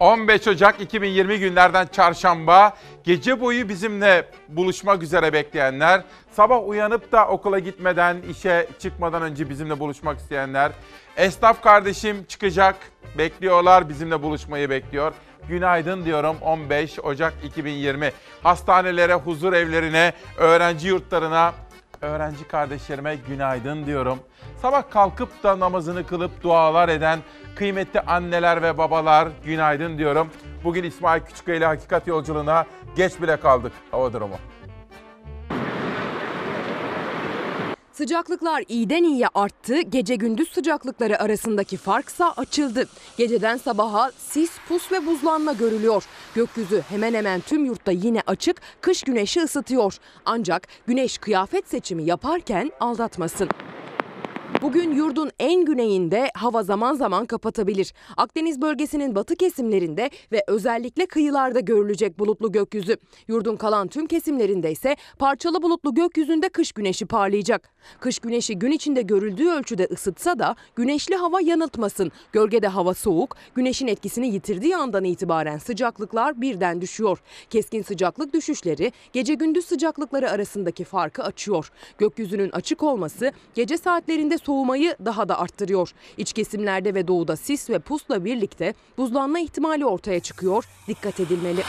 15 Ocak 2020 günlerden çarşamba gece boyu bizimle buluşmak üzere bekleyenler, sabah uyanıp da okula gitmeden, işe çıkmadan önce bizimle buluşmak isteyenler, esnaf kardeşim çıkacak, bekliyorlar, bizimle buluşmayı bekliyor. Günaydın diyorum 15 Ocak 2020. Hastanelere, huzur evlerine, öğrenci yurtlarına, öğrenci kardeşlerime günaydın diyorum. Sabah kalkıp da namazını kılıp dualar eden kıymetli anneler ve babalar günaydın diyorum. Bugün İsmail Küçüköy ile Hakikat Yolculuğuna geç bile kaldık hava durumu. Sıcaklıklar iyiden iyiye arttı, gece gündüz sıcaklıkları arasındaki farksa açıldı. Geceden sabaha sis, pus ve buzlanma görülüyor. Gökyüzü hemen hemen tüm yurtta yine açık, kış güneşi ısıtıyor. Ancak güneş kıyafet seçimi yaparken aldatmasın. Bugün yurdun en güneyinde hava zaman zaman kapatabilir. Akdeniz bölgesinin batı kesimlerinde ve özellikle kıyılarda görülecek bulutlu gökyüzü. Yurdun kalan tüm kesimlerinde ise parçalı bulutlu gökyüzünde kış güneşi parlayacak. Kış güneşi gün içinde görüldüğü ölçüde ısıtsa da güneşli hava yanıltmasın. Gölgede hava soğuk, güneşin etkisini yitirdiği andan itibaren sıcaklıklar birden düşüyor. Keskin sıcaklık düşüşleri gece gündüz sıcaklıkları arasındaki farkı açıyor. Gökyüzünün açık olması gece saatlerinde soğumayı daha da arttırıyor. İç kesimlerde ve doğuda sis ve pusla birlikte buzlanma ihtimali ortaya çıkıyor. Dikkat edilmeli.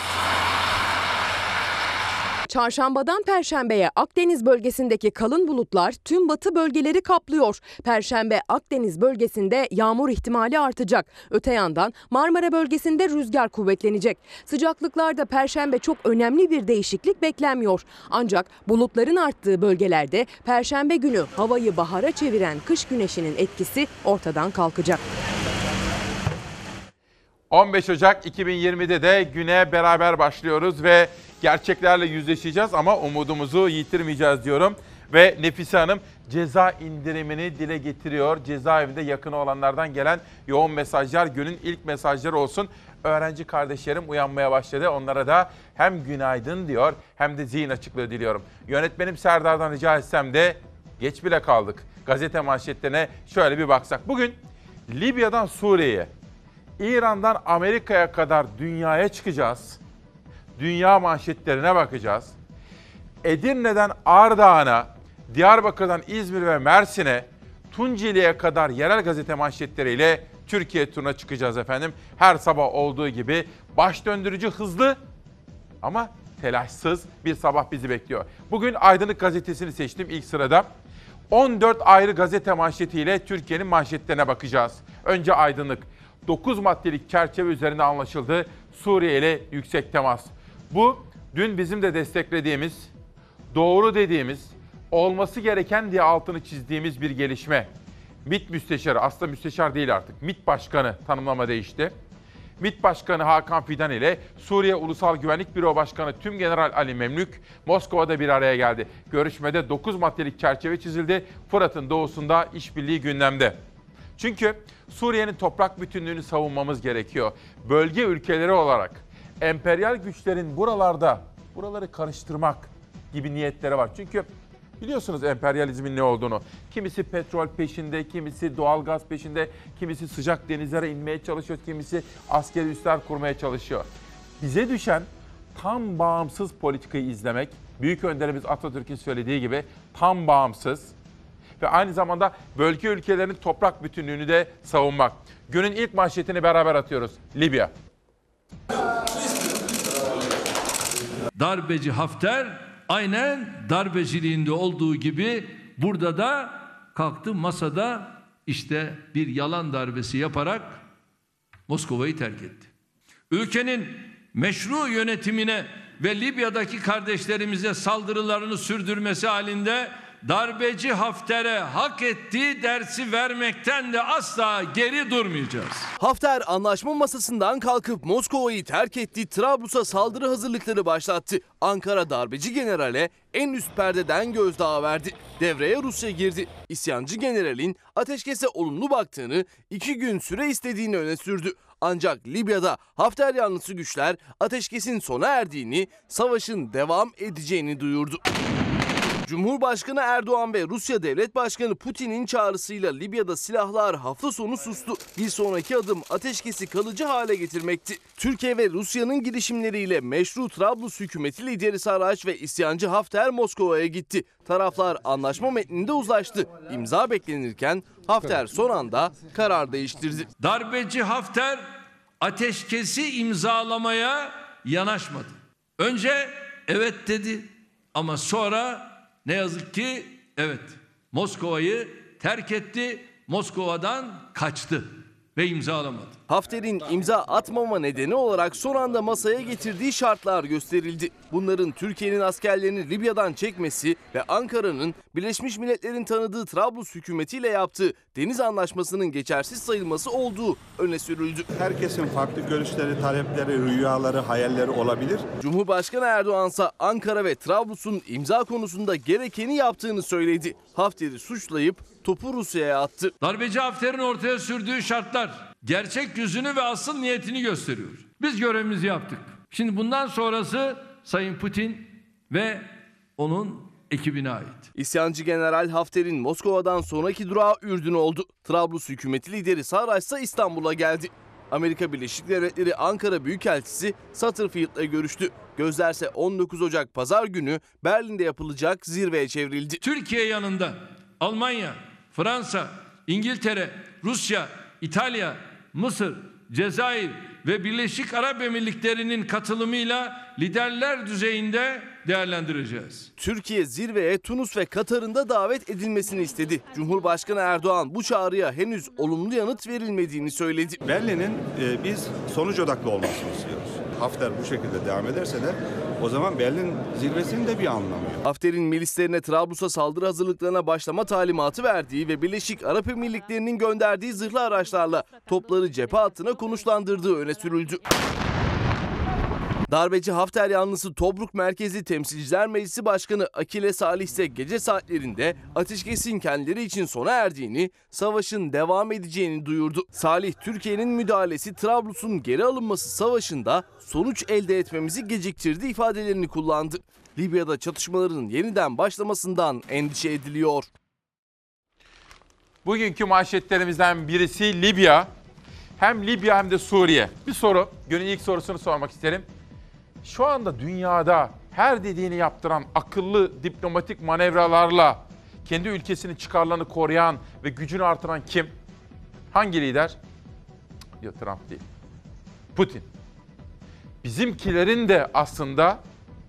Çarşambadan perşembeye Akdeniz bölgesindeki kalın bulutlar tüm batı bölgeleri kaplıyor. Perşembe Akdeniz bölgesinde yağmur ihtimali artacak. Öte yandan Marmara bölgesinde rüzgar kuvvetlenecek. Sıcaklıklarda perşembe çok önemli bir değişiklik beklenmiyor. Ancak bulutların arttığı bölgelerde perşembe günü havayı bahara çeviren kış güneşinin etkisi ortadan kalkacak. 15 Ocak 2020'de de güne beraber başlıyoruz ve gerçeklerle yüzleşeceğiz ama umudumuzu yitirmeyeceğiz diyorum. Ve Nefise Hanım ceza indirimini dile getiriyor. Cezaevinde yakını olanlardan gelen yoğun mesajlar günün ilk mesajları olsun. Öğrenci kardeşlerim uyanmaya başladı. Onlara da hem günaydın diyor hem de zihin açıklığı diliyorum. Yönetmenim Serdar'dan rica etsem de geç bile kaldık. Gazete manşetlerine şöyle bir baksak. Bugün Libya'dan Suriye'ye, İran'dan Amerika'ya kadar dünyaya çıkacağız. Dünya manşetlerine bakacağız. Edirne'den Ardahan'a, Diyarbakır'dan İzmir ve Mersin'e, Tunceli'ye kadar yerel gazete manşetleriyle Türkiye turuna çıkacağız efendim. Her sabah olduğu gibi baş döndürücü hızlı ama telaşsız bir sabah bizi bekliyor. Bugün Aydınlık Gazetesi'ni seçtim ilk sırada. 14 ayrı gazete manşetiyle Türkiye'nin manşetlerine bakacağız. Önce Aydınlık. 9 maddelik çerçeve üzerinde anlaşıldı. Suriye ile yüksek temas. Bu dün bizim de desteklediğimiz, doğru dediğimiz, olması gereken diye altını çizdiğimiz bir gelişme. MİT müsteşarı, aslında müsteşar değil artık, MİT başkanı tanımlama değişti. MİT Başkanı Hakan Fidan ile Suriye Ulusal Güvenlik Büro Başkanı Tümgeneral Ali Memlük Moskova'da bir araya geldi. Görüşmede 9 maddelik çerçeve çizildi. Fırat'ın doğusunda işbirliği gündemde. Çünkü Suriye'nin toprak bütünlüğünü savunmamız gerekiyor. Bölge ülkeleri olarak emperyal güçlerin buralarda buraları karıştırmak gibi niyetleri var. Çünkü biliyorsunuz emperyalizmin ne olduğunu. Kimisi petrol peşinde, kimisi doğalgaz peşinde, kimisi sıcak denizlere inmeye çalışıyor, kimisi askeri üsler kurmaya çalışıyor. Bize düşen tam bağımsız politikayı izlemek. Büyük önderimiz Atatürk'ün söylediği gibi tam bağımsız, ve aynı zamanda bölge ülkelerinin toprak bütünlüğünü de savunmak. Günün ilk manşetini beraber atıyoruz. Libya. Darbeci Hafter aynen darbeciliğinde olduğu gibi burada da kalktı masada işte bir yalan darbesi yaparak Moskova'yı terk etti. Ülkenin meşru yönetimine ve Libya'daki kardeşlerimize saldırılarını sürdürmesi halinde darbeci Hafter'e hak ettiği dersi vermekten de asla geri durmayacağız. Hafter anlaşma masasından kalkıp Moskova'yı terk etti, Trablus'a saldırı hazırlıkları başlattı. Ankara darbeci generale en üst perdeden gözdağı verdi. Devreye Rusya girdi. İsyancı generalin ateşkese olumlu baktığını, iki gün süre istediğini öne sürdü. Ancak Libya'da Hafter yanlısı güçler ateşkesin sona erdiğini, savaşın devam edeceğini duyurdu. Cumhurbaşkanı Erdoğan ve Rusya Devlet Başkanı Putin'in çağrısıyla Libya'da silahlar hafta sonu sustu. Bir sonraki adım ateşkesi kalıcı hale getirmekti. Türkiye ve Rusya'nın girişimleriyle meşru Trablus hükümeti lideri Sarraj ve isyancı Hafter Moskova'ya gitti. Taraflar anlaşma metninde uzlaştı. İmza beklenirken Hafter son anda karar değiştirdi. Darbeci Hafter ateşkesi imzalamaya yanaşmadı. Önce evet dedi ama sonra ne yazık ki evet Moskova'yı terk etti. Moskova'dan kaçtı ve imzalamadı. Hafter'in imza atmama nedeni olarak son anda masaya getirdiği şartlar gösterildi. Bunların Türkiye'nin askerlerini Libya'dan çekmesi ve Ankara'nın Birleşmiş Milletler'in tanıdığı Trablus hükümetiyle yaptığı deniz anlaşmasının geçersiz sayılması olduğu öne sürüldü. Herkesin farklı görüşleri, talepleri, rüyaları, hayalleri olabilir. Cumhurbaşkanı Erdoğan ise Ankara ve Trablus'un imza konusunda gerekeni yaptığını söyledi. Hafter'i suçlayıp topu Rusya'ya attı. Darbeci Hafter'in ortaya sürdüğü şartlar gerçek yüzünü ve asıl niyetini gösteriyor. Biz görevimizi yaptık. Şimdi bundan sonrası Sayın Putin ve onun ekibine ait. İsyancı General Hafter'in Moskova'dan sonraki durağı Ürdün oldu. Trablus hükümeti lideri Sarraj ise İstanbul'a geldi. Amerika Birleşik Devletleri Ankara Büyükelçisi Satterfield'la görüştü. Gözlerse 19 Ocak Pazar günü Berlin'de yapılacak zirveye çevrildi. Türkiye yanında Almanya, Fransa, İngiltere, Rusya, İtalya, Mısır, Cezayir ve Birleşik Arap Emirlikleri'nin katılımıyla liderler düzeyinde değerlendireceğiz. Türkiye zirveye Tunus ve Katar'ın da davet edilmesini istedi. Cumhurbaşkanı Erdoğan bu çağrıya henüz olumlu yanıt verilmediğini söyledi. Berlin'in e, biz sonuç odaklı olmasını istiyoruz. Hafter bu şekilde devam ederse de o zaman Berlin zirvesinin de bir anlamı yok. Hafter'in milislerine Trablus'a saldırı hazırlıklarına başlama talimatı verdiği ve Birleşik Arap Emirlikleri'nin gönderdiği zırhlı araçlarla topları cephe hattına konuşlandırdığı öne sürüldü. Darbeci Hafter yanlısı Tobruk Merkezi Temsilciler Meclisi Başkanı Akile Salih ise gece saatlerinde ateşkesin kendileri için sona erdiğini, savaşın devam edeceğini duyurdu. Salih, Türkiye'nin müdahalesi Trablus'un geri alınması savaşında sonuç elde etmemizi geciktirdi ifadelerini kullandı. Libya'da çatışmaların yeniden başlamasından endişe ediliyor. Bugünkü manşetlerimizden birisi Libya. Hem Libya hem de Suriye. Bir soru, günün ilk sorusunu sormak isterim. Şu anda dünyada her dediğini yaptıran akıllı diplomatik manevralarla kendi ülkesinin çıkarlarını koruyan ve gücünü artıran kim? Hangi lider? Yok Trump değil. Putin. Bizimkilerin de aslında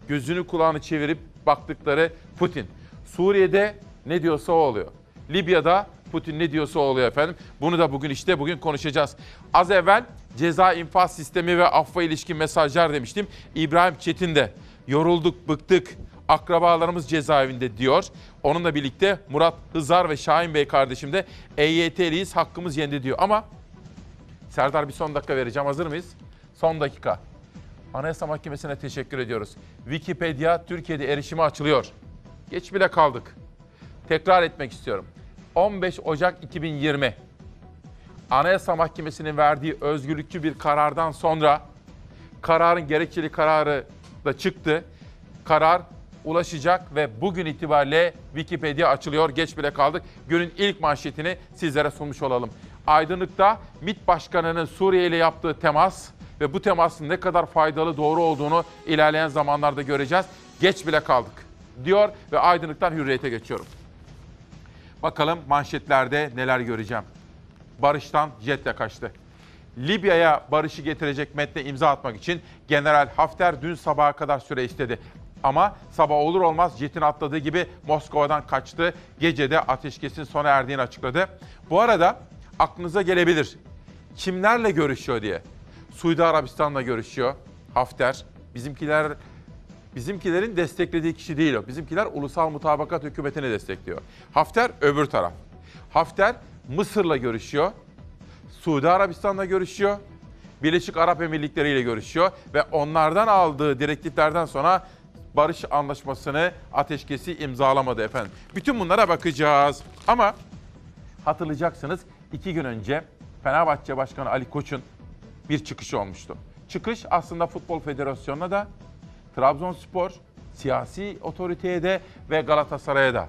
gözünü kulağını çevirip baktıkları Putin. Suriye'de ne diyorsa o oluyor. Libya'da Putin ne diyorsa o oluyor efendim. Bunu da bugün işte bugün konuşacağız. Az evvel ceza infaz sistemi ve affa ilişkin mesajlar demiştim. İbrahim Çetin de yorulduk, bıktık, akrabalarımız cezaevinde diyor. Onunla birlikte Murat Hızar ve Şahin Bey kardeşim de EYT'liyiz, hakkımız yendi diyor. Ama Serdar bir son dakika vereceğim. Hazır mıyız? Son dakika. Anayasa Mahkemesi'ne teşekkür ediyoruz. Wikipedia Türkiye'de erişime açılıyor. Geç bile kaldık. Tekrar etmek istiyorum. 15 Ocak 2020 Anayasa Mahkemesi'nin verdiği özgürlükçü bir karardan sonra kararın gerekçeli kararı da çıktı. Karar ulaşacak ve bugün itibariyle Wikipedia açılıyor. Geç bile kaldık. Günün ilk manşetini sizlere sunmuş olalım. Aydınlık'ta MİT Başkanı'nın Suriye ile yaptığı temas ve bu temasın ne kadar faydalı doğru olduğunu ilerleyen zamanlarda göreceğiz. Geç bile kaldık diyor ve Aydınlık'tan Hürriyet'e geçiyorum. Bakalım manşetlerde neler göreceğim. Barış'tan jetle kaçtı. Libya'ya barışı getirecek metne imza atmak için General Hafter dün sabaha kadar süre istedi. Ama sabah olur olmaz jetin atladığı gibi Moskova'dan kaçtı. Gecede ateşkesin sona erdiğini açıkladı. Bu arada aklınıza gelebilir. Kimlerle görüşüyor diye. Suudi Arabistan'la görüşüyor Hafter. Bizimkiler Bizimkilerin desteklediği kişi değil o. Bizimkiler ulusal mutabakat hükümetini destekliyor. Hafter öbür taraf. Hafter Mısır'la görüşüyor. Suudi Arabistan'la görüşüyor. Birleşik Arap Emirlikleri ile görüşüyor ve onlardan aldığı direktiflerden sonra barış anlaşmasını ateşkesi imzalamadı efendim. Bütün bunlara bakacağız. Ama hatırlayacaksınız iki gün önce Fenerbahçe Başkanı Ali Koç'un bir çıkışı olmuştu. Çıkış aslında Futbol Federasyonu'na da Trabzonspor siyasi otoriteye de ve Galatasaray'a da.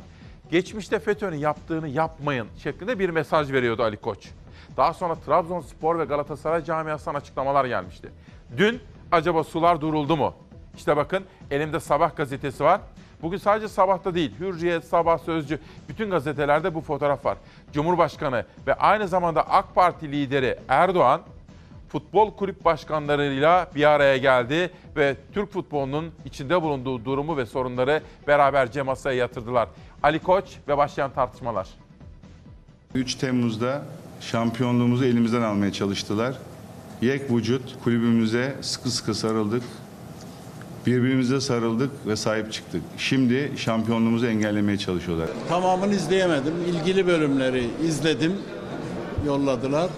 Geçmişte FETÖ'nün yaptığını yapmayın şeklinde bir mesaj veriyordu Ali Koç. Daha sonra Trabzonspor ve Galatasaray camiasından açıklamalar gelmişti. Dün acaba sular duruldu mu? İşte bakın elimde Sabah gazetesi var. Bugün sadece Sabah'ta değil, Hürriyet, Sabah, Sözcü, bütün gazetelerde bu fotoğraf var. Cumhurbaşkanı ve aynı zamanda AK Parti lideri Erdoğan futbol kulüp başkanlarıyla bir araya geldi ve Türk futbolunun içinde bulunduğu durumu ve sorunları beraberce masaya yatırdılar. Ali Koç ve başlayan tartışmalar. 3 Temmuz'da şampiyonluğumuzu elimizden almaya çalıştılar. Yek vücut kulübümüze sıkı sıkı sarıldık. Birbirimize sarıldık ve sahip çıktık. Şimdi şampiyonluğumuzu engellemeye çalışıyorlar. Tamamını izleyemedim. İlgili bölümleri izledim. Yolladılar.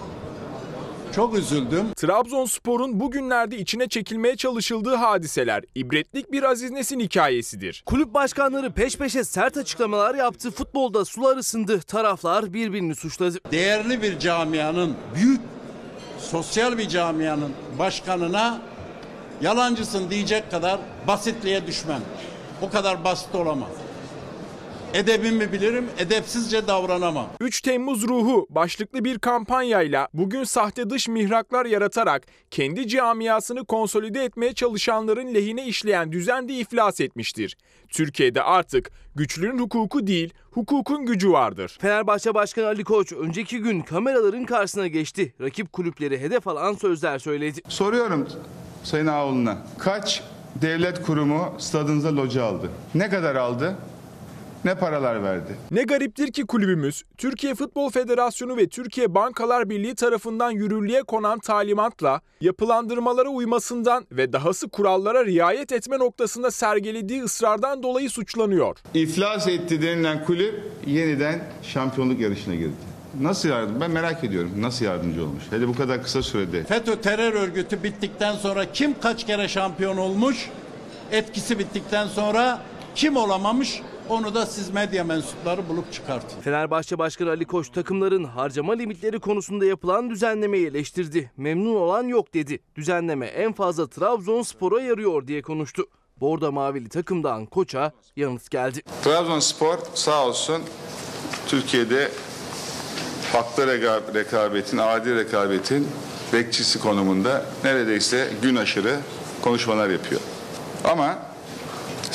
Çok üzüldüm. Trabzonspor'un bugünlerde içine çekilmeye çalışıldığı hadiseler ibretlik bir Aziz Nesin hikayesidir. Kulüp başkanları peş peşe sert açıklamalar yaptı. Futbolda sular ısındı. Taraflar birbirini suçladı. Değerli bir camianın, büyük sosyal bir camianın başkanına yalancısın diyecek kadar basitliğe düşmem. O kadar basit olamaz. Edebimi bilirim, edepsizce davranamam. 3 Temmuz ruhu başlıklı bir kampanyayla bugün sahte dış mihraklar yaratarak kendi camiasını konsolide etmeye çalışanların lehine işleyen düzen de iflas etmiştir. Türkiye'de artık güçlünün hukuku değil, hukukun gücü vardır. Fenerbahçe Başkanı Ali Koç önceki gün kameraların karşısına geçti. Rakip kulüpleri hedef alan sözler söyledi. Soruyorum Sayın Ağoğlu'na. Kaç devlet kurumu stadınıza loca aldı? Ne kadar aldı? Ne paralar verdi? Ne gariptir ki kulübümüz Türkiye Futbol Federasyonu ve Türkiye Bankalar Birliği tarafından yürürlüğe konan talimatla yapılandırmalara uymasından ve dahası kurallara riayet etme noktasında sergilediği ısrardan dolayı suçlanıyor. İflas etti denilen kulüp yeniden şampiyonluk yarışına girdi. Nasıl yardım? Ben merak ediyorum. Nasıl yardımcı olmuş? Hele bu kadar kısa sürede. FETÖ terör örgütü bittikten sonra kim kaç kere şampiyon olmuş? Etkisi bittikten sonra kim olamamış? Onu da siz medya mensupları bulup çıkartın. Fenerbahçe Başkanı Ali Koç takımların harcama limitleri konusunda yapılan düzenlemeyi eleştirdi. Memnun olan yok dedi. Düzenleme en fazla Trabzonspor'a yarıyor diye konuştu. Bordo Mavili takımdan Koç'a yanıt geldi. Trabzonspor sağ olsun Türkiye'de haklı reka- rekabetin, adil rekabetin bekçisi konumunda neredeyse gün aşırı konuşmalar yapıyor. Ama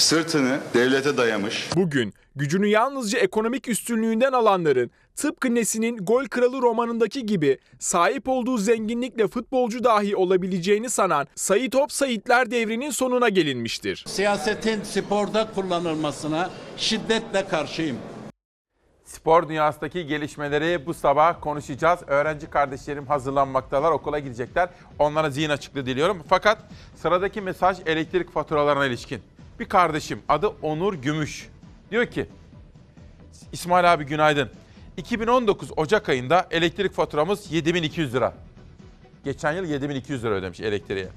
sırtını devlete dayamış, Bugün gücünü yalnızca ekonomik üstünlüğünden alanların tıpkı Nesin'in Gol Kralı romanındaki gibi sahip olduğu zenginlikle futbolcu dahi olabileceğini sanan Sayit Hop Sayitler devrinin sonuna gelinmiştir. Siyasetin sporda kullanılmasına şiddetle karşıyım. Spor dünyasındaki gelişmeleri bu sabah konuşacağız. Öğrenci kardeşlerim hazırlanmaktalar, okula gidecekler. Onlara zihin açıklığı diliyorum. Fakat sıradaki mesaj elektrik faturalarına ilişkin. Bir kardeşim adı Onur Gümüş. Diyor ki, İsmail abi günaydın. 2019 Ocak ayında elektrik faturamız 7200 lira. Geçen yıl 7200 lira ödemiş elektriğe.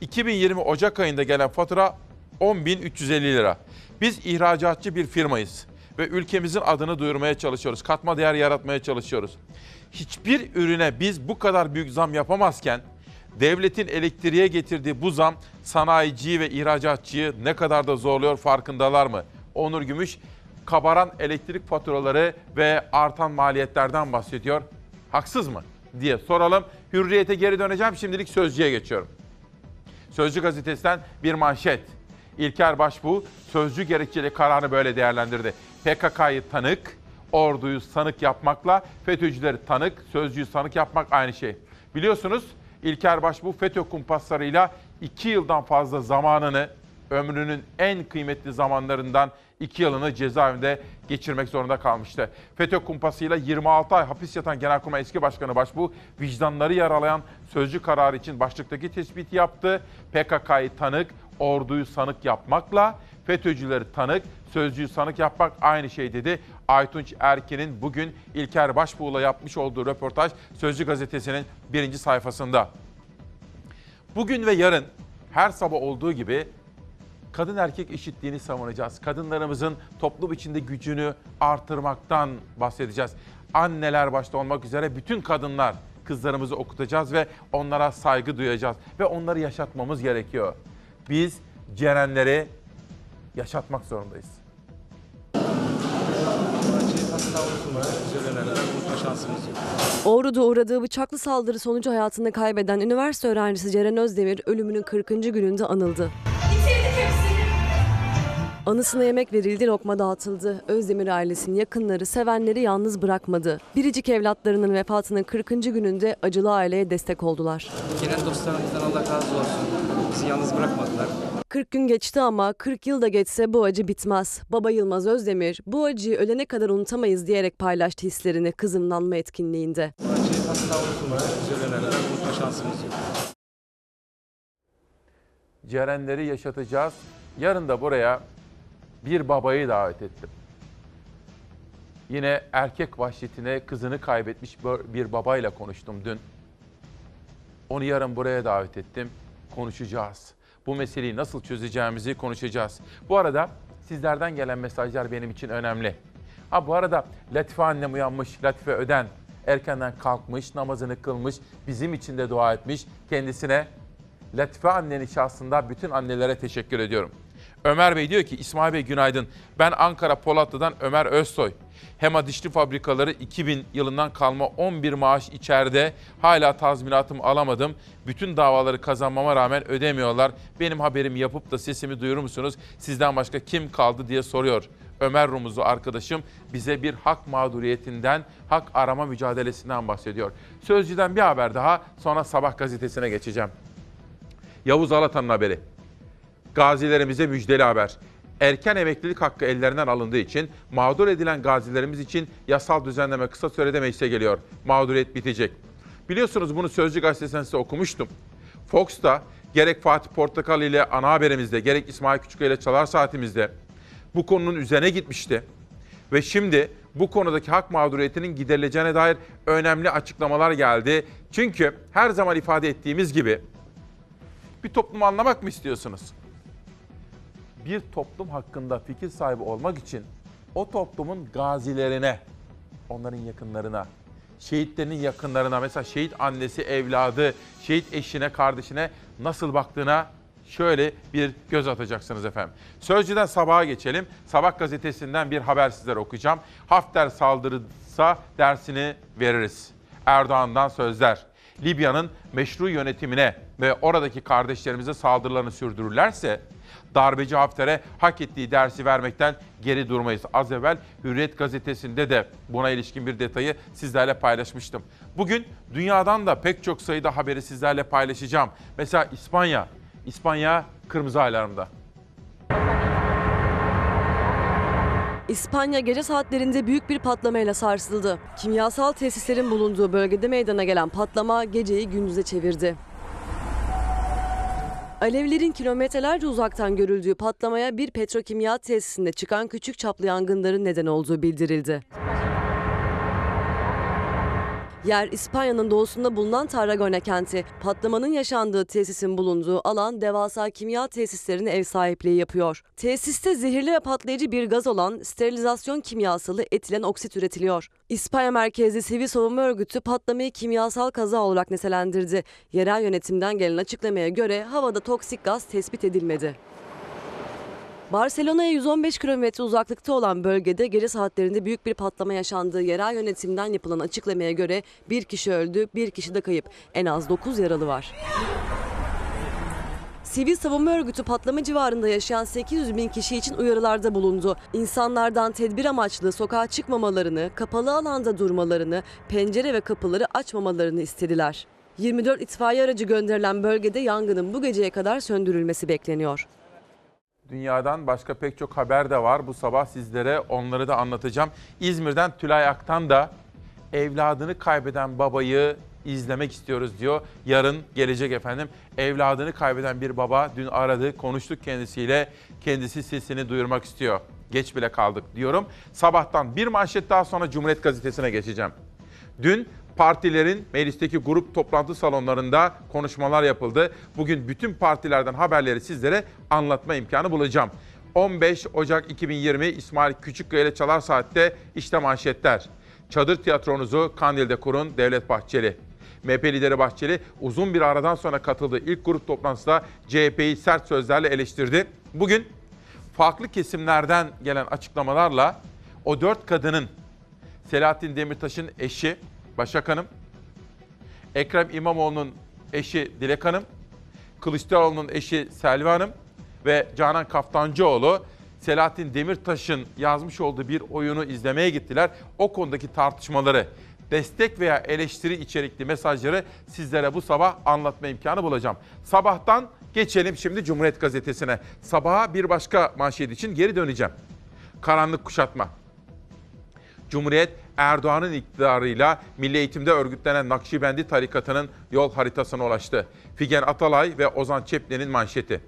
2020 Ocak ayında gelen fatura 10.350 lira. Biz ihracatçı bir firmayız ve ülkemizin adını duyurmaya çalışıyoruz. Katma değer yaratmaya çalışıyoruz. Hiçbir ürüne biz bu kadar büyük zam yapamazken devletin elektriğe getirdiği bu zam sanayiciyi ve ihracatçıyı ne kadar da zorluyor farkındalar mı? Onur Gümüş kabaran elektrik faturaları ve artan maliyetlerden bahsediyor. Haksız mı diye soralım. Hürriyete geri döneceğim. Şimdilik Sözcü'ye geçiyorum. Sözcü gazetesinden bir manşet. İlker Başbuğ sözcü gerekçeli kararını böyle değerlendirdi. PKK'yı tanık, orduyu sanık yapmakla FETÖ'cüleri tanık, sözcüyü sanık yapmak aynı şey. Biliyorsunuz İlker Başbuğ FETÖ kumpaslarıyla iki yıldan fazla zamanını, ömrünün en kıymetli zamanlarından iki yılını cezaevinde geçirmek zorunda kalmıştı. FETÖ kumpasıyla 26 ay hapis yatan Genelkurmay eski başkanı Başbuğ vicdanları yaralayan sözcü kararı için başlıktaki tespiti yaptı. PKK'yı tanık, orduyu sanık yapmakla FETÖ'cüleri tanık, sözcüyü sanık yapmak aynı şey dedi. Aytunç Erkin'in bugün İlker Başbuğ'la yapmış olduğu röportaj Sözcü gazetesinin birinci sayfasında. Bugün ve yarın her sabah olduğu gibi kadın erkek eşitliğini savunacağız. Kadınlarımızın toplum içinde gücünü artırmaktan bahsedeceğiz. Anneler başta olmak üzere bütün kadınlar kızlarımızı okutacağız ve onlara saygı duyacağız ve onları yaşatmamız gerekiyor. Biz Cerenleri yaşatmak zorundayız. Ordu'da uğradığı bıçaklı saldırı sonucu hayatını kaybeden üniversite öğrencisi Ceren Özdemir ölümünün 40. gününde anıldı. Anısına yemek verildi, lokma dağıtıldı. Özdemir ailesinin yakınları, sevenleri yalnız bırakmadı. Biricik evlatlarının vefatının 40. gününde acılı aileye destek oldular. Gelen dostlarımızdan Allah razı olsun. Bizi yalnız bırakmadılar. 40 gün geçti ama 40 yıl da geçse bu acı bitmez. Baba Yılmaz Özdemir bu acıyı ölene kadar unutamayız diyerek paylaştı hislerini kızımlanma etkinliğinde. Acıyı hasta olsun. Biz ölene kadar unutma şansımız yok. Cerenleri yaşatacağız. Yarın da buraya bir babayı davet ettim. Yine erkek vahşetine kızını kaybetmiş bir babayla konuştum dün. Onu yarın buraya davet ettim. Konuşacağız. Bu meseleyi nasıl çözeceğimizi konuşacağız. Bu arada sizlerden gelen mesajlar benim için önemli. Ha bu arada Latife annem uyanmış, Latife Öden erkenden kalkmış, namazını kılmış, bizim için de dua etmiş. Kendisine Latife annenin şahsında bütün annelere teşekkür ediyorum. Ömer Bey diyor ki İsmail Bey günaydın. Ben Ankara Polatlı'dan Ömer Özsoy. Hema Dişli Fabrikaları 2000 yılından kalma 11 maaş içeride. Hala tazminatımı alamadım. Bütün davaları kazanmama rağmen ödemiyorlar. Benim haberimi yapıp da sesimi duyurur musunuz? Sizden başka kim kaldı diye soruyor. Ömer Rumuzlu arkadaşım bize bir hak mağduriyetinden, hak arama mücadelesinden bahsediyor. Sözcüden bir haber daha sonra Sabah gazetesine geçeceğim. Yavuz Alatan'ın haberi. Gazilerimize müjdeli haber. Erken emeklilik hakkı ellerinden alındığı için mağdur edilen gazilerimiz için yasal düzenleme kısa sürede meclise geliyor. Mağduriyet bitecek. Biliyorsunuz bunu Sözcü gazetesinden size okumuştum. Fox'ta gerek Fatih Portakal ile ana haberimizde gerek İsmail Küçüköy ile Çalar Saatimizde bu konunun üzerine gitmişti. Ve şimdi bu konudaki hak mağduriyetinin giderileceğine dair önemli açıklamalar geldi. Çünkü her zaman ifade ettiğimiz gibi bir toplumu anlamak mı istiyorsunuz? Bir toplum hakkında fikir sahibi olmak için o toplumun gazilerine, onların yakınlarına, şehitlerinin yakınlarına, mesela şehit annesi, evladı, şehit eşine, kardeşine nasıl baktığına şöyle bir göz atacaksınız efendim. Sözcüden sabaha geçelim. Sabah gazetesinden bir haber sizlere okuyacağım. Hafter saldırırsa dersini veririz. Erdoğan'dan sözler. Libya'nın meşru yönetimine ve oradaki kardeşlerimize saldırılarını sürdürürlerse darbeci Hafter'e hak ettiği dersi vermekten geri durmayız. Az evvel Hürriyet gazetesinde de buna ilişkin bir detayı sizlerle paylaşmıştım. Bugün dünyadan da pek çok sayıda haberi sizlerle paylaşacağım. Mesela İspanya. İspanya kırmızı alarmda. İspanya gece saatlerinde büyük bir patlamayla sarsıldı. Kimyasal tesislerin bulunduğu bölgede meydana gelen patlama geceyi gündüze çevirdi. Alevlerin kilometrelerce uzaktan görüldüğü patlamaya bir petrokimya tesisinde çıkan küçük çaplı yangınların neden olduğu bildirildi. Yer İspanya'nın doğusunda bulunan Tarragona kenti. Patlamanın yaşandığı tesisin bulunduğu alan devasa kimya tesislerine ev sahipliği yapıyor. Tesiste zehirli ve patlayıcı bir gaz olan sterilizasyon kimyasalı etilen oksit üretiliyor. İspanya merkezli sivil savunma örgütü patlamayı kimyasal kaza olarak nitelendirdi. Yerel yönetimden gelen açıklamaya göre havada toksik gaz tespit edilmedi. Barcelona'ya 115 kilometre uzaklıkta olan bölgede gece saatlerinde büyük bir patlama yaşandığı yerel yönetimden yapılan açıklamaya göre bir kişi öldü, bir kişi de kayıp. En az 9 yaralı var. Sivil savunma örgütü patlama civarında yaşayan 800 bin kişi için uyarılarda bulundu. İnsanlardan tedbir amaçlı sokağa çıkmamalarını, kapalı alanda durmalarını, pencere ve kapıları açmamalarını istediler. 24 itfaiye aracı gönderilen bölgede yangının bu geceye kadar söndürülmesi bekleniyor. Dünyadan başka pek çok haber de var. Bu sabah sizlere onları da anlatacağım. İzmir'den Tülay Aktan da evladını kaybeden babayı izlemek istiyoruz diyor. Yarın gelecek efendim. Evladını kaybeden bir baba dün aradı, konuştuk kendisiyle. Kendisi sesini duyurmak istiyor. Geç bile kaldık diyorum. Sabahtan bir manşet daha sonra Cumhuriyet Gazetesi'ne geçeceğim. Dün partilerin meclisteki grup toplantı salonlarında konuşmalar yapıldı. Bugün bütün partilerden haberleri sizlere anlatma imkanı bulacağım. 15 Ocak 2020 İsmail Küçükkaya ile Çalar Saat'te işte manşetler. Çadır tiyatronuzu Kandil'de kurun Devlet Bahçeli. MHP lideri Bahçeli uzun bir aradan sonra katıldığı ilk grup toplantısında CHP'yi sert sözlerle eleştirdi. Bugün farklı kesimlerden gelen açıklamalarla o dört kadının Selahattin Demirtaş'ın eşi Başak Hanım, Ekrem İmamoğlu'nun eşi Dilek Hanım, Kılıçdaroğlu'nun eşi Selvi Hanım ve Canan Kaftancıoğlu Selahattin Demirtaş'ın yazmış olduğu bir oyunu izlemeye gittiler. O konudaki tartışmaları, destek veya eleştiri içerikli mesajları sizlere bu sabah anlatma imkanı bulacağım. Sabahtan geçelim şimdi Cumhuriyet Gazetesi'ne. Sabaha bir başka manşet için geri döneceğim. Karanlık kuşatma. Cumhuriyet Erdoğan'ın iktidarıyla milli eğitimde örgütlenen Nakşibendi tarikatının yol haritasına ulaştı. Figen Atalay ve Ozan Çepne'nin manşeti.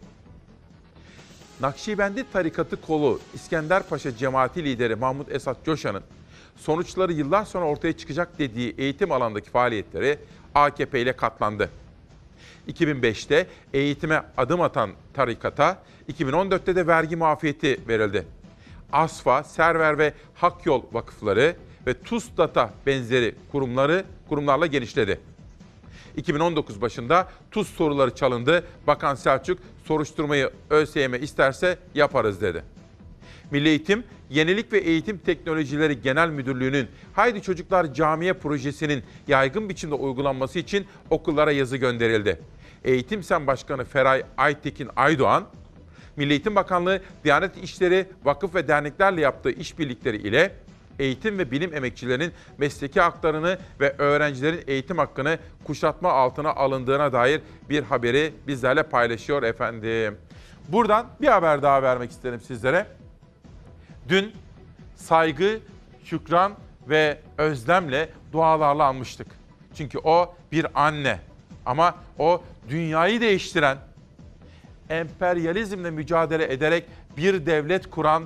Nakşibendi tarikatı kolu İskender Paşa cemaati lideri Mahmut Esat Coşan'ın sonuçları yıllar sonra ortaya çıkacak dediği eğitim alandaki faaliyetleri AKP ile katlandı. 2005'te eğitime adım atan tarikata 2014'te de vergi muafiyeti verildi. ASFA, Server ve Hak Yol vakıfları ve TUSDATA benzeri kurumları kurumlarla genişledi. 2019 başında TUS soruları çalındı. Bakan Selçuk soruşturmayı ÖSYM isterse yaparız dedi. Milli Eğitim, Yenilik ve Eğitim Teknolojileri Genel Müdürlüğü'nün Haydi Çocuklar Camiye projesinin yaygın biçimde uygulanması için okullara yazı gönderildi. Eğitim Sen Başkanı Feray Aytekin Aydoğan, Milli Eğitim Bakanlığı, Diyanet İşleri, vakıf ve derneklerle yaptığı işbirlikleri ile eğitim ve bilim emekçilerinin mesleki haklarını ve öğrencilerin eğitim hakkını kuşatma altına alındığına dair bir haberi bizlerle paylaşıyor efendim. Buradan bir haber daha vermek isterim sizlere. Dün saygı, şükran ve özlemle dualarla anmıştık. Çünkü o bir anne ama o dünyayı değiştiren, emperyalizmle mücadele ederek bir devlet kuran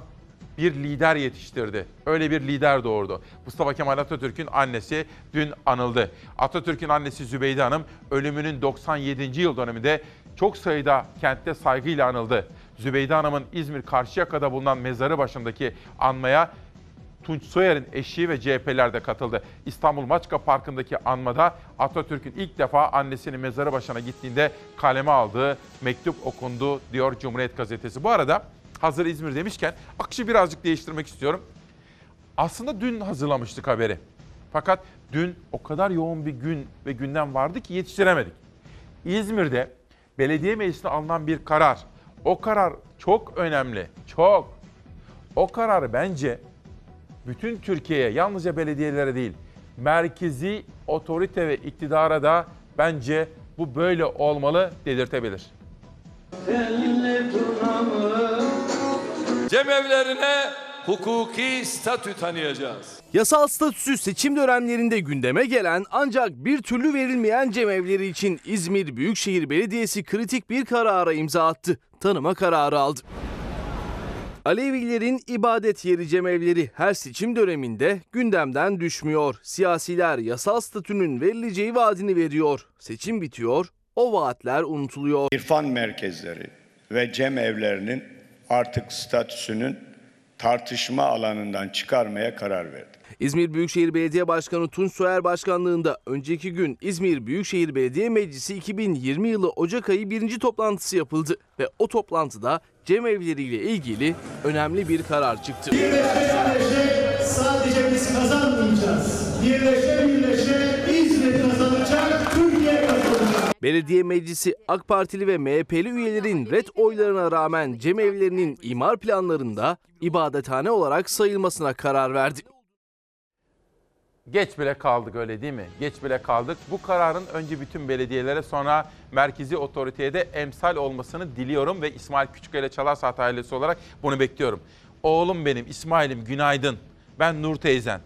bir lider yetiştirdi. Öyle bir lider doğurdu. Mustafa Kemal Atatürk'ün annesi dün anıldı. Atatürk'ün annesi Zübeyde Hanım ölümünün 97. yıl döneminde çok sayıda kentte saygıyla anıldı. Zübeyde Hanım'ın İzmir Karşıyaka'da bulunan mezarı başındaki anmaya Tunç Soyer'in eşi ve CHP'ler de katıldı. İstanbul Maçka Parkı'ndaki anmada Atatürk'ün ilk defa annesinin mezarı başına gittiğinde kaleme aldığı mektup okundu diyor Cumhuriyet Gazetesi. Bu arada hazır İzmir demişken akışı birazcık değiştirmek istiyorum. Aslında dün hazırlamıştık haberi. Fakat dün o kadar yoğun bir gün ve gündem vardı ki yetiştiremedik. İzmir'de belediye meclisinde alınan bir karar. O karar çok önemli, çok. O kararı bence bütün Türkiye'ye, yalnızca belediyelere değil, merkezi otorite ve iktidara da bence bu böyle olmalı dedirtebilir. Cemevlerine hukuki statü tanıyacağız. Yasal statüsü seçim dönemlerinde gündeme gelen ancak bir türlü verilmeyen cemevleri için İzmir Büyükşehir Belediyesi kritik bir karara imza attı. Tanıma kararı aldı. Alevilerin ibadet yeri cemevleri her seçim döneminde gündemden düşmüyor. Siyasiler yasal statünün verileceği vaadini veriyor. Seçim bitiyor, o vaatler unutuluyor. İrfan merkezleri ve cem evlerinin artık statüsünün tartışma alanından çıkarmaya karar verdi. İzmir Büyükşehir Belediye Başkanı Tunç Soyer Başkanlığında önceki gün İzmir Büyükşehir Belediye Meclisi 2020 yılı Ocak ayı birinci toplantısı yapıldı ve o toplantıda cemevleriyle ilgili önemli bir karar çıktı. Sadece biz kazanmayacağız. Birleşe birleşe İzmir kazanacak, Türkiye kazanacak. Belediye Meclisi AK Partili ve MHP'li üyelerin red oylarına rağmen cemevlerinin imar planlarında ibadethane olarak sayılmasına karar verdi. Geç bile kaldık öyle değil mi? Geç bile kaldık. Bu kararın önce bütün belediyelere sonra merkezi otoriteye de emsal olmasını diliyorum ve İsmail Küçükkaya ile Çalar Saat ailesi olarak bunu bekliyorum. Oğlum benim İsmail'im günaydın. Ben Nur teyzen.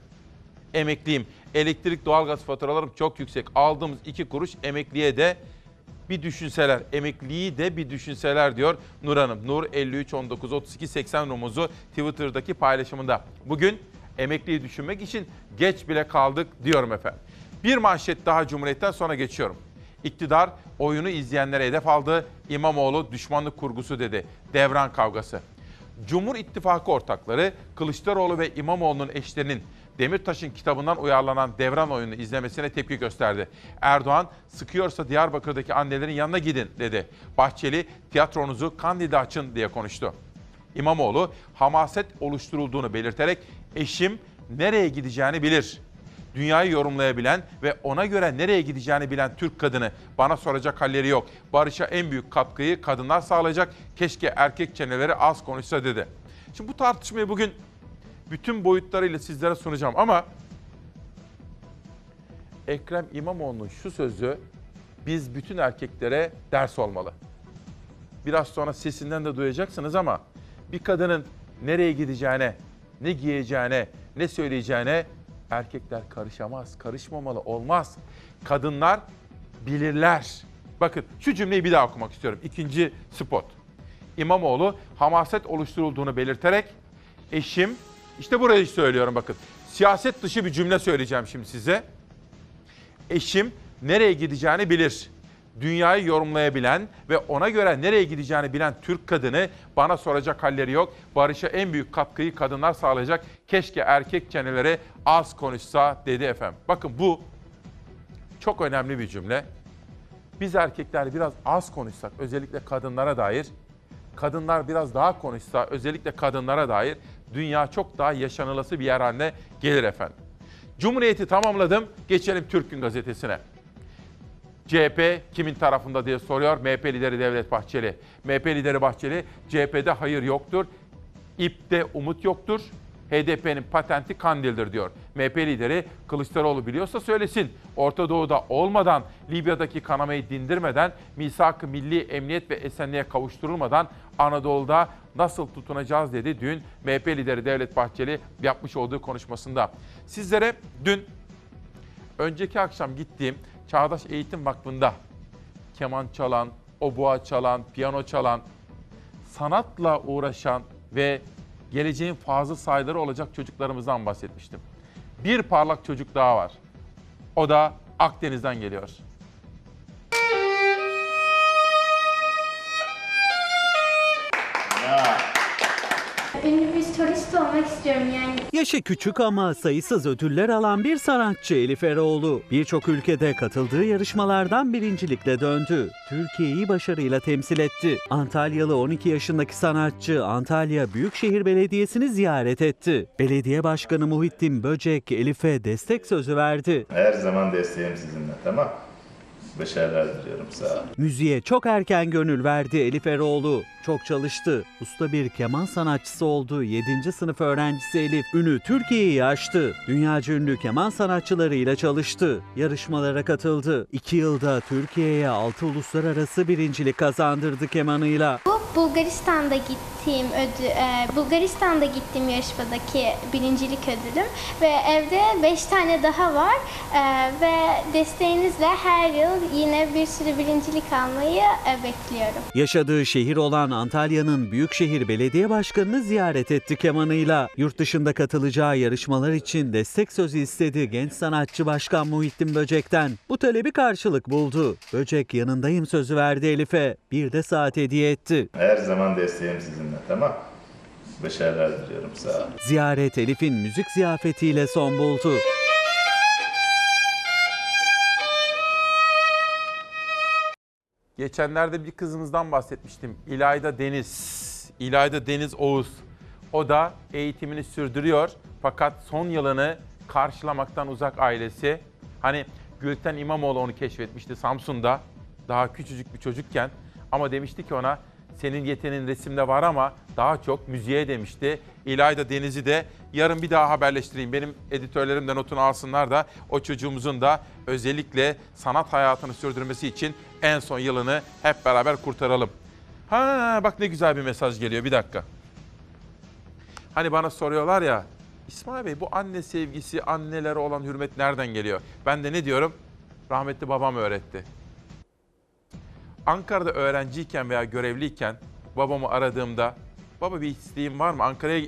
Emekliyim. Elektrik doğalgaz faturalarım çok yüksek. Aldığımız iki kuruş emekliye de bir düşünseler, emekliyi de bir düşünseler diyor Nur Hanım. Nur 53 19 32 80 rumuzu Twitter'daki paylaşımında. Bugün emekliyi düşünmek için geç bile kaldık diyorum efendim. Bir manşet daha Cumhuriyet'ten sonra geçiyorum. İktidar oyunu izleyenlere hedef aldı. İmamoğlu düşmanlık kurgusu dedi. Devran kavgası. Cumhur İttifakı ortakları Kılıçdaroğlu ve İmamoğlu'nun eşlerinin Demirtaş'ın kitabından uyarlanan devran oyunu izlemesine tepki gösterdi. Erdoğan, sıkıyorsa Diyarbakır'daki annelerin yanına gidin dedi. Bahçeli, tiyatronuzu Kandil'de açın diye konuştu. İmamoğlu hamaset oluşturulduğunu belirterek eşim nereye gideceğini bilir. Dünyayı yorumlayabilen ve ona göre nereye gideceğini bilen Türk kadını bana soracak halleri yok. Barış'a en büyük katkıyı kadınlar sağlayacak. Keşke erkek çeneleri az konuşsa dedi. Şimdi bu tartışmayı bugün bütün boyutlarıyla sizlere sunacağım ama Ekrem İmamoğlu'nun şu sözü biz bütün erkeklere ders olmalı. Biraz sonra sesinden de duyacaksınız ama bir kadının nereye gideceğine, ne giyeceğine, ne söyleyeceğine erkekler karışamaz, karışmamalı, olmaz. Kadınlar bilirler. Bakın şu cümleyi bir daha okumak istiyorum. İkinci spot. İmamoğlu hamaset oluşturulduğunu belirterek eşim, işte burayı söylüyorum bakın. Siyaset dışı bir cümle söyleyeceğim şimdi size. Eşim nereye gideceğini bilir. Dünyayı yorumlayabilen ve ona göre nereye gideceğini bilen Türk kadını bana soracak halleri yok. Barış'a en büyük katkıyı kadınlar sağlayacak. Keşke erkek çeneleri az konuşsa dedi efendim. Bakın bu çok önemli bir cümle. Biz erkekler biraz az konuşsak özellikle kadınlara dair, kadınlar biraz daha konuşsa özellikle kadınlara dair dünya çok daha yaşanılası bir yer haline gelir efendim. Cumhuriyeti tamamladım. Geçelim Türk Gün Gazetesi'ne. CHP kimin tarafında diye soruyor MHP lideri Devlet Bahçeli. MHP lideri Bahçeli CHP'de hayır yoktur, İP'te umut yoktur. HDP'nin patenti Kandil'dir diyor. MHP lideri Kılıçdaroğlu biliyorsa söylesin. Orta Doğu'da olmadan, Libya'daki kanamayı dindirmeden, misak-ı milli emniyet ve esenliğe kavuşturulmadan Anadolu'da nasıl tutunacağız dedi dün MHP lideri Devlet Bahçeli yapmış olduğu konuşmasında. Sizlere dün önceki akşam gittiğim Çağdaş Eğitim Vakfı'nda keman çalan, obua çalan, piyano çalan, sanatla uğraşan ve geleceğin fazıl sayıları olacak çocuklarımızdan bahsetmiştim. Bir parlak çocuk daha var. O da Akdeniz'den geliyor. Ünlü bir solist olmak istiyorum yani. Yaşı küçük ama sayısız ödüller alan bir sanatçı Elif Eroğlu. Birçok ülkede katıldığı yarışmalardan birincilikle döndü. Türkiye'yi başarıyla temsil etti. Antalyalı 12 yaşındaki sanatçı Antalya Büyükşehir Belediyesi'ni ziyaret etti. Belediye Başkanı Muhittin Böcek Elif'e destek sözü verdi. Her zaman desteğim sizinle tamam. Başarılar diliyorum sağ olun. Müziğe çok erken gönül verdi Elif Eroğlu. Çok çalıştı. Usta bir keman sanatçısı oldu. 7. sınıf öğrencisi Elif ünü Türkiye'yi aştı. Dünyaca ünlü keman sanatçılarıyla çalıştı. Yarışmalara katıldı. 2 yılda Türkiye'ye 6 uluslararası birincilik kazandırdı kemanıyla. Bu Bulgaristan'da gittiğim ödü, e, Bulgaristan'da gittiğim yarışmadaki birincilik ödülüm ve evde 5 tane daha var E, ve desteğinizle her yıl yine bir sürü birincilik almayı e, bekliyorum. Yaşadığı şehir olan Antalya'nın Büyükşehir Belediye Başkanı'nı ziyaret etti kemanıyla. Yurt dışında katılacağı yarışmalar için destek sözü istedi genç sanatçı Başkan Muhittin Böcek'ten. Bu talebi karşılık buldu. Böcek yanındayım sözü verdi Elif'e. Bir de saat hediye etti. Her zaman desteğim sizinle tamam. Başarılar diliyorum sağ olun. Ziyaret Elif'in müzik ziyafetiyle son buldu. Geçenlerde bir kızımızdan bahsetmiştim. İlayda Deniz. İlayda Deniz Oğuz. O da eğitimini sürdürüyor. Fakat son yılını karşılamaktan uzak ailesi. Hani Gülten İmamoğlu onu keşfetmişti Samsun'da. Daha küçücük bir çocukken. Ama demişti ki ona senin yeteneğin resimde var ama daha çok müziğe demişti. İlayda Deniz'i de yarın bir daha haberleştireyim. Benim editörlerim de notunu alsınlar da o çocuğumuzun da özellikle sanat hayatını sürdürmesi için en son yılını hep beraber kurtaralım. Ha bak ne güzel bir mesaj geliyor bir dakika. Hani bana soruyorlar ya İsmail Bey bu anne sevgisi, annelere olan hürmet nereden geliyor? Ben de ne diyorum? Rahmetli babam öğretti. Ankara'da öğrenciyken veya görevliyken babamı aradığımda baba bir isteğim var mı? Ankara'ya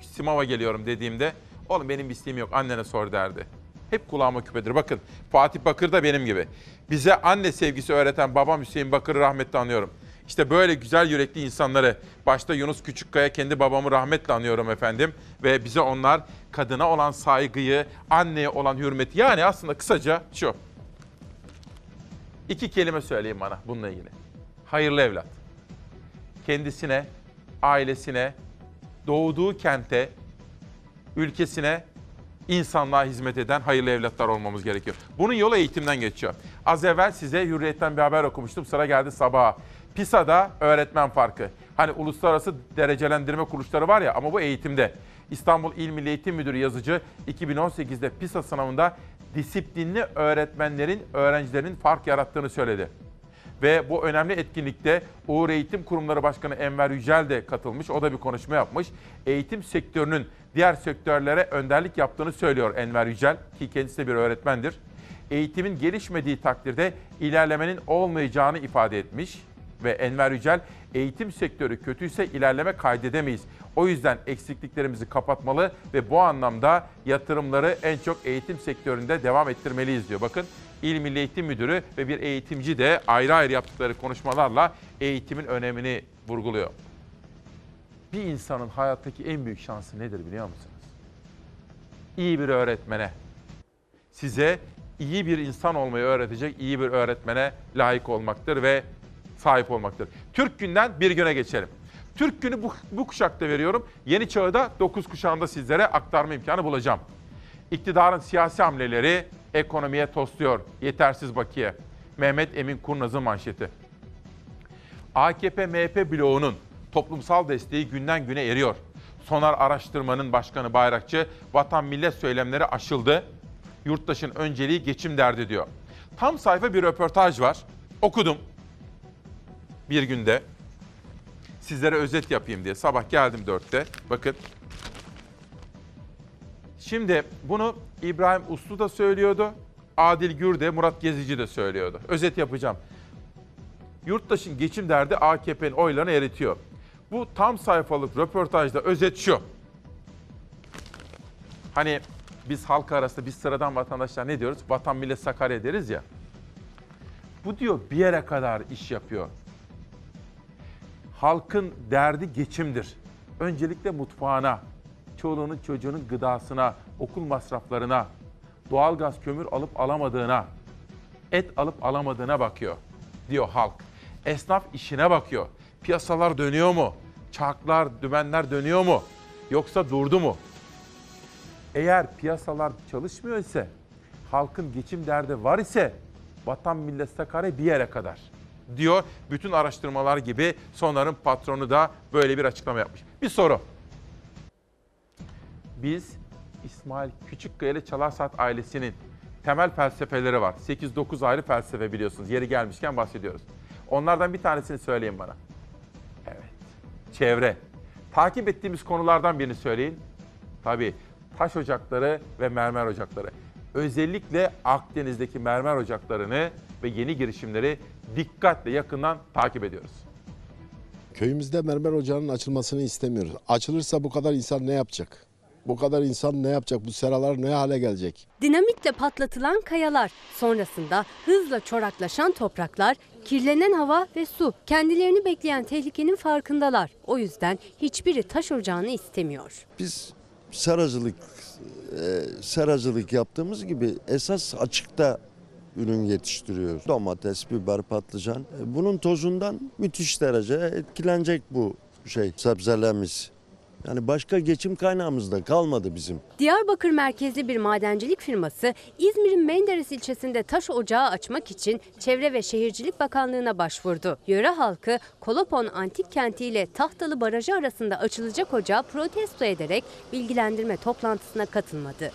Simav'a geliyorum dediğimde oğlum benim bir isteğim yok annene sor derdi. Hep kulağıma küpedir. Bakın Fatih Bakır da benim gibi. Bize anne sevgisi öğreten babam Hüseyin Bakır'ı rahmetle anıyorum. İşte böyle güzel yürekli insanları, başta Yunus Küçükkaya kendi babamı rahmetle anıyorum efendim. Ve bize onlar kadına olan saygıyı, anneye olan hürmeti yani aslında kısaca şu. İki kelime söyleyeyim bana bununla ilgili. Hayırlı evlat. Kendisine ailesine, doğduğu kente, ülkesine, insanlığa hizmet eden hayırlı evlatlar olmamız gerekiyor. Bunun yolu eğitimden geçiyor. Az evvel size Hürriyet'ten bir haber okumuştum. Sıra geldi sabaha. PISA'da öğretmen farkı. Hani uluslararası derecelendirme kuruluşları var ya ama bu eğitimde. İstanbul İl Milli Eğitim Müdürü yazıcı 2018'de PISA sınavında disiplinli öğretmenlerin öğrencilerin fark yarattığını söyledi. Ve bu önemli etkinlikte Uğur Eğitim Kurumları Başkanı Enver Yücel de katılmış. O da bir konuşma yapmış. Eğitim sektörünün diğer sektörlere önderlik yaptığını söylüyor Enver Yücel ki kendisi de bir öğretmendir. Eğitimin gelişmediği takdirde ilerlemenin olmayacağını ifade etmiş ve Enver Yücel eğitim sektörü kötüyse ilerleme kaydedemeyiz. O yüzden eksikliklerimizi kapatmalı ve bu anlamda yatırımları en çok eğitim sektöründe devam ettirmeliyiz diyor. Bakın İl Milli Eğitim Müdürü ve bir eğitimci de ayrı ayrı yaptıkları konuşmalarla eğitimin önemini vurguluyor. Bir insanın hayattaki en büyük şansı nedir biliyor musunuz? İyi bir öğretmene. Size iyi bir insan olmayı öğretecek iyi bir öğretmene layık olmaktır ve sahip olmaktır. Türk günden bir güne geçelim. Türk günü bu, bu kuşakta veriyorum. Yeni çağda 9 kuşağında sizlere aktarma imkanı bulacağım. İktidarın siyasi hamleleri ekonomiye tosluyor. Yetersiz bakiye. Mehmet Emin Kurnaz'ın manşeti. AKP-MHP bloğunun toplumsal desteği günden güne eriyor. Sonar Araştırma'nın başkanı Bayrakçı, vatan millet söylemleri aşıldı. Yurttaşın önceliği geçim derdi diyor. Tam sayfa bir röportaj var. Okudum. Bir günde. Sizlere özet yapayım diye. Sabah geldim dörtte. Bakın. Şimdi bunu İbrahim Uslu da söylüyordu. Adil Gür de, Murat Gezici de söylüyordu. Özet yapacağım. Yurttaşın geçim derdi AKP'nin oylarını eritiyor. Bu tam sayfalık röportajda özet şu. Hani biz halk arasında biz sıradan vatandaşlar ne diyoruz? Vatan millet Sakarya deriz ya. Bu diyor bir yere kadar iş yapıyor. Halkın derdi geçimdir. Öncelikle mutfağına, çoluğunun çocuğunun gıdasına, okul masraflarına, doğalgaz kömür alıp alamadığına, et alıp alamadığına bakıyor diyor halk. Esnaf işine bakıyor. Piyasalar dönüyor mu? Çarklar, dümenler dönüyor mu? Yoksa durdu mu? Eğer piyasalar çalışmıyor ise, halkın geçim derdi var ise vatan millet Sakarya bir yere kadar diyor. Bütün araştırmalar gibi Sonar'ın patronu da böyle bir açıklama yapmış. Bir soru. Biz İsmail Küçükkaya ile Çalarsaat ailesinin temel felsefeleri var. 8-9 ayrı felsefe biliyorsunuz. Yeri gelmişken bahsediyoruz. Onlardan bir tanesini söyleyin bana. Evet. Çevre. Takip ettiğimiz konulardan birini söyleyin. Tabii taş ocakları ve mermer ocakları. Özellikle Akdeniz'deki mermer ocaklarını ve yeni girişimleri dikkatle yakından takip ediyoruz. Köyümüzde mermer ocağının açılmasını istemiyoruz. Açılırsa bu kadar insan ne yapacak? Bu kadar insan ne yapacak? Bu seralar ne hale gelecek? Dinamitle patlatılan kayalar, sonrasında hızla çoraklaşan topraklar, kirlenen hava ve su kendilerini bekleyen tehlikenin farkındalar. O yüzden hiçbiri taş ocağını istemiyor. Biz seracılık e, seracılık yaptığımız gibi esas açıkta ürün yetiştiriyoruz. Domates, biber, patlıcan. E, Bunun tozundan müthiş derece etkilenecek bu şey sebzelerimiz. Yani başka geçim kaynağımız da kalmadı bizim. Diyarbakır merkezli bir madencilik firması İzmir'in Menderes ilçesinde taş ocağı açmak için Çevre ve Şehircilik Bakanlığı'na başvurdu. Yöre halkı Kolopon Antik Kenti ile Tahtalı Barajı arasında açılacak ocağı protesto ederek bilgilendirme toplantısına katılmadı.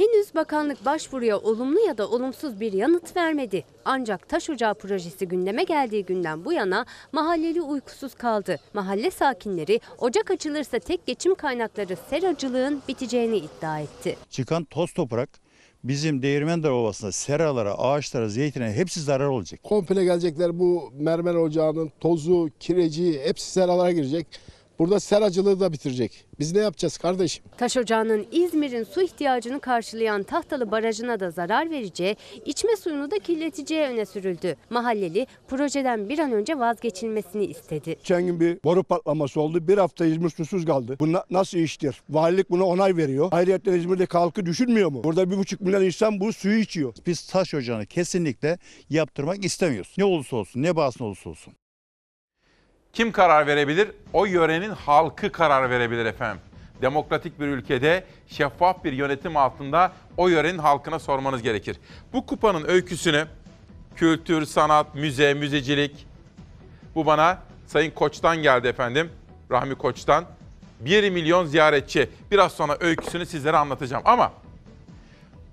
Henüz bakanlık başvuruya olumlu ya da olumsuz bir yanıt vermedi. Ancak taş ocağı projesi gündeme geldiği günden bu yana mahalleli uykusuz kaldı. Mahalle sakinleri ocak açılırsa tek geçim kaynakları seracılığın biteceğini iddia etti. Çıkan toz toprak bizim Değirmendere Ovası'nda seralara, ağaçlara, zeytine hepsi zarar olacak. Komple gelecekler bu mermer ocağının tozu, kireci hepsi seralara girecek. Burada seracılığı da bitirecek. Biz ne yapacağız kardeşim? Taş ocağının İzmir'in su ihtiyacını karşılayan Tahtalı Barajı'na da zarar vereceği, içme suyunu da kirleteceği öne sürüldü. Mahalleli projeden bir an önce vazgeçilmesini istedi. Geçen gün bir boru patlaması oldu. Bir hafta İzmir susuz kaldı. Bu na- nasıl iştir? Valilik buna onay veriyor. Ayrıca İzmir'de halkı düşünmüyor mu? Burada bir buçuk milyon insan bu suyu içiyor. Biz taş ocağını kesinlikle yaptırmak istemiyoruz. Ne olursa olsun, ne bağısına olursa olsun. Kim karar verebilir? O yörenin halkı karar verebilir efendim. Demokratik bir ülkede şeffaf bir yönetim altında o yörenin halkına sormanız gerekir. Bu kupanın öyküsünü kültür, sanat, müze, müzecilik bu bana Sayın Koç'tan geldi efendim. Rahmi Koç'tan. 1 milyon ziyaretçi. Biraz sonra öyküsünü sizlere anlatacağım ama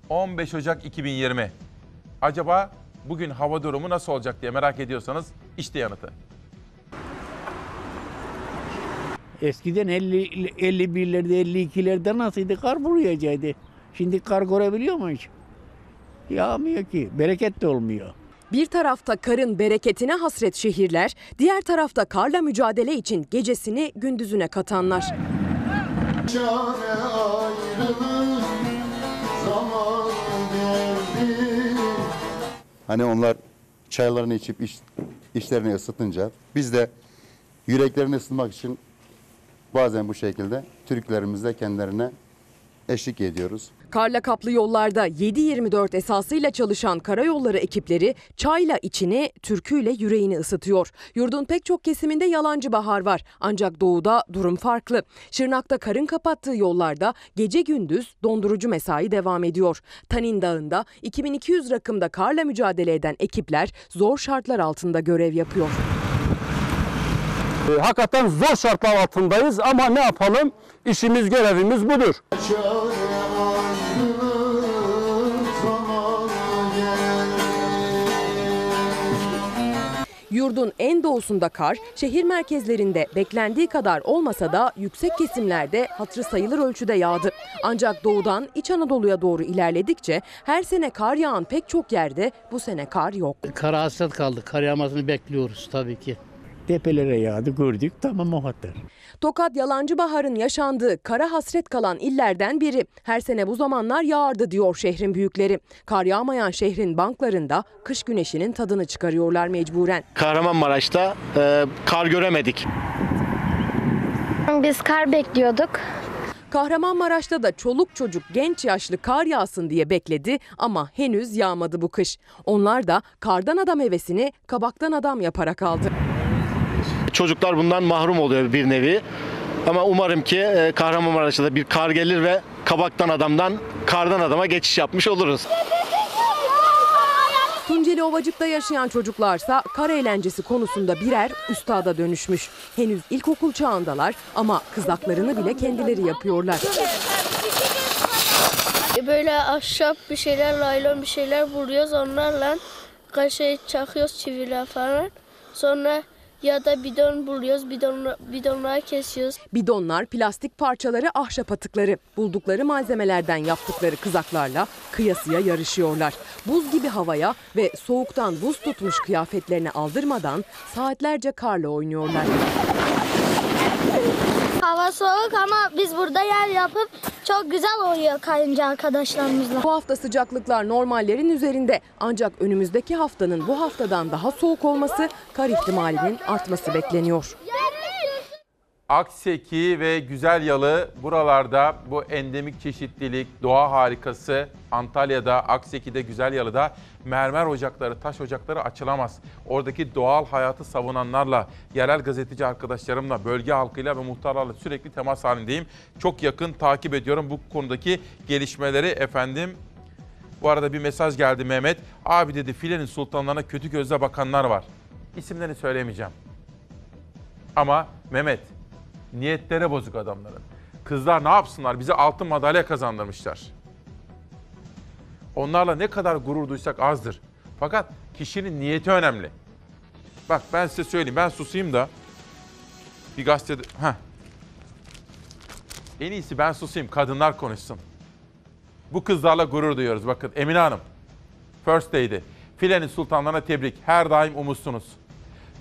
15 Ocak 2020. Acaba bugün hava durumu nasıl olacak diye merak ediyorsanız işte yanıtı. Eskiden 50 51'lerde 52'lerde nasıldı? Kar vuruyacaktı. Şimdi kar görebiliyor mu hiç? Yağmıyor ki. Bereket de olmuyor. Bir tarafta karın bereketine hasret şehirler, diğer tarafta karla mücadele için gecesini gündüzüne katanlar. Çare ayrılık zamanı geldi. Hani onlar çaylarını içip iş, işlerini ısıtınca biz de yüreklerini ısıtmak için bazen bu şekilde türkülerimizle kendilerine eşlik ediyoruz. Karla kaplı yollarda 7-24 esasıyla çalışan karayolları ekipleri çayla içini, türküyle yüreğini ısıtıyor. Yurdun pek çok kesiminde yalancı bahar var. Ancak doğuda durum farklı. Şırnak'ta karın kapattığı yollarda gece gündüz dondurucu mesai devam ediyor. Tanin Dağı'nda 2200 rakımda karla mücadele eden ekipler zor şartlar altında görev yapıyor. E, hakikaten zor şartlar altındayız ama ne yapalım? İşimiz, görevimiz budur. Yurdun en doğusunda kar, şehir merkezlerinde beklendiği kadar olmasa da yüksek kesimlerde hatırı sayılır ölçüde yağdı. Ancak doğudan İç Anadolu'ya doğru ilerledikçe her sene kar yağan pek çok yerde bu sene kar yok. Kara hasret kaldık. Kar yağmasını bekliyoruz tabii ki. Tepelere yağdı gördük tamam o kadar. Tokat Yalancı Bahar'ın yaşandığı kara hasret kalan illerden biri. Her sene bu zamanlar yağardı diyor şehrin büyükleri. Kar yağmayan şehrin banklarında kış güneşinin tadını çıkarıyorlar mecburen. Kahramanmaraş'ta e, kar göremedik. Biz kar bekliyorduk. Kahramanmaraş'ta da çoluk çocuk genç yaşlı kar yağsın diye bekledi ama henüz yağmadı bu kış. Onlar da kardan adam hevesini kabaktan adam yaparak aldı. Çocuklar bundan mahrum oluyor bir nevi. Ama umarım ki e, Kahramanmaraş'ta da bir kar gelir ve kabaktan adamdan kardan adama geçiş yapmış oluruz. Tunceli Ovacık'ta yaşayan çocuklarsa kar eğlencesi konusunda birer üstada dönüşmüş. Henüz ilkokul çağındalar ama kızaklarını bile kendileri yapıyorlar. Böyle ahşap bir şeyler, laylon bir şeyler vuruyoruz onlarla. Kaşe çakıyoruz çiviler falan. Sonra ya da bidon buluyoruz, bidon, bidonları kesiyoruz. Bidonlar, plastik parçaları, ahşap atıkları. Buldukları malzemelerden yaptıkları kızaklarla kıyasıya yarışıyorlar. Buz gibi havaya ve soğuktan buz tutmuş kıyafetlerini aldırmadan saatlerce karla oynuyorlar. Hava soğuk ama biz burada yer yapıp çok güzel oluyor kayınca arkadaşlarımızla. Bu hafta sıcaklıklar normallerin üzerinde. Ancak önümüzdeki haftanın bu haftadan daha soğuk olması kar ihtimalinin artması bekleniyor. Akseki ve Güzel Yalı buralarda bu endemik çeşitlilik, doğa harikası Antalya'da, Akseki'de, Güzel Yalı'da mermer ocakları, taş ocakları açılamaz. Oradaki doğal hayatı savunanlarla, yerel gazeteci arkadaşlarımla, bölge halkıyla ve muhtarlarla sürekli temas halindeyim. Çok yakın takip ediyorum bu konudaki gelişmeleri efendim. Bu arada bir mesaj geldi Mehmet. Abi dedi filenin sultanlarına kötü gözle bakanlar var. İsimlerini söylemeyeceğim. Ama Mehmet niyetlere bozuk adamların. Kızlar ne yapsınlar? Bize altın madalya kazandırmışlar. Onlarla ne kadar gurur duysak azdır. Fakat kişinin niyeti önemli. Bak ben size söyleyeyim. Ben susayım da bir gazetede... Heh. En iyisi ben susayım. Kadınlar konuşsun. Bu kızlarla gurur duyuyoruz. Bakın Emine Hanım. First Day'di. Filenin sultanlarına tebrik. Her daim umutsunuz.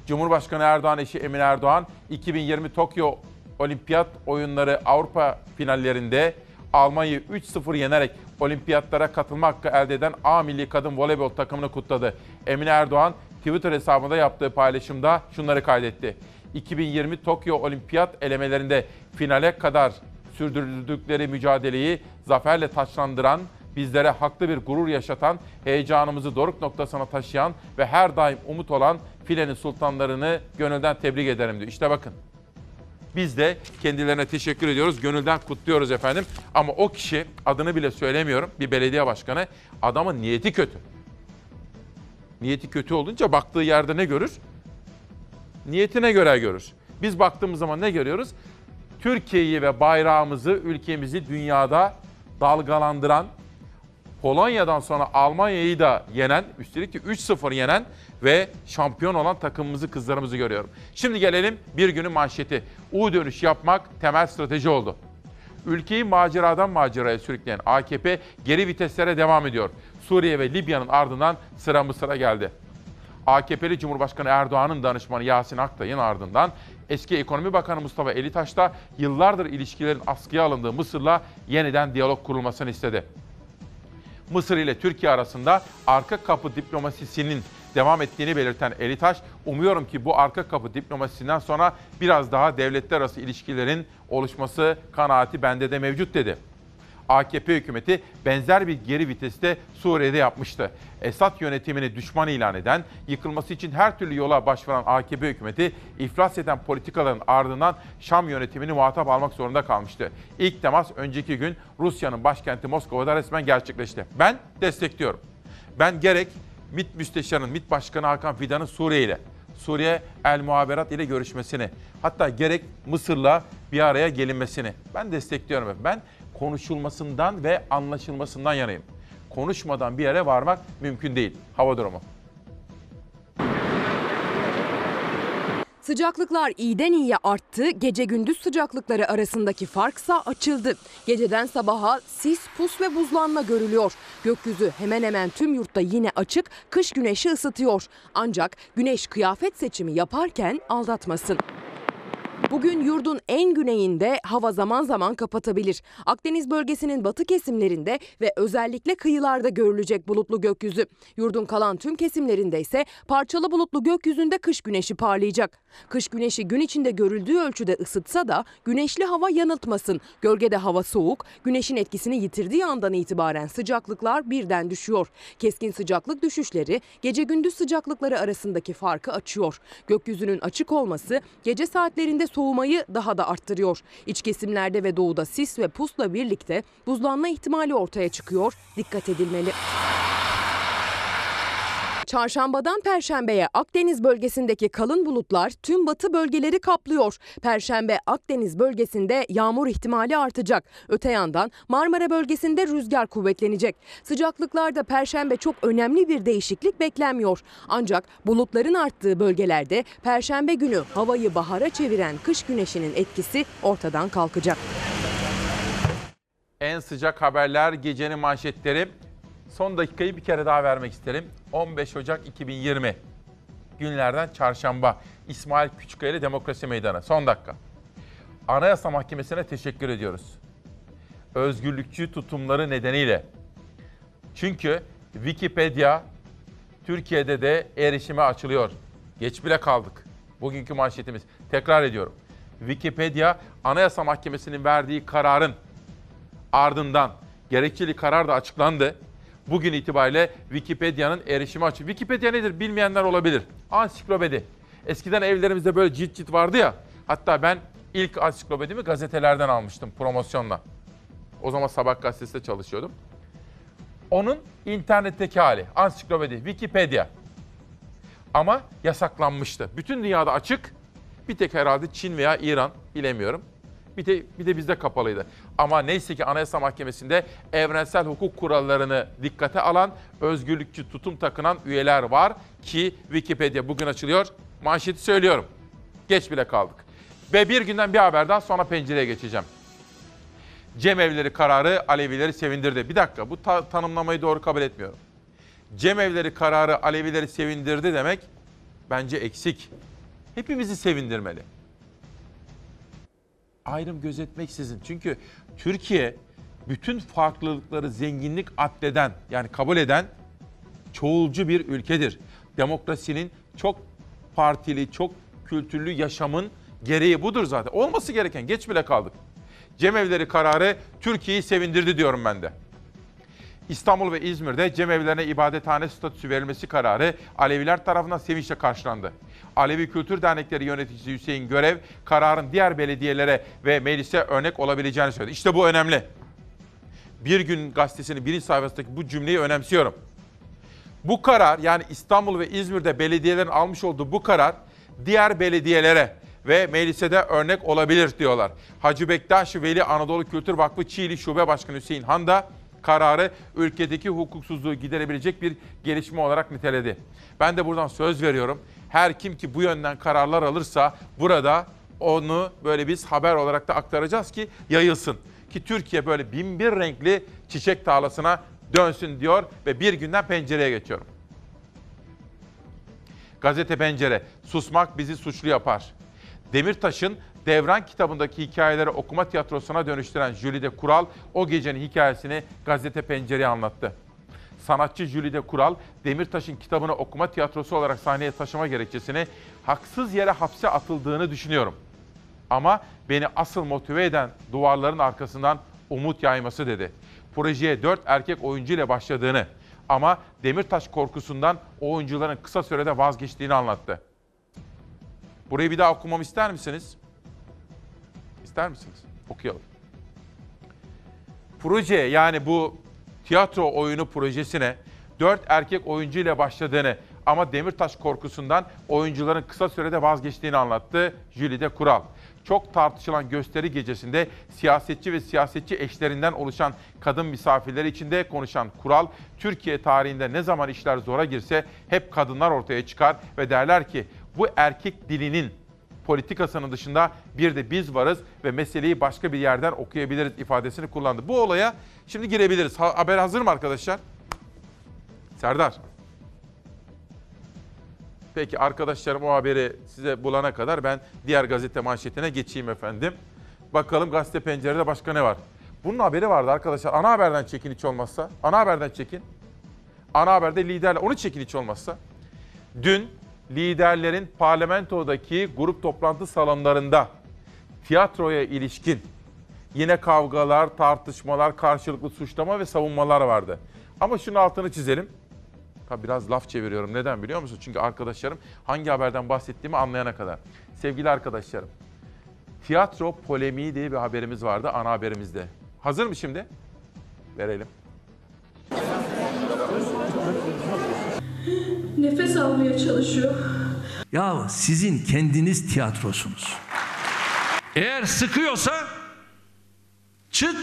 Cumhurbaşkanı Erdoğan eşi Emine Erdoğan 2020 Tokyo olimpiyat oyunları Avrupa finallerinde Almanya'yı 3-0 yenerek olimpiyatlara katılma hakkı elde eden A milli kadın voleybol takımını kutladı. Emine Erdoğan Twitter hesabında yaptığı paylaşımda şunları kaydetti. 2020 Tokyo Olimpiyat elemelerinde finale kadar sürdürdükleri mücadeleyi zaferle taçlandıran, bizlere haklı bir gurur yaşatan, heyecanımızı doruk noktasına taşıyan ve her daim umut olan filenin sultanlarını gönülden tebrik ederim diyor. İşte bakın. Biz de kendilerine teşekkür ediyoruz. Gönülden kutluyoruz efendim. Ama o kişi adını bile söylemiyorum. Bir belediye başkanı. Adamın niyeti kötü. Niyeti kötü olunca baktığı yerde ne görür? Niyetine göre görür. Biz baktığımız zaman ne görüyoruz? Türkiye'yi ve bayrağımızı, ülkemizi dünyada dalgalandıran, Polonya'dan sonra Almanya'yı da yenen, üstelik de 3-0 yenen ve şampiyon olan takımımızı, kızlarımızı görüyorum. Şimdi gelelim bir günün manşeti. U dönüş yapmak temel strateji oldu. Ülkeyi maceradan maceraya sürükleyen AKP geri viteslere devam ediyor. Suriye ve Libya'nın ardından sıra Mısır'a geldi. AKP'li Cumhurbaşkanı Erdoğan'ın danışmanı Yasin Aktay'ın ardından eski Ekonomi Bakanı Mustafa Elitaş da yıllardır ilişkilerin askıya alındığı Mısır'la yeniden diyalog kurulmasını istedi. Mısır ile Türkiye arasında arka kapı diplomasisinin devam ettiğini belirten Elitaş, umuyorum ki bu arka kapı diplomasisinden sonra biraz daha devletler arası ilişkilerin oluşması kanaati bende de mevcut dedi. AKP hükümeti benzer bir geri vitesi de Suriye'de yapmıştı. Esad yönetimini düşman ilan eden, yıkılması için her türlü yola başvuran AKP hükümeti iflas eden politikaların ardından Şam yönetimini muhatap almak zorunda kalmıştı. İlk temas önceki gün Rusya'nın başkenti Moskova'da resmen gerçekleşti. Ben destekliyorum. Ben gerek MİT Müsteşarı'nın, MİT Başkanı Hakan Fidan'ın Suriye ile, Suriye El Muhaberat ile görüşmesini, hatta gerek Mısır'la bir araya gelinmesini ben destekliyorum. Ben konuşulmasından ve anlaşılmasından yanayım. Konuşmadan bir yere varmak mümkün değil. Hava durumu. Sıcaklıklar iyiden iyiye arttı, gece gündüz sıcaklıkları arasındaki farksa açıldı. Geceden sabaha sis, pus ve buzlanma görülüyor. Gökyüzü hemen hemen tüm yurtta yine açık, kış güneşi ısıtıyor. Ancak güneş kıyafet seçimi yaparken aldatmasın. Bugün yurdun en güneyinde hava zaman zaman kapatabilir. Akdeniz bölgesinin batı kesimlerinde ve özellikle kıyılarda görülecek bulutlu gökyüzü. Yurdun kalan tüm kesimlerinde ise parçalı bulutlu gökyüzünde kış güneşi parlayacak. Kış güneşi gün içinde görüldüğü ölçüde ısıtsa da güneşli hava yanıltmasın. Gölgede hava soğuk, güneşin etkisini yitirdiği andan itibaren sıcaklıklar birden düşüyor. Keskin sıcaklık düşüşleri gece gündüz sıcaklıkları arasındaki farkı açıyor. Gökyüzünün açık olması gece saatlerinde soğumayı daha da arttırıyor. İç kesimlerde ve doğuda sis ve pusla birlikte buzlanma ihtimali ortaya çıkıyor. Dikkat edilmeli. Çarşambadan Perşembeye Akdeniz bölgesindeki kalın bulutlar tüm batı bölgeleri kaplıyor. Perşembe Akdeniz bölgesinde yağmur ihtimali artacak. Öte yandan Marmara bölgesinde rüzgar kuvvetlenecek. Sıcaklıklarda Perşembe çok önemli bir değişiklik beklenmiyor. Ancak bulutların arttığı bölgelerde Perşembe günü havayı bahara çeviren kış güneşinin etkisi ortadan kalkacak. En sıcak haberler gecenin manşetleri. Son dakikayı bir kere daha vermek isterim. 15 Ocak 2020 günlerden çarşamba İsmail Küçükkaya ile Demokrasi Meydanı. Son dakika. Anayasa Mahkemesi'ne teşekkür ediyoruz. Özgürlükçü tutumları nedeniyle. Çünkü Wikipedia Türkiye'de de erişime açılıyor. Geç bile kaldık. Bugünkü manşetimiz. Tekrar ediyorum. Wikipedia Anayasa Mahkemesi'nin verdiği kararın ardından gerekçeli karar da açıklandı. Bugün itibariyle Wikipedia'nın erişimi açık. Wikipedia nedir bilmeyenler olabilir. Ansiklopedi. Eskiden evlerimizde böyle cilt cilt vardı ya. Hatta ben ilk ansiklopedimi gazetelerden almıştım promosyonla. O zaman Sabah gazetesinde çalışıyordum. Onun internetteki hali ansiklopedi Wikipedia. Ama yasaklanmıştı. Bütün dünyada açık. Bir tek herhalde Çin veya İran bilemiyorum. Bir de, bir de bizde kapalıydı. Ama neyse ki Anayasa Mahkemesi'nde evrensel hukuk kurallarını dikkate alan, özgürlükçü tutum takınan üyeler var ki Wikipedia bugün açılıyor. Manşeti söylüyorum. Geç bile kaldık. Ve bir günden bir haberden sonra pencereye geçeceğim. Cemevleri kararı Alevileri sevindirdi. Bir dakika bu ta- tanımlamayı doğru kabul etmiyorum. Cemevleri kararı Alevileri sevindirdi demek bence eksik. Hepimizi sevindirmeli. Ayrım gözetmeksizin. Çünkü Türkiye bütün farklılıkları zenginlik addeden yani kabul eden çoğulcu bir ülkedir. Demokrasinin çok partili, çok kültürlü yaşamın gereği budur zaten. Olması gereken geç bile kaldık. Cemevleri kararı Türkiye'yi sevindirdi diyorum ben de. İstanbul ve İzmir'de cemevlerine ibadethane statüsü verilmesi kararı Aleviler tarafından sevinçle karşılandı. Alevi Kültür Dernekleri yöneticisi Hüseyin Görev, kararın diğer belediyelere ve meclise örnek olabileceğini söyledi. İşte bu önemli. Bir Gün Gazetesi'nin birinci sayfasındaki bu cümleyi önemsiyorum. Bu karar yani İstanbul ve İzmir'de belediyelerin almış olduğu bu karar diğer belediyelere ve meclise de örnek olabilir diyorlar. Hacı Bektaş Veli Anadolu Kültür Vakfı Çiğli Şube Başkanı Hüseyin Han da kararı ülkedeki hukuksuzluğu giderebilecek bir gelişme olarak niteledi. Ben de buradan söz veriyorum. Her kim ki bu yönden kararlar alırsa burada onu böyle biz haber olarak da aktaracağız ki yayılsın. Ki Türkiye böyle bin bir renkli çiçek tarlasına dönsün diyor ve bir günden pencereye geçiyorum. Gazete Pencere, susmak bizi suçlu yapar. Demirtaş'ın Devran kitabındaki hikayeleri okuma tiyatrosuna dönüştüren Jülide Kural o gecenin hikayesini Gazete Pencere'ye anlattı. Sanatçı Jülide Kural, Demirtaş'ın kitabını okuma tiyatrosu olarak sahneye taşıma gerekçesini haksız yere hapse atıldığını düşünüyorum. Ama beni asıl motive eden duvarların arkasından umut yayması dedi. Projeye dört erkek oyuncu ile başladığını ama Demirtaş korkusundan oyuncuların kısa sürede vazgeçtiğini anlattı. Burayı bir daha okumamı ister misiniz? İster misiniz? Okuyalım. Proje yani bu tiyatro oyunu projesine dört erkek oyuncu ile başladığını ama Demirtaş korkusundan oyuncuların kısa sürede vazgeçtiğini anlattı Jülide Kural. Çok tartışılan gösteri gecesinde siyasetçi ve siyasetçi eşlerinden oluşan kadın misafirleri içinde konuşan Kural, Türkiye tarihinde ne zaman işler zora girse hep kadınlar ortaya çıkar ve derler ki bu erkek dilinin politikasının dışında bir de biz varız ve meseleyi başka bir yerden okuyabiliriz ifadesini kullandı. Bu olaya şimdi girebiliriz. Ha, haber hazır mı arkadaşlar? Serdar. Peki arkadaşlarım o haberi size bulana kadar ben diğer gazete manşetine geçeyim efendim. Bakalım gazete pencerede başka ne var? Bunun haberi vardı arkadaşlar. Ana haberden çekin hiç olmazsa. Ana haberden çekin. Ana haberde liderler. Onu çekin hiç olmazsa. Dün liderlerin parlamentodaki grup toplantı salonlarında tiyatroya ilişkin yine kavgalar, tartışmalar, karşılıklı suçlama ve savunmalar vardı. Ama şunun altını çizelim. Tabii biraz laf çeviriyorum. Neden biliyor musun? Çünkü arkadaşlarım hangi haberden bahsettiğimi anlayana kadar. Sevgili arkadaşlarım, tiyatro polemiği diye bir haberimiz vardı ana haberimizde. Hazır mı şimdi? Verelim. Nefes almaya çalışıyor. Ya sizin kendiniz tiyatrosunuz. Eğer sıkıyorsa çık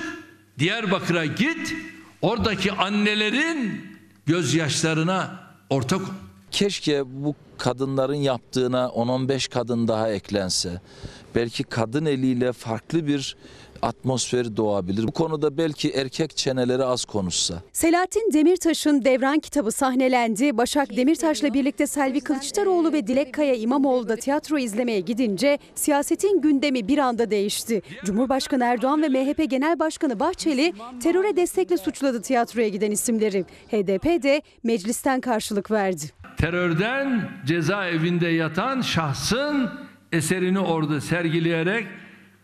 Diyarbakır'a git. Oradaki annelerin gözyaşlarına ortak ol. Keşke bu kadınların yaptığına 10-15 kadın daha eklense. Belki kadın eliyle farklı bir atmosferi doğabilir. Bu konuda belki erkek çeneleri az konuşsa. Selahattin Demirtaş'ın Devran kitabı sahnelendi. Başak Demirtaş'la birlikte Selvi Kılıçdaroğlu ve Dilek Kaya İmamoğlu da tiyatro izlemeye gidince siyasetin gündemi bir anda değişti. Cumhurbaşkanı Erdoğan ve MHP Genel Başkanı Bahçeli teröre destekle suçladı tiyatroya giden isimleri. HDP de meclisten karşılık verdi. Terörden cezaevinde yatan şahsın eserini orada sergileyerek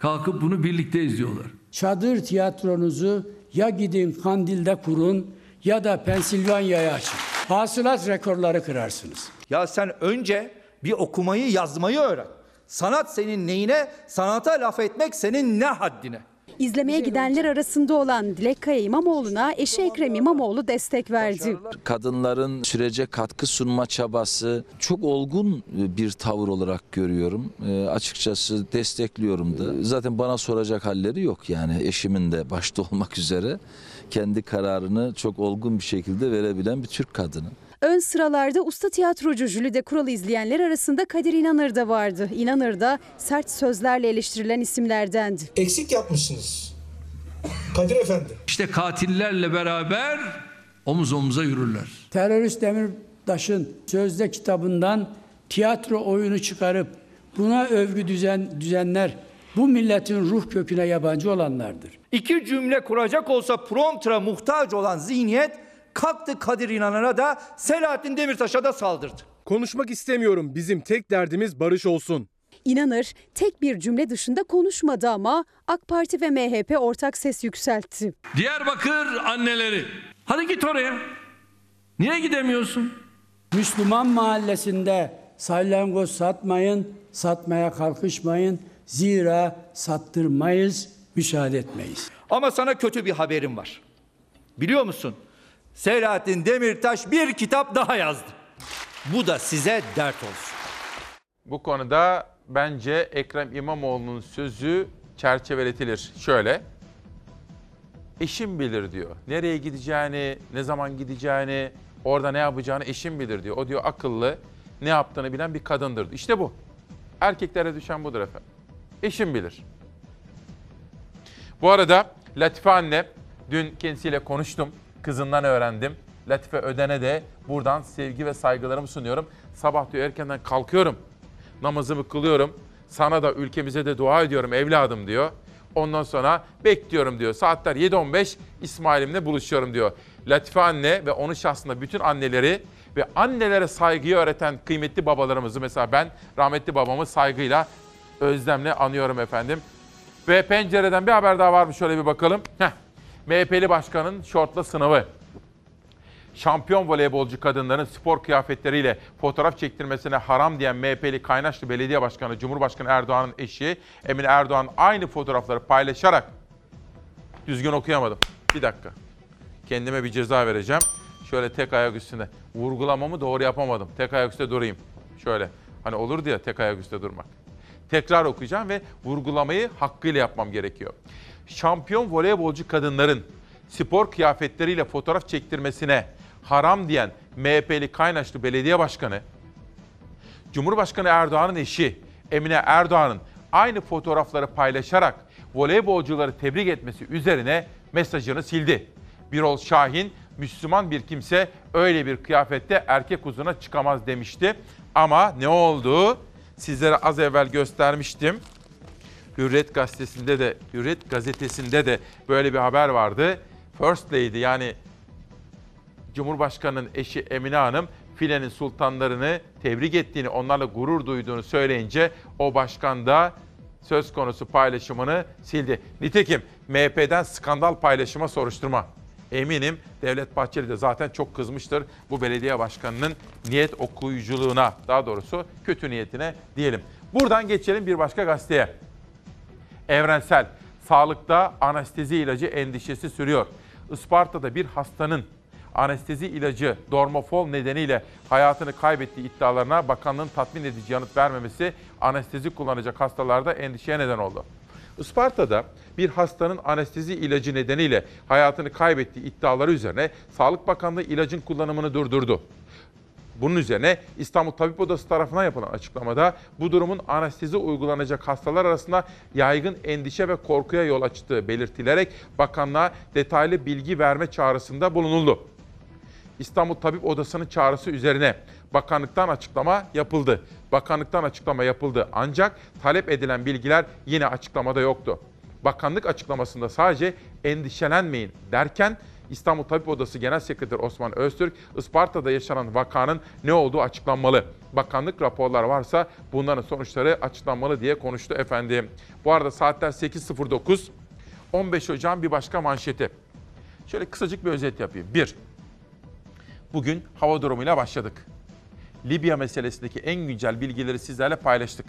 kalkıp bunu birlikte izliyorlar. Çadır tiyatronuzu ya gidin Kandil'de kurun ya da Pensilvanya'ya açın. Hasılat rekorları kırarsınız. Ya sen önce bir okumayı yazmayı öğren. Sanat senin neyine, sanata laf etmek senin ne haddine. İzlemeye gidenler arasında olan Dilek Kaya İmamoğlu'na eşi Ekrem İmamoğlu destek verdi. Kadınların sürece katkı sunma çabası çok olgun bir tavır olarak görüyorum. E, açıkçası destekliyorum da. Zaten bana soracak halleri yok yani eşimin de başta olmak üzere kendi kararını çok olgun bir şekilde verebilen bir Türk kadını. Ön sıralarda usta tiyatrocu Jülide Kural'ı izleyenler arasında Kadir İnanır da vardı. İnanır da sert sözlerle eleştirilen isimlerdendi. Eksik yapmışsınız. Kadir Efendi. İşte katillerle beraber omuz omuza yürürler. Terörist Demirtaş'ın sözde kitabından tiyatro oyunu çıkarıp buna övgü düzen düzenler bu milletin ruh köküne yabancı olanlardır. İki cümle kuracak olsa promptra muhtaç olan zihniyet kalktı Kadir İnanır'a da Selahattin Demirtaş'a da saldırdı. Konuşmak istemiyorum. Bizim tek derdimiz barış olsun. İnanır tek bir cümle dışında konuşmadı ama AK Parti ve MHP ortak ses yükseltti. Diyarbakır anneleri. Hadi git oraya. Niye gidemiyorsun? Müslüman mahallesinde salyangoz satmayın, satmaya kalkışmayın. Zira sattırmayız, müsaade etmeyiz. Ama sana kötü bir haberim var. Biliyor musun? Selahattin Demirtaş bir kitap daha yazdı. Bu da size dert olsun. Bu konuda bence Ekrem İmamoğlu'nun sözü çerçeveletilir. Şöyle. Eşim bilir diyor. Nereye gideceğini, ne zaman gideceğini, orada ne yapacağını eşim bilir diyor. O diyor akıllı, ne yaptığını bilen bir kadındır. İşte bu. Erkeklere düşen budur efendim. Eşim bilir. Bu arada Latife anne, dün kendisiyle konuştum. Kızından öğrendim. Latife Öden'e de buradan sevgi ve saygılarımı sunuyorum. Sabah diyor erkenden kalkıyorum. Namazımı kılıyorum. Sana da ülkemize de dua ediyorum evladım diyor. Ondan sonra bekliyorum diyor. Saatler 7.15 İsmail'imle buluşuyorum diyor. Latife anne ve onun şahsında bütün anneleri ve annelere saygıyı öğreten kıymetli babalarımızı mesela ben rahmetli babamı saygıyla özlemle anıyorum efendim. Ve pencereden bir haber daha varmış şöyle bir bakalım. Heh. MHP'li başkanın şortla sınavı. Şampiyon voleybolcu kadınların spor kıyafetleriyle fotoğraf çektirmesine haram diyen MHP'li Kaynaşlı Belediye Başkanı Cumhurbaşkanı Erdoğan'ın eşi Emine Erdoğan aynı fotoğrafları paylaşarak düzgün okuyamadım. Bir dakika. Kendime bir ceza vereceğim. Şöyle tek ayak üstünde. Vurgulamamı doğru yapamadım. Tek ayak üstünde durayım. Şöyle. Hani olur diye tek ayak üstünde durmak. Tekrar okuyacağım ve vurgulamayı hakkıyla yapmam gerekiyor. Şampiyon voleybolcu kadınların spor kıyafetleriyle fotoğraf çektirmesine haram diyen MHP'li Kaynaşlı Belediye Başkanı, Cumhurbaşkanı Erdoğan'ın eşi Emine Erdoğan'ın aynı fotoğrafları paylaşarak voleybolcuları tebrik etmesi üzerine mesajını sildi. Birol Şahin, Müslüman bir kimse öyle bir kıyafette erkek huzuruna çıkamaz demişti. Ama ne oldu? Sizlere az evvel göstermiştim. Hürriyet gazetesinde de, Hürriyet gazetesinde de böyle bir haber vardı. First Lady yani Cumhurbaşkanı'nın eşi Emine Hanım filenin sultanlarını tebrik ettiğini, onlarla gurur duyduğunu söyleyince o başkan da söz konusu paylaşımını sildi. Nitekim MHP'den skandal paylaşıma soruşturma. Eminim Devlet Bahçeli de zaten çok kızmıştır bu belediye başkanının niyet okuyuculuğuna, daha doğrusu kötü niyetine diyelim. Buradan geçelim bir başka gazeteye. Evrensel, sağlıkta anestezi ilacı endişesi sürüyor. Isparta'da bir hastanın anestezi ilacı dormofol nedeniyle hayatını kaybettiği iddialarına bakanlığın tatmin edici yanıt vermemesi anestezi kullanacak hastalarda endişeye neden oldu. Isparta'da bir hastanın anestezi ilacı nedeniyle hayatını kaybettiği iddiaları üzerine Sağlık Bakanlığı ilacın kullanımını durdurdu. Bunun üzerine İstanbul Tabip Odası tarafından yapılan açıklamada bu durumun anestezi uygulanacak hastalar arasında yaygın endişe ve korkuya yol açtığı belirtilerek bakanlığa detaylı bilgi verme çağrısında bulunuldu. İstanbul Tabip Odası'nın çağrısı üzerine bakanlıktan açıklama yapıldı. Bakanlıktan açıklama yapıldı ancak talep edilen bilgiler yine açıklamada yoktu. Bakanlık açıklamasında sadece endişelenmeyin derken İstanbul Tabip Odası Genel Sekreteri Osman Öztürk, Isparta'da yaşanan vakanın ne olduğu açıklanmalı. Bakanlık raporlar varsa bunların sonuçları açıklanmalı diye konuştu efendim. Bu arada saatler 8.09. 15 Ocağın bir başka manşeti. Şöyle kısacık bir özet yapayım. 1. Bugün hava durumuyla başladık. Libya meselesindeki en güncel bilgileri sizlerle paylaştık.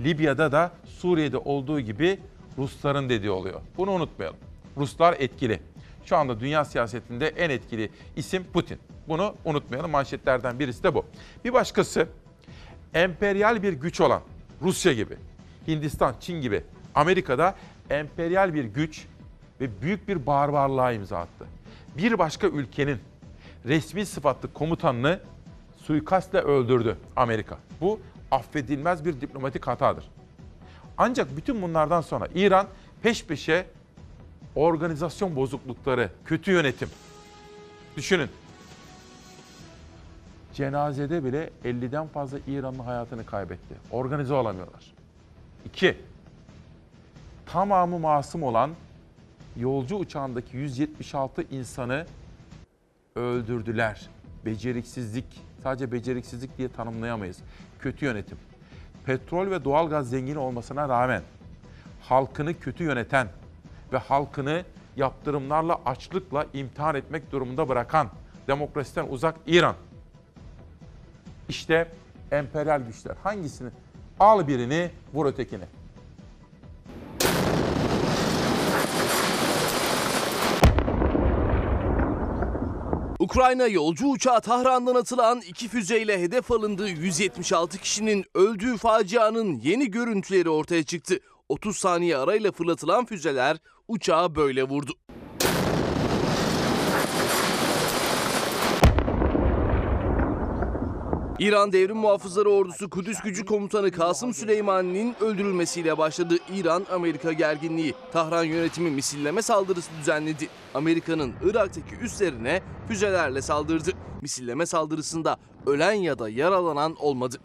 Libya'da da Suriye'de olduğu gibi Rusların dediği oluyor. Bunu unutmayalım. Ruslar etkili. Şu anda dünya siyasetinde en etkili isim Putin. Bunu unutmayalım. Manşetlerden birisi de bu. Bir başkası emperyal bir güç olan Rusya gibi, Hindistan, Çin gibi Amerika'da emperyal bir güç ve büyük bir barbarlığa imza attı. Bir başka ülkenin resmi sıfatlı komutanını suikastle öldürdü Amerika. Bu affedilmez bir diplomatik hatadır. Ancak bütün bunlardan sonra İran peş peşe organizasyon bozuklukları, kötü yönetim. Düşünün. Cenazede bile 50'den fazla İranlı hayatını kaybetti. Organize olamıyorlar. İki, tamamı masum olan yolcu uçağındaki 176 insanı öldürdüler. Beceriksizlik, sadece beceriksizlik diye tanımlayamayız. Kötü yönetim. Petrol ve doğalgaz zengini olmasına rağmen halkını kötü yöneten ve halkını yaptırımlarla, açlıkla imtihan etmek durumunda bırakan, demokrasiden uzak İran. İşte emperyal güçler. Hangisini? Al birini, vur ötekini. Ukrayna yolcu uçağı Tahran'dan atılan iki füzeyle hedef alındığı 176 kişinin öldüğü facianın yeni görüntüleri ortaya çıktı. 30 saniye arayla fırlatılan füzeler uçağı böyle vurdu. İran Devrim Muhafızları Ordusu Kudüs Gücü Komutanı Kasım Süleymani'nin öldürülmesiyle başladı İran-Amerika gerginliği. Tahran yönetimi misilleme saldırısı düzenledi. Amerika'nın Irak'taki üslerine füzelerle saldırdı. Misilleme saldırısında ölen ya da yaralanan olmadı.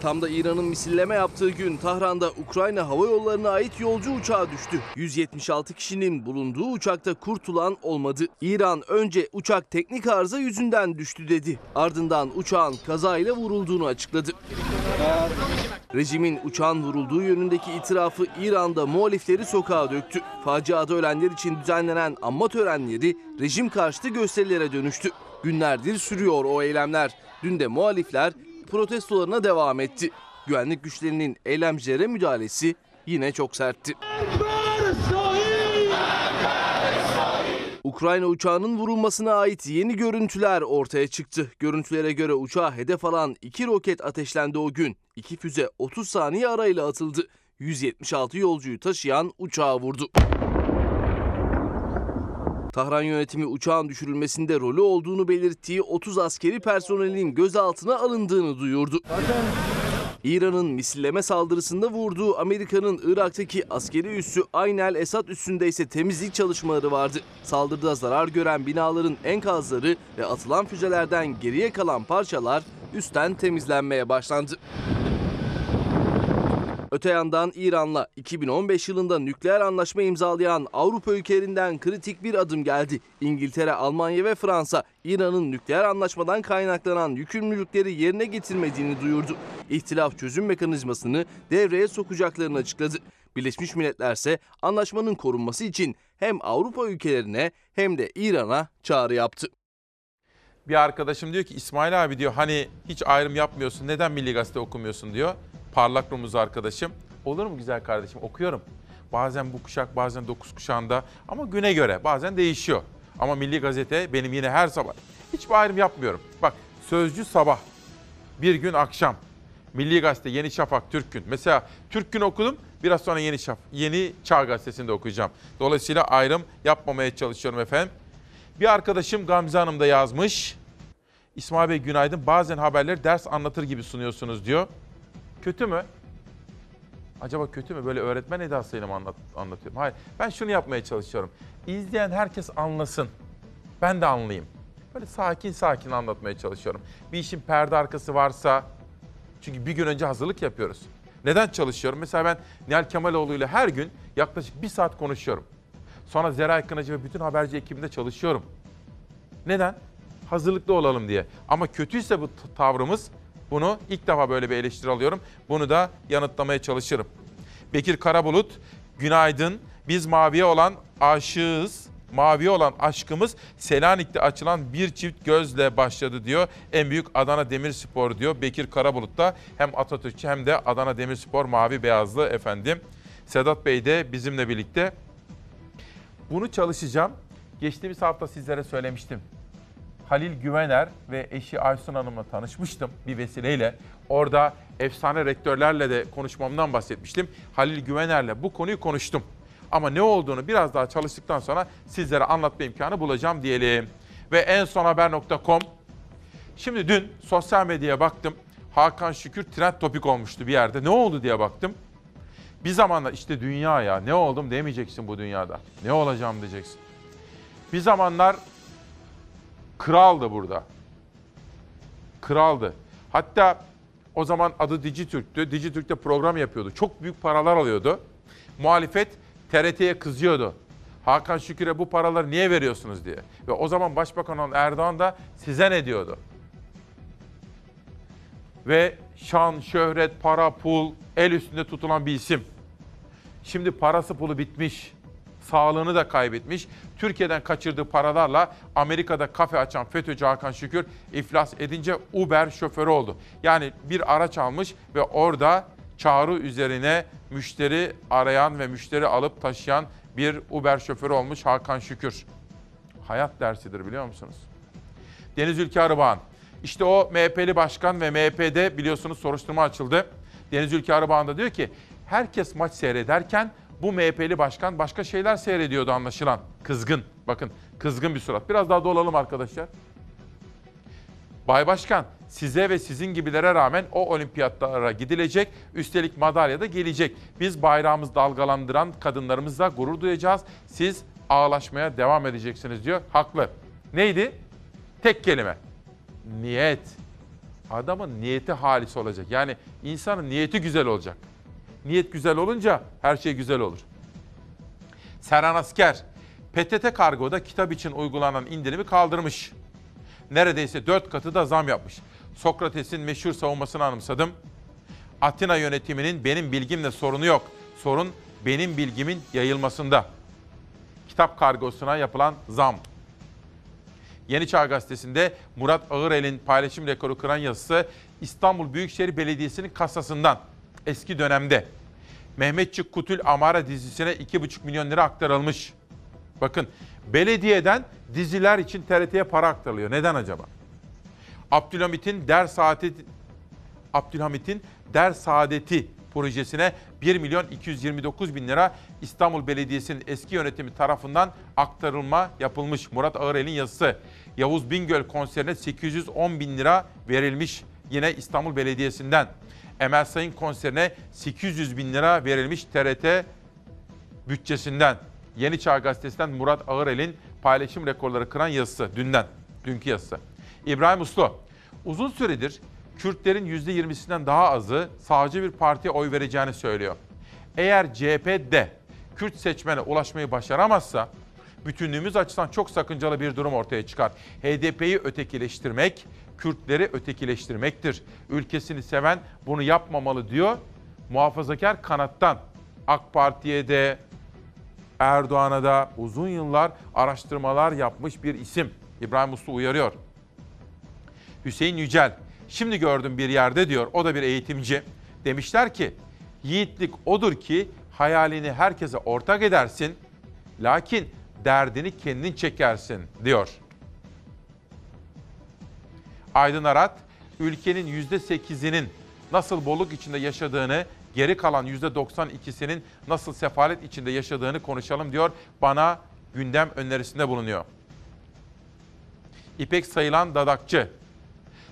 Tam da İran'ın misilleme yaptığı gün Tahran'da Ukrayna Hava Yolları'na ait yolcu uçağı düştü. 176 kişinin bulunduğu uçakta kurtulan olmadı. İran önce uçak teknik arıza yüzünden düştü dedi. Ardından uçağın kazayla vurulduğunu açıkladı. Rejimin uçağın vurulduğu yönündeki itirafı İran'da muhalifleri sokağa döktü. Faciada ölenler için düzenlenen anma törenleri rejim karşıtı gösterilere dönüştü. Günlerdir sürüyor o eylemler. Dün de muhalifler protestolarına devam etti. Güvenlik güçlerinin eylemcilere müdahalesi yine çok sertti. Ukrayna uçağının vurulmasına ait yeni görüntüler ortaya çıktı. Görüntülere göre uçağa hedef alan iki roket ateşlendi o gün. İki füze 30 saniye arayla atıldı. 176 yolcuyu taşıyan uçağı vurdu. Tahran yönetimi uçağın düşürülmesinde rolü olduğunu belirttiği 30 askeri personelin gözaltına alındığını duyurdu. İran'ın misilleme saldırısında vurduğu Amerika'nın Irak'taki askeri üssü Aynel Esad üssünde ise temizlik çalışmaları vardı. Saldırıda zarar gören binaların enkazları ve atılan füzelerden geriye kalan parçalar üstten temizlenmeye başlandı. Öte yandan İran'la 2015 yılında nükleer anlaşma imzalayan Avrupa ülkelerinden kritik bir adım geldi. İngiltere, Almanya ve Fransa İran'ın nükleer anlaşmadan kaynaklanan yükümlülükleri yerine getirmediğini duyurdu. İhtilaf çözüm mekanizmasını devreye sokacaklarını açıkladı. Birleşmiş Milletler ise anlaşmanın korunması için hem Avrupa ülkelerine hem de İran'a çağrı yaptı. Bir arkadaşım diyor ki İsmail abi diyor hani hiç ayrım yapmıyorsun neden Milli Gazete okumuyorsun diyor. Parlak Rumuz arkadaşım. Olur mu güzel kardeşim okuyorum. Bazen bu kuşak bazen dokuz kuşağında ama güne göre bazen değişiyor. Ama Milli Gazete benim yine her sabah. Hiçbir ayrım yapmıyorum. Bak Sözcü sabah, bir gün akşam. Milli Gazete, Yeni Şafak, Türk Gün. Mesela Türk Gün okudum, biraz sonra Yeni Şaf, Yeni Çağ Gazetesi'nde okuyacağım. Dolayısıyla ayrım yapmamaya çalışıyorum efendim. Bir arkadaşım Gamze Hanım da yazmış. İsmail Bey günaydın. Bazen haberleri ders anlatır gibi sunuyorsunuz diyor. Kötü mü? Acaba kötü mü? Böyle öğretmen edasıyla mı anlat, anlatıyorum? Hayır. Ben şunu yapmaya çalışıyorum. İzleyen herkes anlasın. Ben de anlayayım. Böyle sakin sakin anlatmaya çalışıyorum. Bir işin perde arkası varsa... Çünkü bir gün önce hazırlık yapıyoruz. Neden çalışıyorum? Mesela ben Nihal Kemaloğlu ile her gün yaklaşık bir saat konuşuyorum. Sonra Zeray Kınacı ve bütün haberci ekibinde çalışıyorum. Neden? Hazırlıklı olalım diye. Ama kötüyse bu tavrımız bunu ilk defa böyle bir eleştiri alıyorum. Bunu da yanıtlamaya çalışırım. Bekir Karabulut, günaydın. Biz maviye olan aşığız. Maviye olan aşkımız Selanik'te açılan bir çift gözle başladı diyor. En büyük Adana Demirspor diyor. Bekir Karabulut da hem Atatürkçü hem de Adana Demirspor mavi beyazlı efendim. Sedat Bey de bizimle birlikte. Bunu çalışacağım. Geçtiğimiz hafta sizlere söylemiştim. Halil Güvener ve eşi Aysun Hanım'la tanışmıştım bir vesileyle. Orada efsane rektörlerle de konuşmamdan bahsetmiştim. Halil Güvener'le bu konuyu konuştum. Ama ne olduğunu biraz daha çalıştıktan sonra sizlere anlatma imkanı bulacağım diyelim. Ve en son haber.com. Şimdi dün sosyal medyaya baktım. Hakan Şükür trend topik olmuştu bir yerde. Ne oldu diye baktım. Bir zamanlar işte dünya ya ne oldum demeyeceksin bu dünyada. Ne olacağım diyeceksin. Bir zamanlar kraldı burada. Kraldı. Hatta O zaman adı Dijitürk'tü. Dijitürk'te program yapıyordu. Çok büyük paralar alıyordu. Muhalefet TRT'ye kızıyordu. Hakan Şükür'e bu paraları niye veriyorsunuz diye. Ve o zaman Başbakan olan Erdoğan da size ne diyordu? Ve şan, şöhret, para, pul el üstünde tutulan bir isim. Şimdi parası pulu bitmiş. Sağlığını da kaybetmiş. Türkiye'den kaçırdığı paralarla Amerika'da kafe açan FETÖ'cü Hakan Şükür iflas edince Uber şoförü oldu. Yani bir araç almış ve orada çağrı üzerine müşteri arayan ve müşteri alıp taşıyan bir Uber şoförü olmuş Hakan Şükür. Hayat dersidir biliyor musunuz? Deniz Ülke Arıbağan. İşte o MHP'li başkan ve MHP'de biliyorsunuz soruşturma açıldı. Deniz Ülke Arıbağan da diyor ki herkes maç seyrederken bu MHP'li başkan başka şeyler seyrediyordu anlaşılan. Kızgın. Bakın kızgın bir surat. Biraz daha dolalım arkadaşlar. Bay Başkan size ve sizin gibilere rağmen o olimpiyatlara gidilecek. Üstelik madalya da gelecek. Biz bayrağımız dalgalandıran kadınlarımızla gurur duyacağız. Siz ağlaşmaya devam edeceksiniz diyor. Haklı. Neydi? Tek kelime. Niyet. Adamın niyeti halis olacak. Yani insanın niyeti güzel olacak. Niyet güzel olunca her şey güzel olur. Serhan Asker, PTT Kargo'da kitap için uygulanan indirimi kaldırmış. Neredeyse dört katı da zam yapmış. Sokrates'in meşhur savunmasını anımsadım. Atina yönetiminin benim bilgimle sorunu yok. Sorun benim bilgimin yayılmasında. Kitap kargosuna yapılan zam. Yeni Çağ Gazetesi'nde Murat Ağırel'in paylaşım rekoru kıran yazısı İstanbul Büyükşehir Belediyesi'nin kasasından eski dönemde Mehmetçik Kutul Amara dizisine 2,5 milyon lira aktarılmış. Bakın belediyeden diziler için TRT'ye para aktarılıyor. Neden acaba? Abdülhamit'in ders saati Abdülhamit'in ders saadeti projesine 1 milyon 229 bin lira İstanbul Belediyesi'nin eski yönetimi tarafından aktarılma yapılmış. Murat Ağırel'in yazısı. Yavuz Bingöl konserine 810 bin lira verilmiş yine İstanbul Belediyesi'nden. Emel Sayın konserine 800 bin lira verilmiş TRT bütçesinden. Yeni Çağ Gazetesi'nden Murat Ağırel'in paylaşım rekorları kıran yazısı dünden, dünkü yazısı. İbrahim Uslu, uzun süredir Kürtlerin %20'sinden daha azı sağcı bir partiye oy vereceğini söylüyor. Eğer CHP de Kürt seçmene ulaşmayı başaramazsa bütünlüğümüz açısından çok sakıncalı bir durum ortaya çıkar. HDP'yi ötekileştirmek, Kürtleri ötekileştirmektir. Ülkesini seven bunu yapmamalı diyor. Muhafazakar kanattan AK Parti'ye de Erdoğan'a da uzun yıllar araştırmalar yapmış bir isim. İbrahim Uslu uyarıyor. Hüseyin Yücel, şimdi gördüm bir yerde diyor, o da bir eğitimci. Demişler ki, yiğitlik odur ki hayalini herkese ortak edersin, lakin derdini kendin çekersin diyor. Aydın Arat, ülkenin %8'inin nasıl bolluk içinde yaşadığını, geri kalan %92'sinin nasıl sefalet içinde yaşadığını konuşalım diyor. Bana gündem önerisinde bulunuyor. İpek sayılan dadakçı.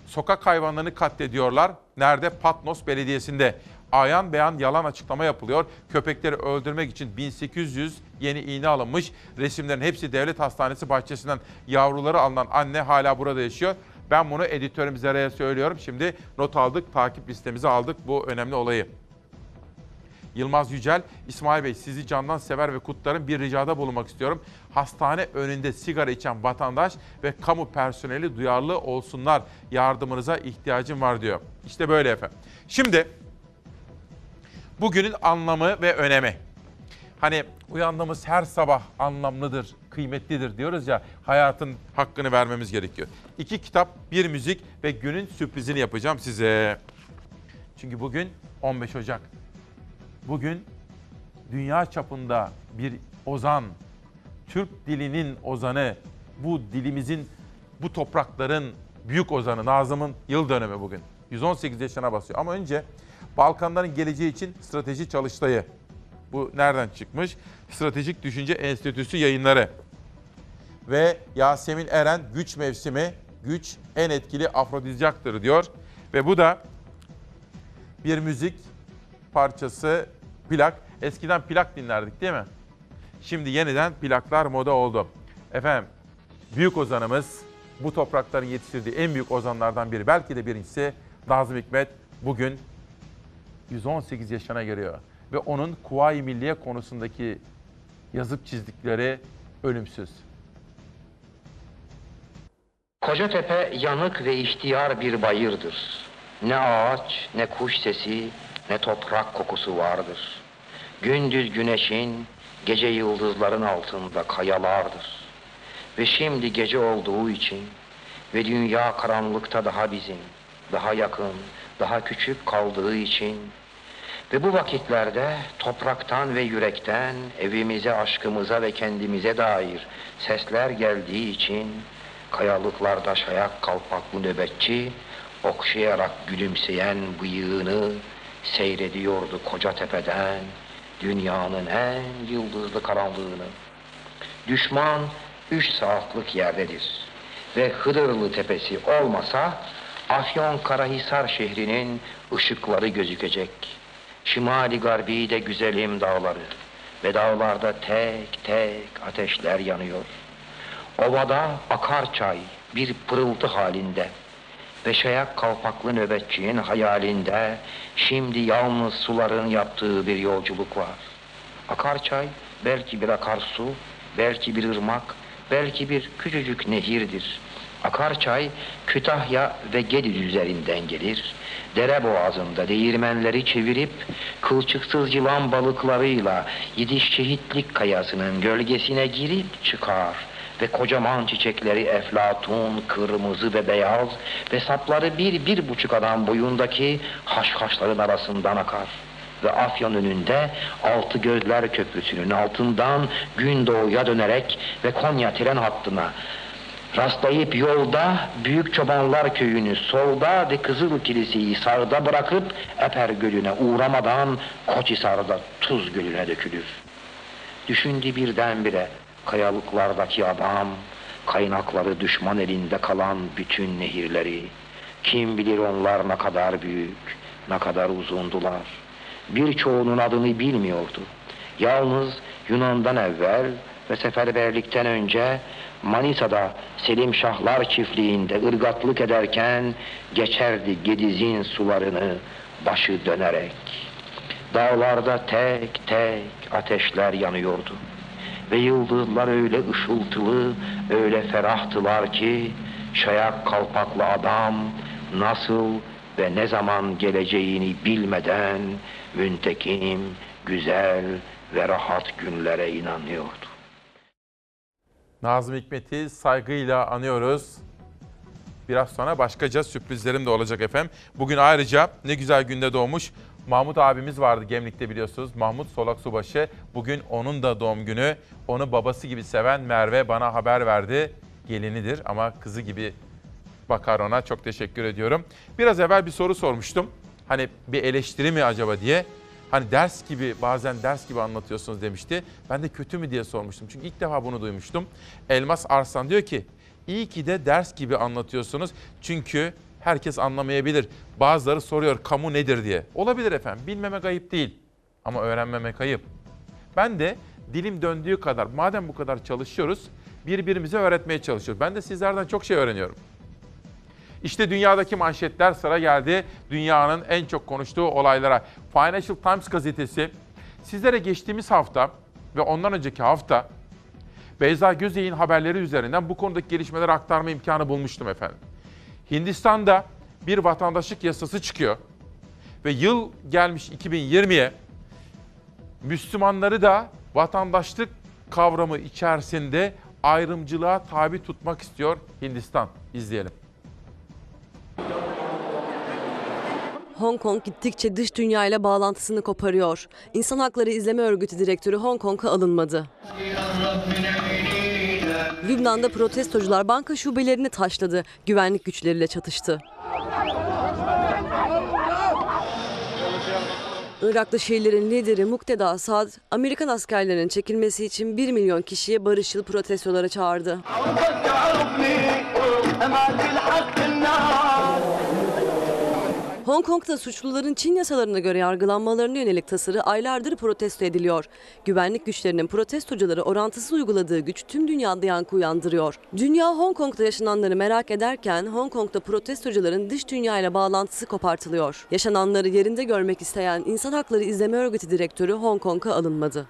Sokak hayvanlarını katlediyorlar. Nerede? Patnos Belediyesi'nde. Ayan beyan yalan açıklama yapılıyor. Köpekleri öldürmek için 1800 yeni iğne alınmış. Resimlerin hepsi devlet hastanesi bahçesinden yavruları alınan anne hala burada yaşıyor. Ben bunu editörüm Zera'ya söylüyorum. Şimdi not aldık, takip listemize aldık bu önemli olayı. Yılmaz Yücel, İsmail Bey sizi candan sever ve kutlarım bir ricada bulunmak istiyorum. Hastane önünde sigara içen vatandaş ve kamu personeli duyarlı olsunlar. Yardımınıza ihtiyacım var diyor. İşte böyle efendim. Şimdi bugünün anlamı ve önemi. Hani uyandığımız her sabah anlamlıdır, kıymetlidir diyoruz ya hayatın hakkını vermemiz gerekiyor. İki kitap, bir müzik ve günün sürprizini yapacağım size. Çünkü bugün 15 Ocak. Bugün dünya çapında bir ozan, Türk dilinin ozanı, bu dilimizin, bu toprakların büyük ozanı Nazım'ın yıl dönümü bugün. 118 yaşına basıyor. Ama önce Balkanların geleceği için strateji çalıştayı. Bu nereden çıkmış? Stratejik Düşünce Enstitüsü yayınları. Ve Yasemin Eren güç mevsimi, güç en etkili afrodizyaktır diyor. Ve bu da bir müzik parçası plak. Eskiden plak dinlerdik değil mi? Şimdi yeniden plaklar moda oldu. Efendim büyük ozanımız bu toprakların yetiştirdiği en büyük ozanlardan biri belki de birincisi Nazım Hikmet bugün 118 yaşına giriyor. Ve onun Kuvayi Milliye konusundaki yazıp çizdikleri ölümsüz. Kocatepe yanık ve ihtiyar bir bayırdır. Ne ağaç, ne kuş sesi, ne toprak kokusu vardır. Gündüz güneşin, gece yıldızların altında kayalardır. Ve şimdi gece olduğu için ve dünya karanlıkta daha bizim, daha yakın, daha küçük kaldığı için ve bu vakitlerde topraktan ve yürekten evimize, aşkımıza ve kendimize dair sesler geldiği için kayalıklarda şayak kalpaklı nöbetçi okşayarak gülümseyen bıyığını seyrediyordu koca tepeden dünyanın en yıldızlı karanlığını. Düşman üç saatlik yerdedir ve Hıdırlı tepesi olmasa Afyon Karahisar şehrinin ışıkları gözükecek. Şimali garbi de güzelim dağları ve dağlarda tek tek ateşler yanıyor. Ovada akar çay bir pırıltı halinde ve kalpaklı nöbetçinin hayalinde şimdi yalnız suların yaptığı bir yolculuk var. Akar çay belki bir akarsu, belki bir ırmak, belki bir küçücük nehirdir. Akar çay Kütahya ve Gediz üzerinden gelir. Dere boğazında değirmenleri çevirip kılçıksız yılan balıklarıyla Yidiş Şehitlik Kayası'nın gölgesine girip çıkar ve kocaman çiçekleri eflatun, kırmızı ve beyaz ve sapları bir, bir buçuk adam boyundaki haşhaşların arasından akar. Ve Afyon önünde Altı Gözler Köprüsü'nün altından Gündoğu'ya dönerek ve Konya tren hattına rastlayıp yolda Büyük Çobanlar Köyü'nü solda ve Kızıl Kilise'yi sağda bırakıp Eper Gölü'ne uğramadan Koçhisar'da Tuz Gölü'ne dökülür. Düşündü birdenbire kayalıklardaki adam, kaynakları düşman elinde kalan bütün nehirleri. Kim bilir onlar ne kadar büyük, ne kadar uzundular. Birçoğunun adını bilmiyordu. Yalnız Yunan'dan evvel ve seferberlikten önce Manisa'da Selim Şahlar çiftliğinde ırgatlık ederken geçerdi Gediz'in sularını başı dönerek. Dağlarda tek tek ateşler yanıyordu. Ve yıldızlar öyle ışıltılı, öyle ferahtılar ki şayak kalpaklı adam nasıl ve ne zaman geleceğini bilmeden müntekim, güzel ve rahat günlere inanıyordu. Nazım Hikmet'i saygıyla anıyoruz. Biraz sonra başkaca sürprizlerim de olacak efendim. Bugün ayrıca ne güzel günde doğmuş Mahmut abimiz vardı Gemlik'te biliyorsunuz. Mahmut Solak Subaşı. Bugün onun da doğum günü. Onu babası gibi seven Merve bana haber verdi. Gelinidir ama kızı gibi bakar ona. Çok teşekkür ediyorum. Biraz evvel bir soru sormuştum. Hani bir eleştiri mi acaba diye. Hani ders gibi bazen ders gibi anlatıyorsunuz demişti. Ben de kötü mü diye sormuştum. Çünkü ilk defa bunu duymuştum. Elmas Arslan diyor ki iyi ki de ders gibi anlatıyorsunuz. Çünkü herkes anlamayabilir. Bazıları soruyor kamu nedir diye. Olabilir efendim. Bilmemek ayıp değil. Ama öğrenmemek ayıp. Ben de dilim döndüğü kadar madem bu kadar çalışıyoruz birbirimize öğretmeye çalışıyoruz. Ben de sizlerden çok şey öğreniyorum. İşte dünyadaki manşetler sıra geldi. Dünyanın en çok konuştuğu olaylara. Financial Times gazetesi sizlere geçtiğimiz hafta ve ondan önceki hafta Beyza Gözey'in haberleri üzerinden bu konudaki gelişmeleri aktarma imkanı bulmuştum efendim. Hindistan'da bir vatandaşlık yasası çıkıyor ve yıl gelmiş 2020'ye Müslümanları da vatandaşlık kavramı içerisinde ayrımcılığa tabi tutmak istiyor Hindistan. İzleyelim. Hong Kong gittikçe dış dünya ile bağlantısını koparıyor. İnsan Hakları İzleme Örgütü Direktörü Hong Kong'a alınmadı. Lübnan'da protestocular banka şubelerini taşladı. Güvenlik güçleriyle çatıştı. Irak'ta Şiilerin lideri Mukteda Sad, Amerikan askerlerinin çekilmesi için 1 milyon kişiye barışçıl protestolara çağırdı. Hong Kong'da suçluların Çin yasalarına göre yargılanmalarına yönelik tasarı aylardır protesto ediliyor. Güvenlik güçlerinin protestocuları orantısız uyguladığı güç tüm dünyada yankı uyandırıyor. Dünya Hong Kong'da yaşananları merak ederken Hong Kong'da protestocuların dış dünyayla bağlantısı kopartılıyor. Yaşananları yerinde görmek isteyen İnsan Hakları İzleme Örgütü Direktörü Hong Kong'a alınmadı.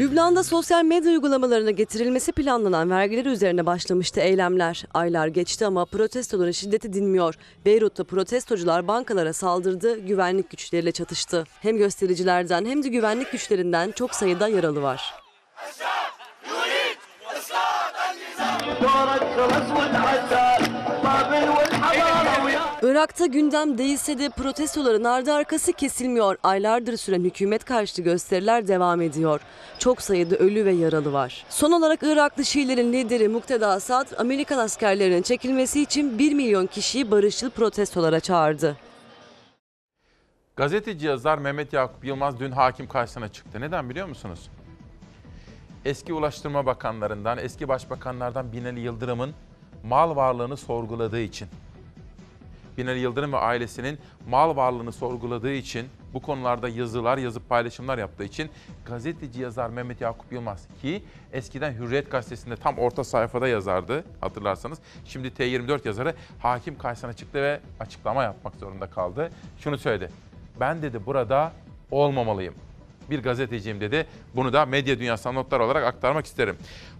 Lübnan'da sosyal medya uygulamalarına getirilmesi planlanan vergiler üzerine başlamıştı eylemler. Aylar geçti ama protestoların şiddeti dinmiyor. Beyrut'ta protestocular bankalara saldırdı, güvenlik güçleriyle çatıştı. Hem göstericilerden hem de güvenlik güçlerinden çok sayıda yaralı var. Irak'ta gündem değilse de protestoların ardı arkası kesilmiyor. Aylardır süren hükümet karşıtı gösteriler devam ediyor. Çok sayıda ölü ve yaralı var. Son olarak Iraklı Şiilerin lideri Mukteda Asad, Amerikan askerlerinin çekilmesi için 1 milyon kişiyi barışçıl protestolara çağırdı. Gazeteci yazar Mehmet Yakup Yılmaz dün hakim karşısına çıktı. Neden biliyor musunuz? Eski Ulaştırma Bakanlarından, eski Başbakanlardan Binali Yıldırım'ın mal varlığını sorguladığı için. Binali Yıldırım ve ailesinin mal varlığını sorguladığı için, bu konularda yazılar yazıp paylaşımlar yaptığı için gazeteci yazar Mehmet Yakup Yılmaz ki eskiden Hürriyet gazetesinde tam orta sayfada yazardı hatırlarsanız. Şimdi T24 yazarı hakim karşısına çıktı ve açıklama yapmak zorunda kaldı. Şunu söyledi. Ben dedi burada olmamalıyım. Bir gazeteciyim dedi. Bunu da medya dünyasına notlar olarak aktarmak isterim.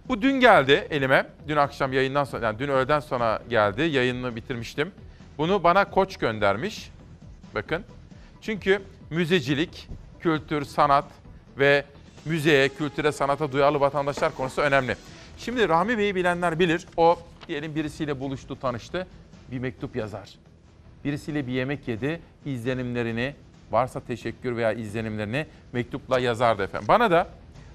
Bu dün geldi elime. Dün akşam yayından sonra, yani dün öğleden sonra geldi. Yayınını bitirmiştim. Bunu bana koç göndermiş. Bakın. Çünkü müzecilik, kültür, sanat ve müzeye, kültüre, sanata duyarlı vatandaşlar konusu önemli. Şimdi Rahmi Bey'i bilenler bilir. O diyelim birisiyle buluştu, tanıştı. Bir mektup yazar. Birisiyle bir yemek yedi, izlenimlerini, varsa teşekkür veya izlenimlerini mektupla yazardı efendim. Bana da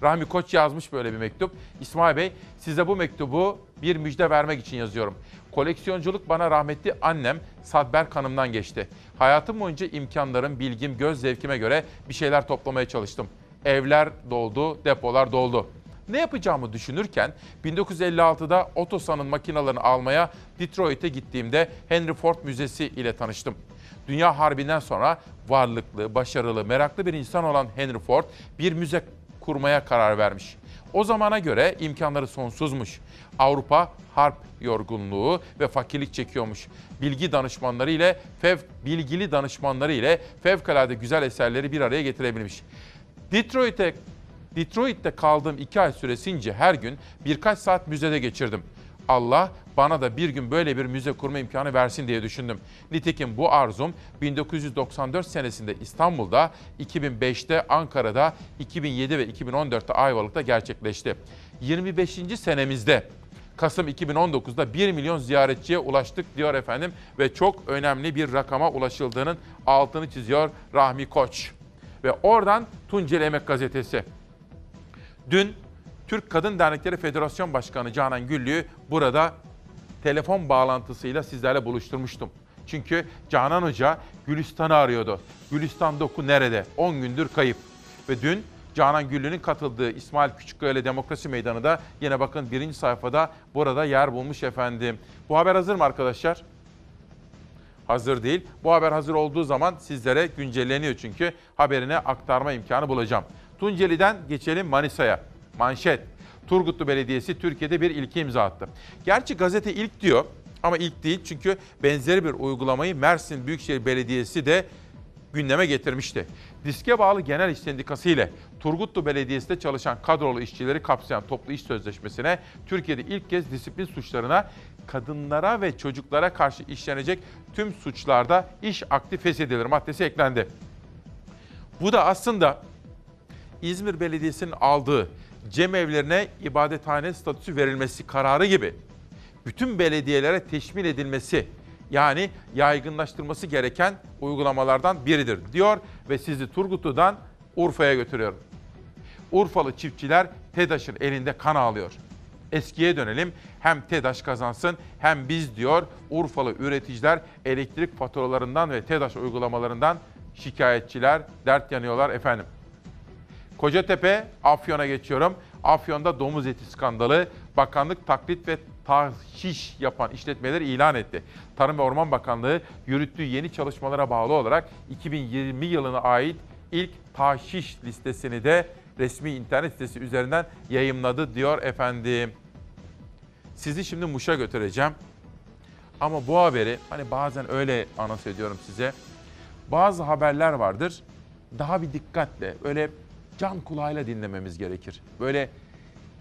Rahmi Koç yazmış böyle bir mektup. İsmail Bey size bu mektubu bir müjde vermek için yazıyorum. Koleksiyonculuk bana rahmetli annem Sadberk Hanım'dan geçti. Hayatım boyunca imkanlarım, bilgim, göz zevkime göre bir şeyler toplamaya çalıştım. Evler doldu, depolar doldu. Ne yapacağımı düşünürken 1956'da Otosan'ın makinalarını almaya Detroit'e gittiğimde Henry Ford Müzesi ile tanıştım. Dünya Harbi'nden sonra varlıklı, başarılı, meraklı bir insan olan Henry Ford bir müze kurmaya karar vermiş. O zamana göre imkanları sonsuzmuş. Avrupa harp yorgunluğu ve fakirlik çekiyormuş. Bilgi danışmanları ile fev bilgili danışmanları ile fevkalade güzel eserleri bir araya getirebilmiş. Detroit'e Detroit'te kaldığım iki ay süresince her gün birkaç saat müzede geçirdim. Allah bana da bir gün böyle bir müze kurma imkanı versin diye düşündüm. Nitekim bu arzum 1994 senesinde İstanbul'da, 2005'te Ankara'da, 2007 ve 2014'te Ayvalık'ta gerçekleşti. 25. senemizde Kasım 2019'da 1 milyon ziyaretçiye ulaştık diyor efendim ve çok önemli bir rakama ulaşıldığının altını çiziyor Rahmi Koç. Ve oradan Tunceli Emek Gazetesi. Dün Türk Kadın Dernekleri Federasyon Başkanı Canan Güllü'yü burada telefon bağlantısıyla sizlerle buluşturmuştum. Çünkü Canan Hoca Gülistan'ı arıyordu. Gülistan Doku nerede? 10 gündür kayıp. Ve dün Canan Güllü'nün katıldığı İsmail Küçükkaya Demokrasi Meydanı da yine bakın birinci sayfada burada yer bulmuş efendim. Bu haber hazır mı arkadaşlar? Hazır değil. Bu haber hazır olduğu zaman sizlere güncelleniyor çünkü haberine aktarma imkanı bulacağım. Tunceli'den geçelim Manisa'ya. Manşet. Turgutlu Belediyesi Türkiye'de bir ilki imza attı. Gerçi gazete ilk diyor ama ilk değil çünkü benzeri bir uygulamayı Mersin Büyükşehir Belediyesi de gündeme getirmişti. Diske bağlı Genel İş Sendikası ile Turgutlu Belediyesi'nde çalışan kadrolu işçileri kapsayan toplu iş sözleşmesine Türkiye'de ilk kez disiplin suçlarına kadınlara ve çocuklara karşı işlenecek tüm suçlarda iş aktif feshedilir maddesi eklendi. Bu da aslında İzmir Belediyesi'nin aldığı cemevlerine ibadethane statüsü verilmesi kararı gibi bütün belediyelere teşmil edilmesi yani yaygınlaştırması gereken uygulamalardan biridir diyor ve sizi Turgutlu'dan Urfa'ya götürüyorum. Urfalı çiftçiler TEDAŞ'ın elinde kan ağlıyor. Eskiye dönelim hem TEDAŞ kazansın hem biz diyor Urfalı üreticiler elektrik faturalarından ve TEDAŞ uygulamalarından şikayetçiler dert yanıyorlar efendim. Kocatepe, Afyon'a geçiyorum. Afyon'da domuz eti skandalı. Bakanlık taklit ve tahşiş yapan işletmeleri ilan etti. Tarım ve Orman Bakanlığı yürüttüğü yeni çalışmalara bağlı olarak 2020 yılına ait ilk tahşiş listesini de resmi internet sitesi üzerinden yayımladı diyor efendim. Sizi şimdi Muş'a götüreceğim. Ama bu haberi hani bazen öyle anons ediyorum size. Bazı haberler vardır. Daha bir dikkatle, öyle can kulağıyla dinlememiz gerekir. Böyle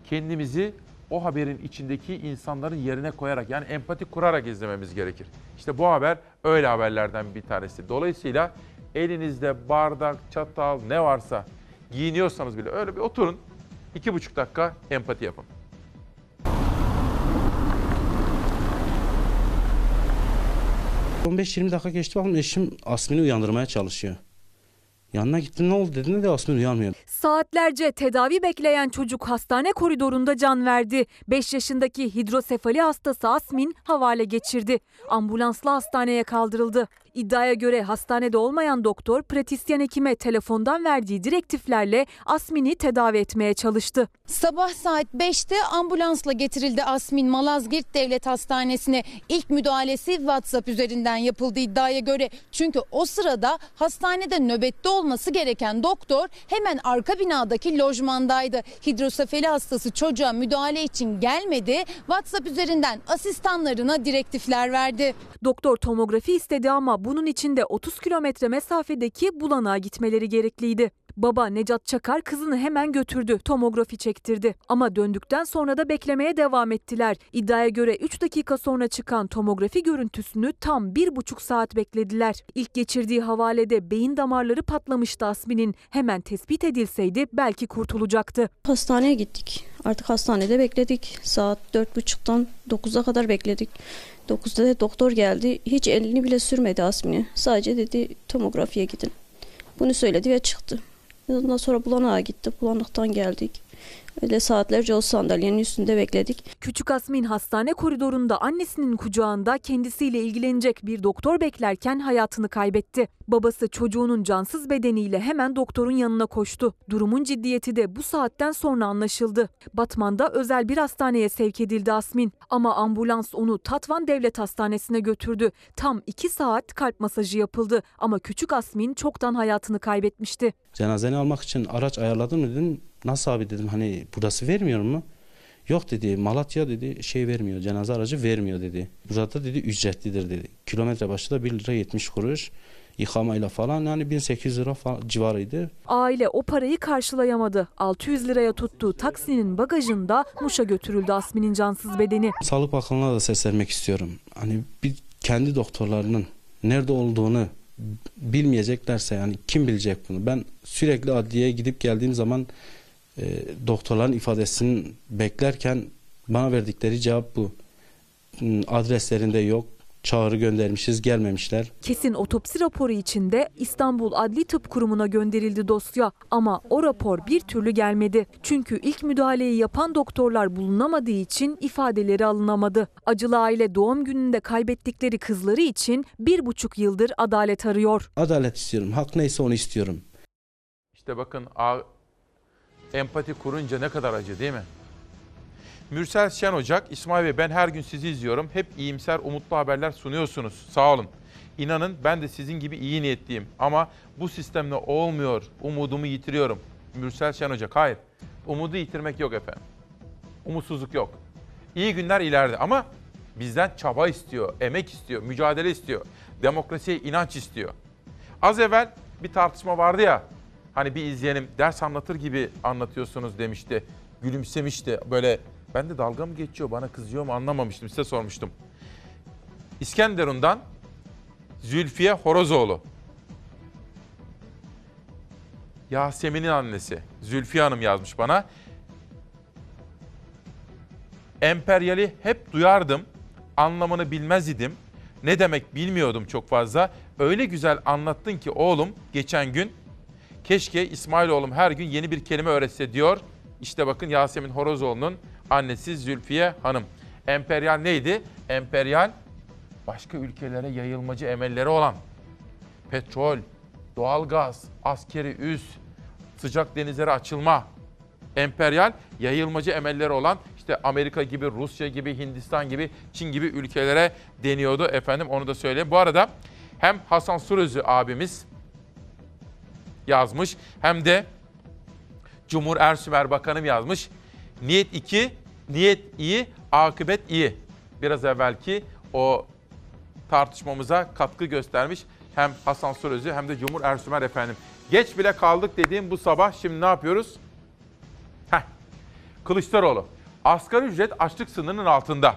kendimizi o haberin içindeki insanların yerine koyarak yani empati kurarak izlememiz gerekir. İşte bu haber öyle haberlerden bir tanesi. Dolayısıyla elinizde bardak, çatal ne varsa giyiniyorsanız bile öyle bir oturun. iki buçuk dakika empati yapın. Hı. 15-20 dakika geçti baktım eşim Asmin'i uyandırmaya çalışıyor. Yanına gittim ne oldu dediğinde de Asmin uyanmıyor. Saatlerce tedavi bekleyen çocuk hastane koridorunda can verdi. 5 yaşındaki hidrosefali hastası Asmin havale geçirdi. Ambulansla hastaneye kaldırıldı. İddiaya göre hastanede olmayan doktor pratisyen hekime telefondan verdiği direktiflerle Asmin'i tedavi etmeye çalıştı. Sabah saat 5'te ambulansla getirildi Asmin Malazgirt Devlet Hastanesi'ne. İlk müdahalesi WhatsApp üzerinden yapıldı iddiaya göre. Çünkü o sırada hastanede nöbette olması gereken doktor hemen arka binadaki lojmandaydı. Hidrosefali hastası çocuğa müdahale için gelmedi. WhatsApp üzerinden asistanlarına direktifler verdi. Doktor tomografi istedi ama bunun için de 30 kilometre mesafedeki bulanağa gitmeleri gerekliydi. Baba Necat Çakar kızını hemen götürdü, tomografi çektirdi. Ama döndükten sonra da beklemeye devam ettiler. İddiaya göre 3 dakika sonra çıkan tomografi görüntüsünü tam 1,5 saat beklediler. İlk geçirdiği havalede beyin damarları patlamıştı Asmin'in. Hemen tespit edilseydi belki kurtulacaktı. Hastaneye gittik. Artık hastanede bekledik. Saat 4.30'dan 9'a kadar bekledik. 9'da da doktor geldi. Hiç elini bile sürmedi Asmin'e. Sadece dedi tomografiye gidin. Bunu söyledi ve çıktı. Ondan sonra bulanağa gitti. Bulanıktan geldik. Öyle saatlerce o sandalyenin üstünde bekledik. Küçük Asmin hastane koridorunda annesinin kucağında kendisiyle ilgilenecek bir doktor beklerken hayatını kaybetti. Babası çocuğunun cansız bedeniyle hemen doktorun yanına koştu. Durumun ciddiyeti de bu saatten sonra anlaşıldı. Batman'da özel bir hastaneye sevk edildi Asmin. Ama ambulans onu Tatvan Devlet Hastanesi'ne götürdü. Tam 2 saat kalp masajı yapıldı. Ama küçük Asmin çoktan hayatını kaybetmişti. Cenazeni almak için araç ayarladın mı dedim. Nasıl abi dedim hani burası vermiyor mu? Yok dedi Malatya dedi şey vermiyor cenaze aracı vermiyor dedi. Burada dedi ücretlidir dedi. Kilometre başı da 1 lira 70 kuruş yıkamayla falan yani 1800 lira falan civarıydı. Aile o parayı karşılayamadı. 600 liraya tuttuğu taksinin bagajında Muş'a götürüldü Asmin'in cansız bedeni. Sağlık Bakanlığı'na da seslenmek istiyorum. Hani bir kendi doktorlarının nerede olduğunu bilmeyeceklerse yani kim bilecek bunu? Ben sürekli adliyeye gidip geldiğim zaman e, doktorların ifadesini beklerken bana verdikleri cevap bu. Hmm, Adreslerinde yok. Çağrı göndermişiz gelmemişler. Kesin otopsi raporu içinde İstanbul Adli Tıp Kurumu'na gönderildi dosya ama o rapor bir türlü gelmedi. Çünkü ilk müdahaleyi yapan doktorlar bulunamadığı için ifadeleri alınamadı. Acılı aile doğum gününde kaybettikleri kızları için bir buçuk yıldır adalet arıyor. Adalet istiyorum. Hak neyse onu istiyorum. İşte bakın a- empati kurunca ne kadar acı değil mi? Mürsel Şen Ocak, İsmail Bey ben her gün sizi izliyorum. Hep iyimser, umutlu haberler sunuyorsunuz. Sağ olun. İnanın ben de sizin gibi iyi niyetliyim. Ama bu sistemle olmuyor. Umudumu yitiriyorum. Mürsel Şen Ocak, hayır. Umudu yitirmek yok efendim. Umutsuzluk yok. İyi günler ileride ama bizden çaba istiyor, emek istiyor, mücadele istiyor. Demokrasiye inanç istiyor. Az evvel bir tartışma vardı ya. Hani bir izleyenim ders anlatır gibi anlatıyorsunuz demişti. Gülümsemişti. Böyle ben de dalga mı geçiyor bana kızıyor mu anlamamıştım size sormuştum. İskenderun'dan Zülfiye Horozoğlu. Yasemin'in annesi Zülfiye Hanım yazmış bana. Emperyali hep duyardım. Anlamını bilmez idim. Ne demek bilmiyordum çok fazla. Öyle güzel anlattın ki oğlum geçen gün keşke İsmail oğlum her gün yeni bir kelime öğretse diyor. İşte bakın Yasemin Horozoğlu'nun annesi Zülfiye Hanım. Emperyal neydi? Emperyal başka ülkelere yayılmacı emelleri olan petrol, doğalgaz, askeri üs, sıcak denizlere açılma, emperyal yayılmacı emelleri olan işte Amerika gibi, Rusya gibi, Hindistan gibi, Çin gibi ülkelere deniyordu efendim onu da söyleyeyim. Bu arada hem Hasan Surözü abimiz yazmış hem de Cumhur Ersümer Bakanım yazmış. Niyet 2, niyet iyi, akıbet iyi. Biraz evvelki o tartışmamıza katkı göstermiş hem Hasan Surözü hem de Cumhur Ersümer efendim. Geç bile kaldık dediğim bu sabah şimdi ne yapıyoruz? Heh. Kılıçdaroğlu. Asgari ücret açlık sınırının altında.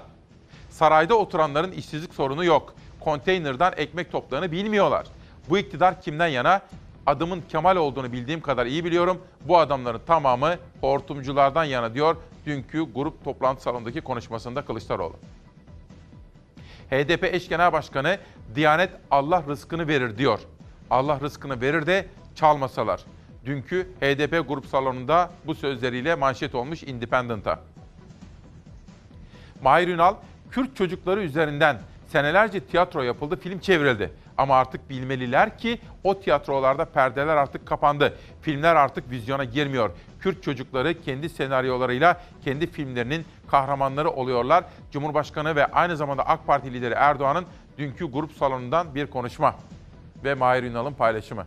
Sarayda oturanların işsizlik sorunu yok. Konteynerden ekmek toplarını bilmiyorlar. Bu iktidar kimden yana? Adımın Kemal olduğunu bildiğim kadar iyi biliyorum. Bu adamların tamamı hortumculardan yana diyor dünkü grup toplantı salonundaki konuşmasında Kılıçdaroğlu. HDP eş genel başkanı Diyanet Allah rızkını verir diyor. Allah rızkını verir de çalmasalar. Dünkü HDP grup salonunda bu sözleriyle manşet olmuş Independent'a. Mahir Ünal, Kürt çocukları üzerinden senelerce tiyatro yapıldı, film çevrildi. Ama artık bilmeliler ki o tiyatrolarda perdeler artık kapandı. Filmler artık vizyona girmiyor. Kürt çocukları kendi senaryolarıyla kendi filmlerinin kahramanları oluyorlar. Cumhurbaşkanı ve aynı zamanda AK Parti lideri Erdoğan'ın dünkü grup salonundan bir konuşma ve Mahir Ünal'ın paylaşımı.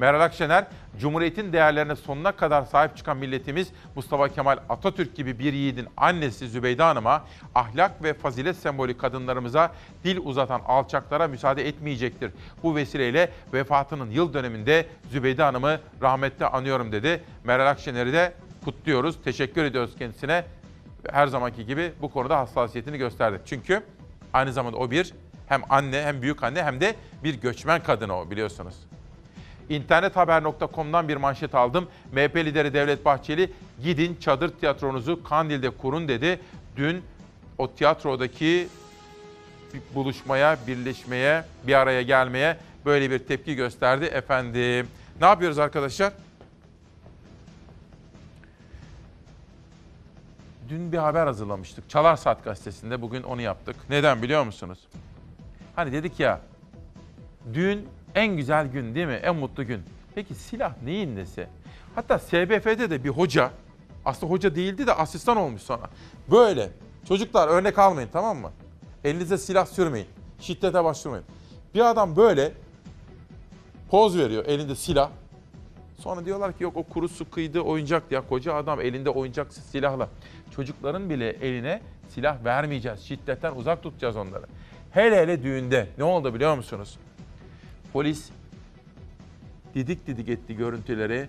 Meral Akşener, Cumhuriyet'in değerlerine sonuna kadar sahip çıkan milletimiz Mustafa Kemal Atatürk gibi bir yiğidin annesi Zübeyde Hanım'a, ahlak ve fazilet sembolü kadınlarımıza dil uzatan alçaklara müsaade etmeyecektir. Bu vesileyle vefatının yıl döneminde Zübeyde Hanım'ı rahmetle anıyorum dedi. Meral Akşener'i de kutluyoruz, teşekkür ediyoruz kendisine. Her zamanki gibi bu konuda hassasiyetini gösterdi. Çünkü aynı zamanda o bir hem anne hem büyük anne hem de bir göçmen kadını o biliyorsunuz. İnternethaber.com'dan bir manşet aldım. MHP lideri Devlet Bahçeli gidin çadır tiyatronuzu Kandil'de kurun dedi. Dün o tiyatrodaki buluşmaya, birleşmeye, bir araya gelmeye böyle bir tepki gösterdi efendim. Ne yapıyoruz arkadaşlar? Dün bir haber hazırlamıştık. Çalar Saat gazetesinde bugün onu yaptık. Neden biliyor musunuz? Hani dedik ya Dün en güzel gün değil mi? En mutlu gün. Peki silah neyin nesi? Hatta SBF'de de bir hoca, aslında hoca değildi de asistan olmuş sonra. Böyle. Çocuklar örnek almayın tamam mı? Elinize silah sürmeyin. Şiddete başlamayın. Bir adam böyle poz veriyor elinde silah. Sonra diyorlar ki yok o kuru su kıydı oyuncak ya koca adam elinde oyuncak silahla. Çocukların bile eline silah vermeyeceğiz. Şiddetten uzak tutacağız onları. Hele hele düğünde ne oldu biliyor musunuz? Polis didik didik etti görüntüleri.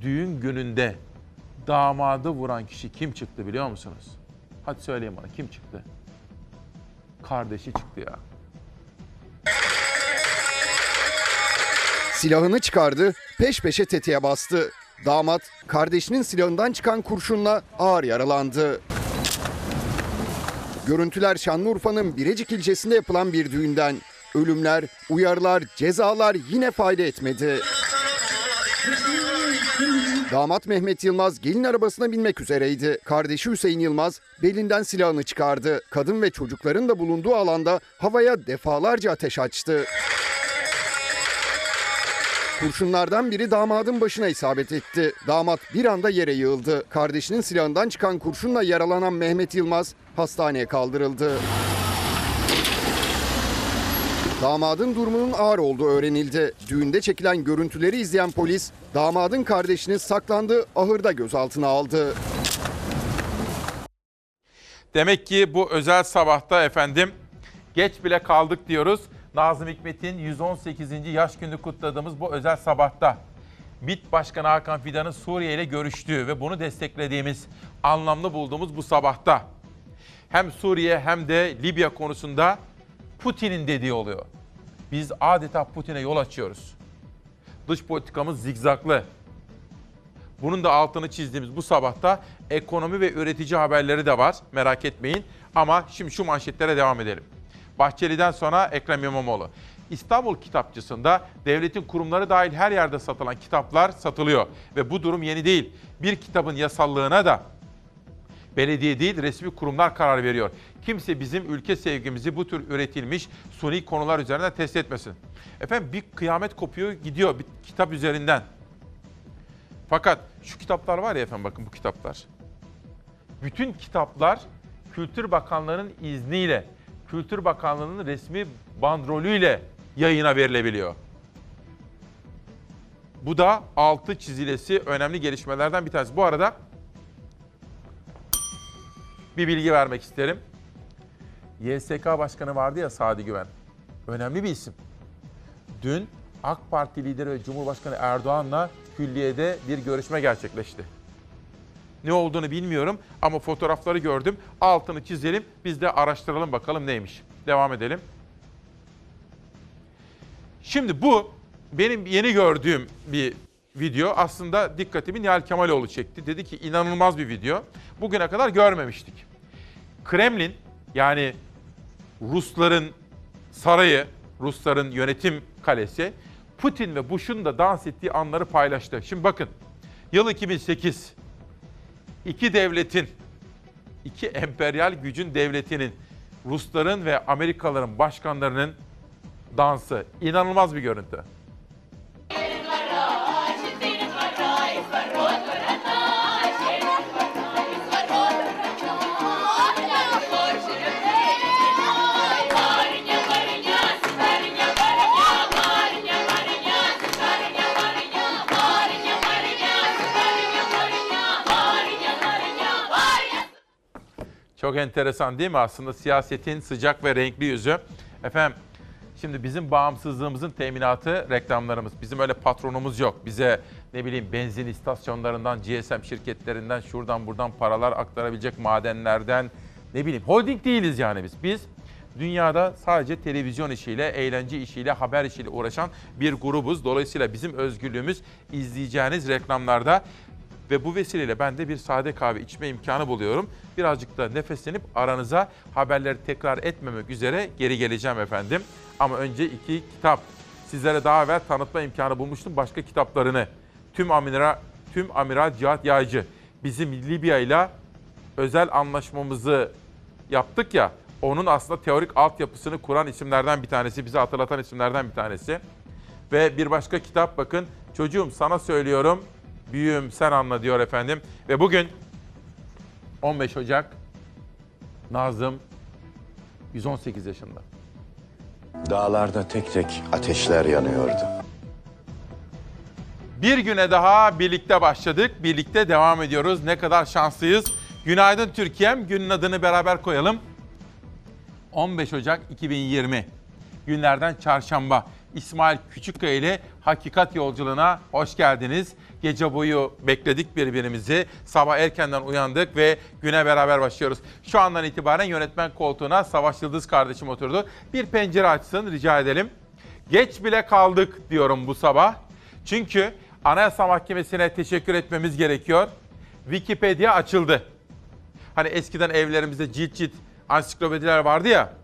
Düğün gününde damadı vuran kişi kim çıktı biliyor musunuz? Hadi söyleyin bana kim çıktı? Kardeşi çıktı ya. Silahını çıkardı, peş peşe tetiğe bastı. Damat kardeşinin silahından çıkan kurşunla ağır yaralandı. Görüntüler Şanlıurfa'nın Birecik ilçesinde yapılan bir düğünden. Ölümler, uyarılar, cezalar yine fayda etmedi. Damat Mehmet Yılmaz gelin arabasına binmek üzereydi. Kardeşi Hüseyin Yılmaz belinden silahını çıkardı. Kadın ve çocukların da bulunduğu alanda havaya defalarca ateş açtı. Kurşunlardan biri damadın başına isabet etti. Damat bir anda yere yığıldı. Kardeşinin silahından çıkan kurşunla yaralanan Mehmet Yılmaz hastaneye kaldırıldı. Damadın durumunun ağır olduğu öğrenildi. Düğünde çekilen görüntüleri izleyen polis damadın kardeşini saklandığı ahırda gözaltına aldı. Demek ki bu özel sabahta efendim geç bile kaldık diyoruz. Nazım Hikmet'in 118. yaş günü kutladığımız bu özel sabahta MİT Başkanı Hakan Fidan'ın Suriye ile görüştüğü ve bunu desteklediğimiz, anlamlı bulduğumuz bu sabahta hem Suriye hem de Libya konusunda Putin'in dediği oluyor. Biz adeta Putin'e yol açıyoruz. Dış politikamız zigzaklı. Bunun da altını çizdiğimiz bu sabahta ekonomi ve üretici haberleri de var. Merak etmeyin. Ama şimdi şu manşetlere devam edelim. Bahçeli'den sonra Ekrem İmamoğlu. İstanbul Kitapçısı'nda devletin kurumları dahil her yerde satılan kitaplar satılıyor. Ve bu durum yeni değil. Bir kitabın yasallığına da belediye değil resmi kurumlar karar veriyor. Kimse bizim ülke sevgimizi bu tür üretilmiş suni konular üzerinden test etmesin. Efendim bir kıyamet kopuyor gidiyor bir kitap üzerinden. Fakat şu kitaplar var ya efendim bakın bu kitaplar. Bütün kitaplar Kültür Bakanlığı'nın izniyle, Kültür Bakanlığı'nın resmi bandrolüyle yayına verilebiliyor. Bu da altı çizilesi önemli gelişmelerden bir tanesi. Bu arada bir bilgi vermek isterim. YSK Başkanı vardı ya Sadi Güven. Önemli bir isim. Dün AK Parti lideri Cumhurbaşkanı Erdoğan'la külliyede bir görüşme gerçekleşti. Ne olduğunu bilmiyorum ama fotoğrafları gördüm. Altını çizelim, biz de araştıralım bakalım neymiş. Devam edelim. Şimdi bu benim yeni gördüğüm bir video. Aslında dikkatimi Nihal Kemaloğlu çekti. Dedi ki inanılmaz bir video. Bugüne kadar görmemiştik. Kremlin yani Rusların sarayı, Rusların yönetim kalesi Putin ve Bush'un da dans ettiği anları paylaştı. Şimdi bakın yıl 2008 iki devletin, iki emperyal gücün devletinin, Rusların ve Amerikalıların başkanlarının dansı. inanılmaz bir görüntü. Çok enteresan değil mi aslında siyasetin sıcak ve renkli yüzü. Efendim şimdi bizim bağımsızlığımızın teminatı reklamlarımız. Bizim öyle patronumuz yok. Bize ne bileyim benzin istasyonlarından, GSM şirketlerinden, şuradan buradan paralar aktarabilecek madenlerden ne bileyim holding değiliz yani biz. Biz dünyada sadece televizyon işiyle, eğlence işiyle, haber işiyle uğraşan bir grubuz. Dolayısıyla bizim özgürlüğümüz izleyeceğiniz reklamlarda ve bu vesileyle ben de bir sade kahve içme imkanı buluyorum. Birazcık da nefeslenip aranıza haberleri tekrar etmemek üzere geri geleceğim efendim. Ama önce iki kitap. Sizlere daha evvel tanıtma imkanı bulmuştum başka kitaplarını. Tüm Amiral, Tüm Amiral Cihat Yaycı. Bizim Libya ile özel anlaşmamızı yaptık ya. Onun aslında teorik altyapısını kuran isimlerden bir tanesi, bize hatırlatan isimlerden bir tanesi. Ve bir başka kitap bakın. Çocuğum sana söylüyorum Büyüğüm sen anla diyor efendim. Ve bugün 15 Ocak Nazım 118 yaşında. Dağlarda tek tek ateşler yanıyordu. Bir güne daha birlikte başladık. Birlikte devam ediyoruz. Ne kadar şanslıyız. Günaydın Türkiye'm. Günün adını beraber koyalım. 15 Ocak 2020. Günlerden çarşamba. İsmail Küçükkaya ile Hakikat Yolculuğuna hoş geldiniz. Gece boyu bekledik birbirimizi. Sabah erkenden uyandık ve güne beraber başlıyoruz. Şu andan itibaren yönetmen koltuğuna Savaş Yıldız kardeşim oturdu. Bir pencere açsın rica edelim. Geç bile kaldık diyorum bu sabah. Çünkü Anayasa Mahkemesi'ne teşekkür etmemiz gerekiyor. Wikipedia açıldı. Hani eskiden evlerimizde cilt cilt ansiklopediler vardı ya.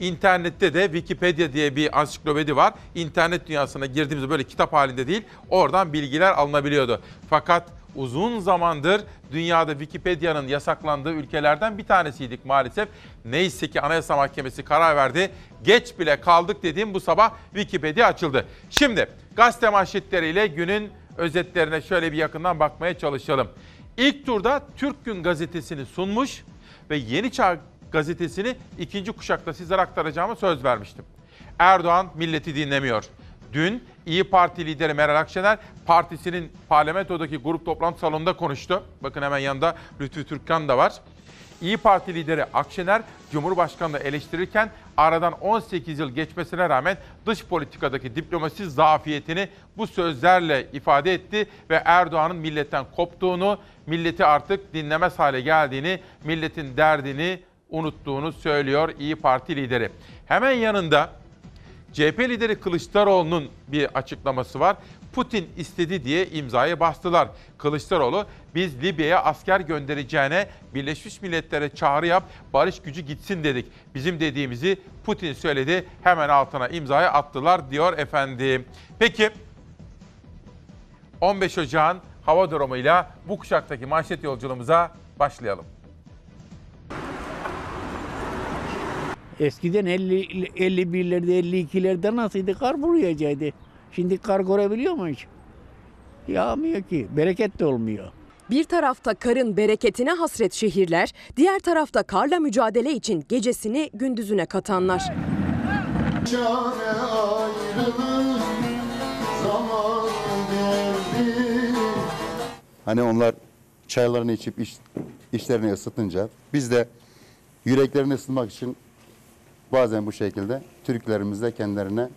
İnternette de Wikipedia diye bir ansiklopedi var. İnternet dünyasına girdiğimizde böyle kitap halinde değil, oradan bilgiler alınabiliyordu. Fakat uzun zamandır dünyada Wikipedia'nın yasaklandığı ülkelerden bir tanesiydik maalesef. Neyse ki Anayasa Mahkemesi karar verdi. Geç bile kaldık dediğim bu sabah Wikipedia açıldı. Şimdi gazete manşetleriyle günün özetlerine şöyle bir yakından bakmaya çalışalım. İlk turda Türk Gün gazetesini sunmuş ve Yeni Çağ gazetesini ikinci kuşakta sizlere aktaracağımı söz vermiştim. Erdoğan milleti dinlemiyor. Dün İyi Parti lideri Meral Akşener partisinin parlamentodaki grup toplantı salonunda konuştu. Bakın hemen yanında Lütfü Türkkan da var. İyi Parti lideri Akşener Cumhurbaşkanı'nı eleştirirken aradan 18 yıl geçmesine rağmen dış politikadaki diplomasi zafiyetini bu sözlerle ifade etti ve Erdoğan'ın milletten koptuğunu, milleti artık dinlemez hale geldiğini, milletin derdini unuttuğunu söylüyor İyi Parti lideri. Hemen yanında CHP lideri Kılıçdaroğlu'nun bir açıklaması var. Putin istedi diye imzayı bastılar. Kılıçdaroğlu biz Libya'ya asker göndereceğine Birleşmiş Milletler'e çağrı yap, barış gücü gitsin dedik. Bizim dediğimizi Putin söyledi, hemen altına imzayı attılar diyor efendim. Peki 15 Ocağın hava durumuyla bu kuşaktaki manşet yolculuğumuza başlayalım. Eskiden 50 51'lerde 52'lerde nasıldı? Kar vuruyacaktı. Şimdi kar görebiliyor mu hiç? yağmıyor ki. Bereket de olmuyor. Bir tarafta karın bereketine hasret şehirler, diğer tarafta karla mücadele için gecesini gündüzüne katanlar. Çare ayrılık zamanı geldi. Hani onlar çaylarını içip iş, işlerini ısıtınca biz de yüreklerini ısıtmak için bazen bu şekilde türkülerimizle kendilerine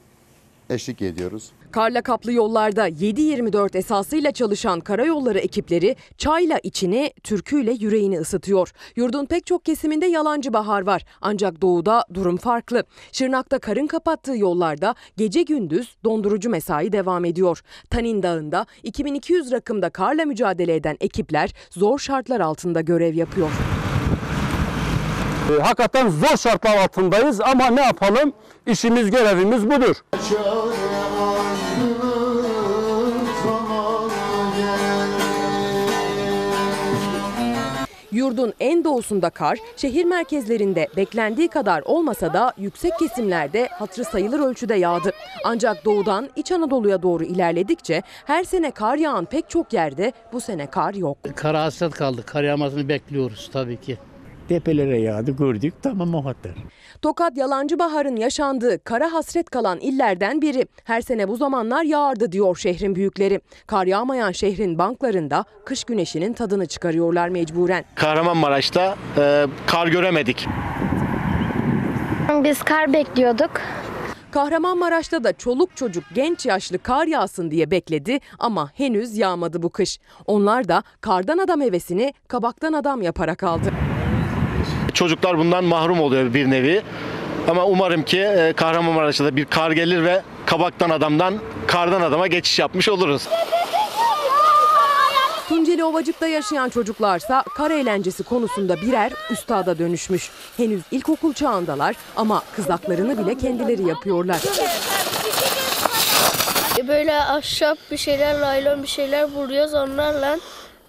eşlik ediyoruz. Karla kaplı yollarda 7-24 esasıyla çalışan karayolları ekipleri çayla içini, türküyle yüreğini ısıtıyor. Yurdun pek çok kesiminde yalancı bahar var. Ancak doğuda durum farklı. Şırnak'ta karın kapattığı yollarda gece gündüz dondurucu mesai devam ediyor. Tanin Dağı'nda 2200 rakımda karla mücadele eden ekipler zor şartlar altında görev yapıyor. E, hakikaten zor şartlar altındayız ama ne yapalım? İşimiz, görevimiz budur. Yurdun en doğusunda kar, şehir merkezlerinde beklendiği kadar olmasa da yüksek kesimlerde hatırı sayılır ölçüde yağdı. Ancak doğudan İç Anadolu'ya doğru ilerledikçe her sene kar yağan pek çok yerde bu sene kar yok. Kara hasret kaldık. Kar yağmasını bekliyoruz tabii ki. Tepelere yağdı gördük tamam o kadar. Tokat Yalancı Bahar'ın yaşandığı kara hasret kalan illerden biri. Her sene bu zamanlar yağardı diyor şehrin büyükleri. Kar yağmayan şehrin banklarında kış güneşinin tadını çıkarıyorlar mecburen. Kahramanmaraş'ta e, kar göremedik. Biz kar bekliyorduk. Kahramanmaraş'ta da çoluk çocuk genç yaşlı kar yağsın diye bekledi ama henüz yağmadı bu kış. Onlar da kardan adam hevesini kabaktan adam yaparak aldı. Çocuklar bundan mahrum oluyor bir nevi. Ama umarım ki e, Kahramanmaraş'ta da bir kar gelir ve kabaktan adamdan kardan adama geçiş yapmış oluruz. Tunceli Ovacık'ta yaşayan çocuklarsa kar eğlencesi konusunda birer üstada dönüşmüş. Henüz ilkokul çağındalar ama kızaklarını bile kendileri yapıyorlar. Böyle ahşap bir şeyler, laylon bir şeyler vuruyoruz onlarla.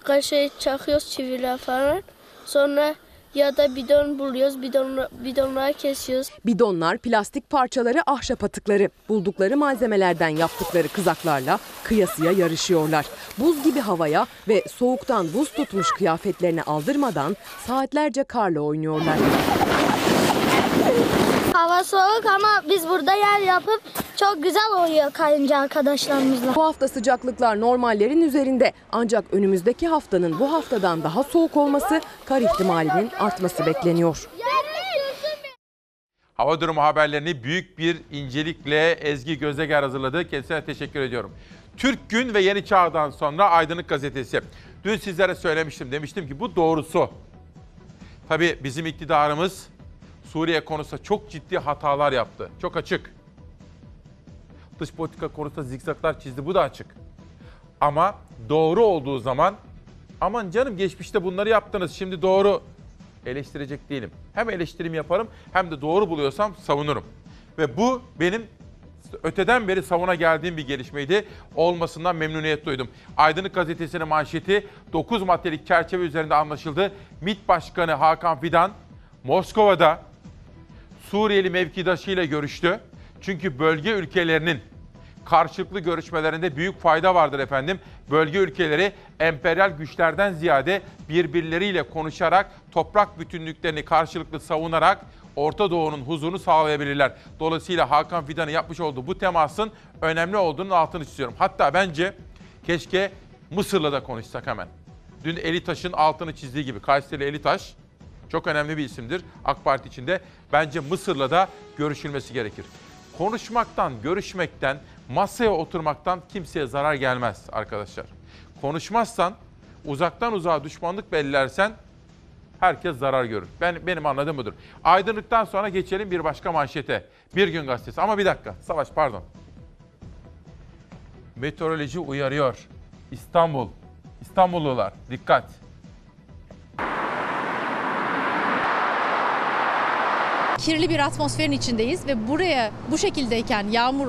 Kaşe çakıyoruz çiviler falan. Sonra ya da bidon buluyoruz, bidon, bidonları kesiyoruz. Bidonlar, plastik parçaları, ahşap atıkları. Buldukları malzemelerden yaptıkları kızaklarla kıyasıya yarışıyorlar. Buz gibi havaya ve soğuktan buz tutmuş kıyafetlerini aldırmadan saatlerce karla oynuyorlar. Hava soğuk ama biz burada yer yapıp çok güzel oluyor kayınca arkadaşlarımızla. Bu hafta sıcaklıklar normallerin üzerinde. Ancak önümüzdeki haftanın bu haftadan daha soğuk olması kar ihtimalinin artması bekleniyor. Hava durumu haberlerini büyük bir incelikle Ezgi Gözeger hazırladı. Kendisine teşekkür ediyorum. Türk Gün ve Yeni Çağ'dan sonra Aydınlık Gazetesi. Dün sizlere söylemiştim. Demiştim ki bu doğrusu. Tabii bizim iktidarımız Suriye konusunda çok ciddi hatalar yaptı. Çok açık. Dış politika konusunda zikzaklar çizdi. Bu da açık. Ama doğru olduğu zaman aman canım geçmişte bunları yaptınız şimdi doğru eleştirecek değilim. Hem eleştirim yaparım hem de doğru buluyorsam savunurum. Ve bu benim öteden beri savuna geldiğim bir gelişmeydi. Olmasından memnuniyet duydum. Aydınlık Gazetesi'nin manşeti 9 maddelik çerçeve üzerinde anlaşıldı. MİT Başkanı Hakan Fidan Moskova'da Suriyeli mevkidaşıyla görüştü. Çünkü bölge ülkelerinin karşılıklı görüşmelerinde büyük fayda vardır efendim. Bölge ülkeleri emperyal güçlerden ziyade birbirleriyle konuşarak, toprak bütünlüklerini karşılıklı savunarak Orta Doğu'nun huzurunu sağlayabilirler. Dolayısıyla Hakan Fidan'ın yapmış olduğu bu temasın önemli olduğunun altını çiziyorum. Hatta bence keşke Mısır'la da konuşsak hemen. Dün Elitaş'ın altını çizdiği gibi Kayseri Elitaş çok önemli bir isimdir AK Parti içinde. Bence Mısır'la da görüşülmesi gerekir. Konuşmaktan, görüşmekten, masaya oturmaktan kimseye zarar gelmez arkadaşlar. Konuşmazsan, uzaktan uzağa düşmanlık belirlersen herkes zarar görür. Ben benim anladığım budur. Aydınlıktan sonra geçelim bir başka manşete. Bir gün gazetesi. Ama bir dakika. Savaş pardon. Meteoroloji uyarıyor. İstanbul. İstanbullular dikkat. Kirli bir atmosferin içindeyiz ve buraya bu şekildeyken yağmur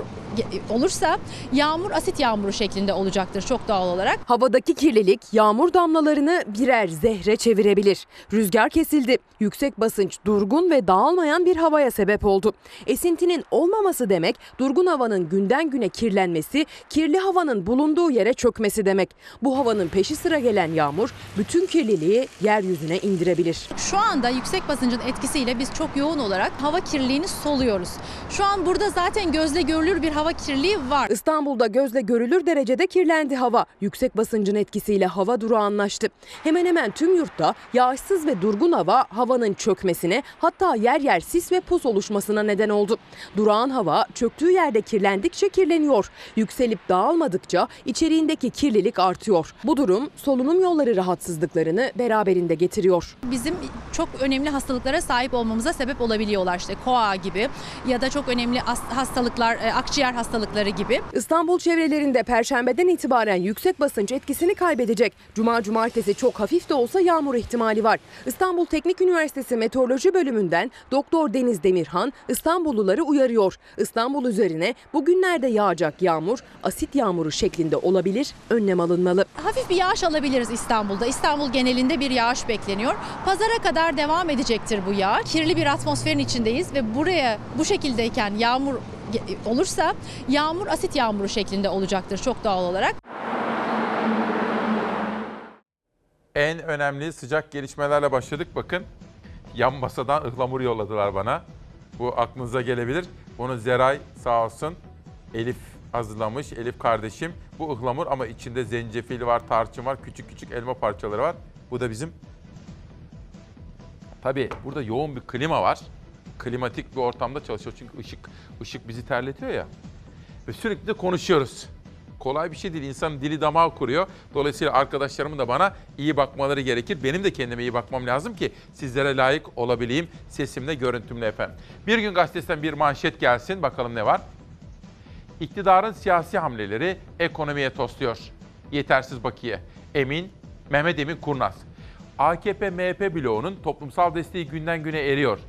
olursa yağmur asit yağmuru şeklinde olacaktır çok doğal olarak. Havadaki kirlilik yağmur damlalarını birer zehre çevirebilir. Rüzgar kesildi. Yüksek basınç durgun ve dağılmayan bir havaya sebep oldu. Esintinin olmaması demek durgun havanın günden güne kirlenmesi, kirli havanın bulunduğu yere çökmesi demek. Bu havanın peşi sıra gelen yağmur bütün kirliliği yeryüzüne indirebilir. Şu anda yüksek basıncın etkisiyle biz çok yoğun olarak hava kirliliğini soluyoruz. Şu an burada zaten gözle görülür bir hava kirliliği var. İstanbul'da gözle görülür derecede kirlendi hava. Yüksek basıncın etkisiyle hava durağanlaştı. Hemen hemen tüm yurtta yağışsız ve durgun hava havanın çökmesine hatta yer yer sis ve pus oluşmasına neden oldu. Durağan hava çöktüğü yerde kirlendikçe kirleniyor. Yükselip dağılmadıkça içeriğindeki kirlilik artıyor. Bu durum solunum yolları rahatsızlıklarını beraberinde getiriyor. Bizim çok önemli hastalıklara sahip olmamıza sebep olabiliyorlar işte koa gibi ya da çok önemli as- hastalıklar, e, akciğer hastalıkları gibi. İstanbul çevrelerinde perşembeden itibaren yüksek basınç etkisini kaybedecek. Cuma cumartesi çok hafif de olsa yağmur ihtimali var. İstanbul Teknik Üniversitesi Meteoroloji Bölümünden Doktor Deniz Demirhan İstanbulluları uyarıyor. İstanbul üzerine bugünlerde yağacak yağmur asit yağmuru şeklinde olabilir. Önlem alınmalı. Hafif bir yağış alabiliriz İstanbul'da. İstanbul genelinde bir yağış bekleniyor. Pazara kadar devam edecektir bu yağ. Kirli bir atmosferin içindeyiz ve buraya bu şekildeyken yağmur olursa yağmur asit yağmuru şeklinde olacaktır çok doğal olarak. En önemli sıcak gelişmelerle başladık. Bakın yan masadan ıhlamur yolladılar bana. Bu aklınıza gelebilir. Bunu Zeray sağ olsun Elif hazırlamış. Elif kardeşim. Bu ıhlamur ama içinde zencefil var, tarçın var, küçük küçük elma parçaları var. Bu da bizim... Tabii burada yoğun bir klima var. Klimatik bir ortamda çalışıyor çünkü ışık ışık bizi terletiyor ya. Ve sürekli de konuşuyoruz. Kolay bir şey değil. İnsanın dili damağı kuruyor. Dolayısıyla arkadaşlarımın da bana iyi bakmaları gerekir. Benim de kendime iyi bakmam lazım ki sizlere layık olabileyim sesimle, görüntümle efendim. Bir gün gazetesinden bir manşet gelsin. Bakalım ne var? İktidarın siyasi hamleleri ekonomiye tosluyor. Yetersiz bakiye. Emin, Mehmet Emin Kurnaz. AKP-MHP bloğunun toplumsal desteği günden güne eriyor.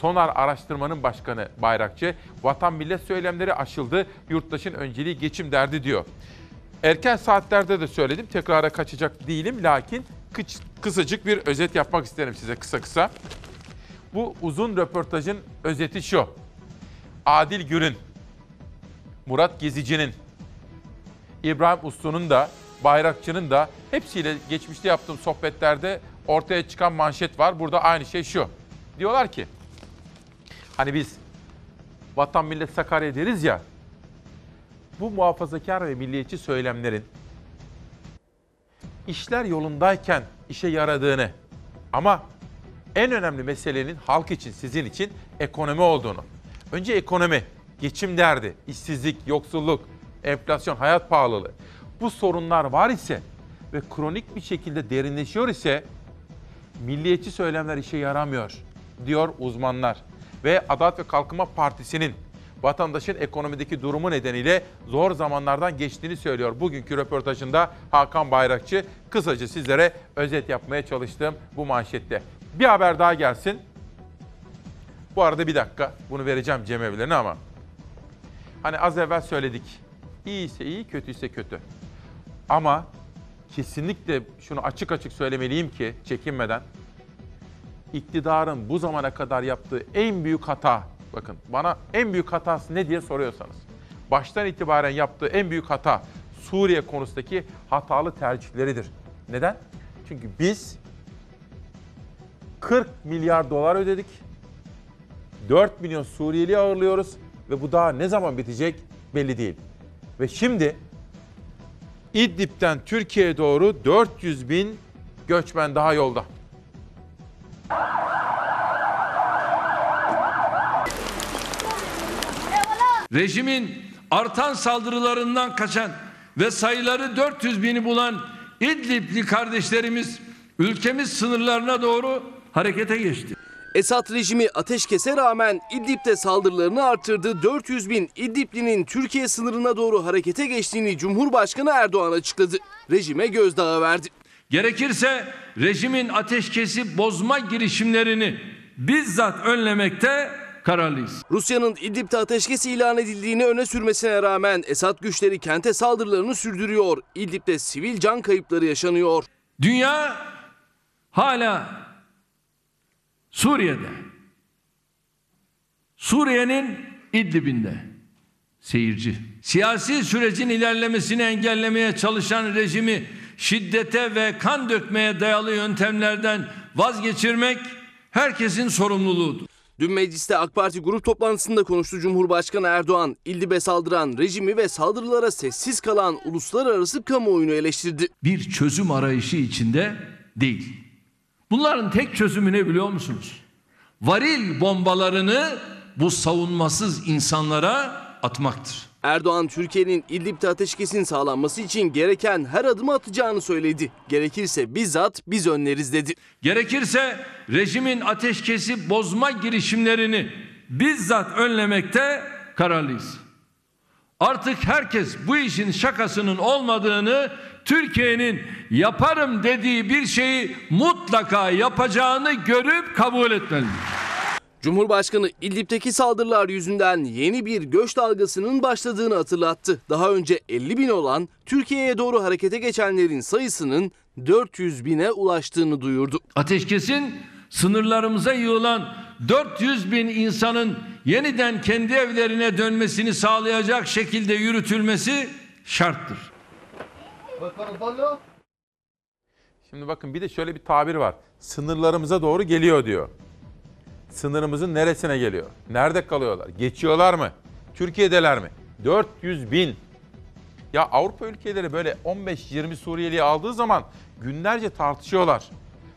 Sonar Araştırma'nın başkanı Bayrakçı, vatan millet söylemleri aşıldı, yurttaşın önceliği geçim derdi diyor. Erken saatlerde de söyledim, tekrara kaçacak değilim. Lakin kısacık bir özet yapmak isterim size kısa kısa. Bu uzun röportajın özeti şu. Adil Gür'ün, Murat Gezici'nin, İbrahim Uslu'nun da, Bayrakçı'nın da hepsiyle geçmişte yaptığım sohbetlerde ortaya çıkan manşet var. Burada aynı şey şu. Diyorlar ki, hani biz vatan millet Sakarya deriz ya, bu muhafazakar ve milliyetçi söylemlerin işler yolundayken işe yaradığını ama en önemli meselenin halk için, sizin için ekonomi olduğunu. Önce ekonomi, geçim derdi, işsizlik, yoksulluk, enflasyon, hayat pahalılığı. Bu sorunlar var ise ve kronik bir şekilde derinleşiyor ise milliyetçi söylemler işe yaramıyor diyor uzmanlar. Ve Adalet ve Kalkınma Partisi'nin vatandaşın ekonomideki durumu nedeniyle zor zamanlardan geçtiğini söylüyor. Bugünkü röportajında Hakan Bayrakçı kısaca sizlere özet yapmaya çalıştığım bu manşette. Bir haber daha gelsin. Bu arada bir dakika bunu vereceğim cemevlerine ama. Hani az evvel söyledik. İyiyse iyi, kötüyse kötü. Ama kesinlikle şunu açık açık söylemeliyim ki çekinmeden iktidarın bu zamana kadar yaptığı en büyük hata, bakın bana en büyük hatası ne diye soruyorsanız, baştan itibaren yaptığı en büyük hata Suriye konusundaki hatalı tercihleridir. Neden? Çünkü biz 40 milyar dolar ödedik. 4 milyon Suriyeli ağırlıyoruz ve bu daha ne zaman bitecek belli değil. Ve şimdi İdlib'den Türkiye'ye doğru 400 bin göçmen daha yolda. Rejimin artan saldırılarından kaçan ve sayıları 400 bini bulan İdlib'li kardeşlerimiz ülkemiz sınırlarına doğru harekete geçti. Esad rejimi ateşkese rağmen İdlib'de saldırılarını arttırdı. 400 bin İdliblinin Türkiye sınırına doğru harekete geçtiğini Cumhurbaşkanı Erdoğan açıkladı. Rejime gözdağı verdi. Gerekirse rejimin ateşkesi bozma girişimlerini bizzat önlemekte kararlıyız. Rusya'nın İdlib'de ateşkes ilan edildiğini öne sürmesine rağmen Esad güçleri kente saldırılarını sürdürüyor. İdlib'de sivil can kayıpları yaşanıyor. Dünya hala Suriye'de. Suriye'nin İdlib'inde seyirci. Siyasi sürecin ilerlemesini engellemeye çalışan rejimi şiddete ve kan dökmeye dayalı yöntemlerden vazgeçirmek herkesin sorumluluğudur. Dün mecliste AK Parti grup toplantısında konuştu Cumhurbaşkanı Erdoğan. İdlib'e saldıran rejimi ve saldırılara sessiz kalan uluslararası kamuoyunu eleştirdi. Bir çözüm arayışı içinde değil. Bunların tek çözümü ne biliyor musunuz? Varil bombalarını bu savunmasız insanlara atmaktır. Erdoğan Türkiye'nin İdlib'de ateşkesin sağlanması için gereken her adımı atacağını söyledi. Gerekirse bizzat biz önleriz dedi. Gerekirse rejimin ateşkesi bozma girişimlerini bizzat önlemekte kararlıyız. Artık herkes bu işin şakasının olmadığını, Türkiye'nin yaparım dediği bir şeyi mutlaka yapacağını görüp kabul etmelidir. Cumhurbaşkanı İdlib'deki saldırılar yüzünden yeni bir göç dalgasının başladığını hatırlattı. Daha önce 50 bin olan Türkiye'ye doğru harekete geçenlerin sayısının 400 bine ulaştığını duyurdu. Ateşkesin sınırlarımıza yığılan 400 bin insanın yeniden kendi evlerine dönmesini sağlayacak şekilde yürütülmesi şarttır. Şimdi bakın bir de şöyle bir tabir var. Sınırlarımıza doğru geliyor diyor. Sınırımızın neresine geliyor? Nerede kalıyorlar? Geçiyorlar mı? Türkiye'deler mi? 400 bin. Ya Avrupa ülkeleri böyle 15-20 Suriyeli'yi aldığı zaman günlerce tartışıyorlar.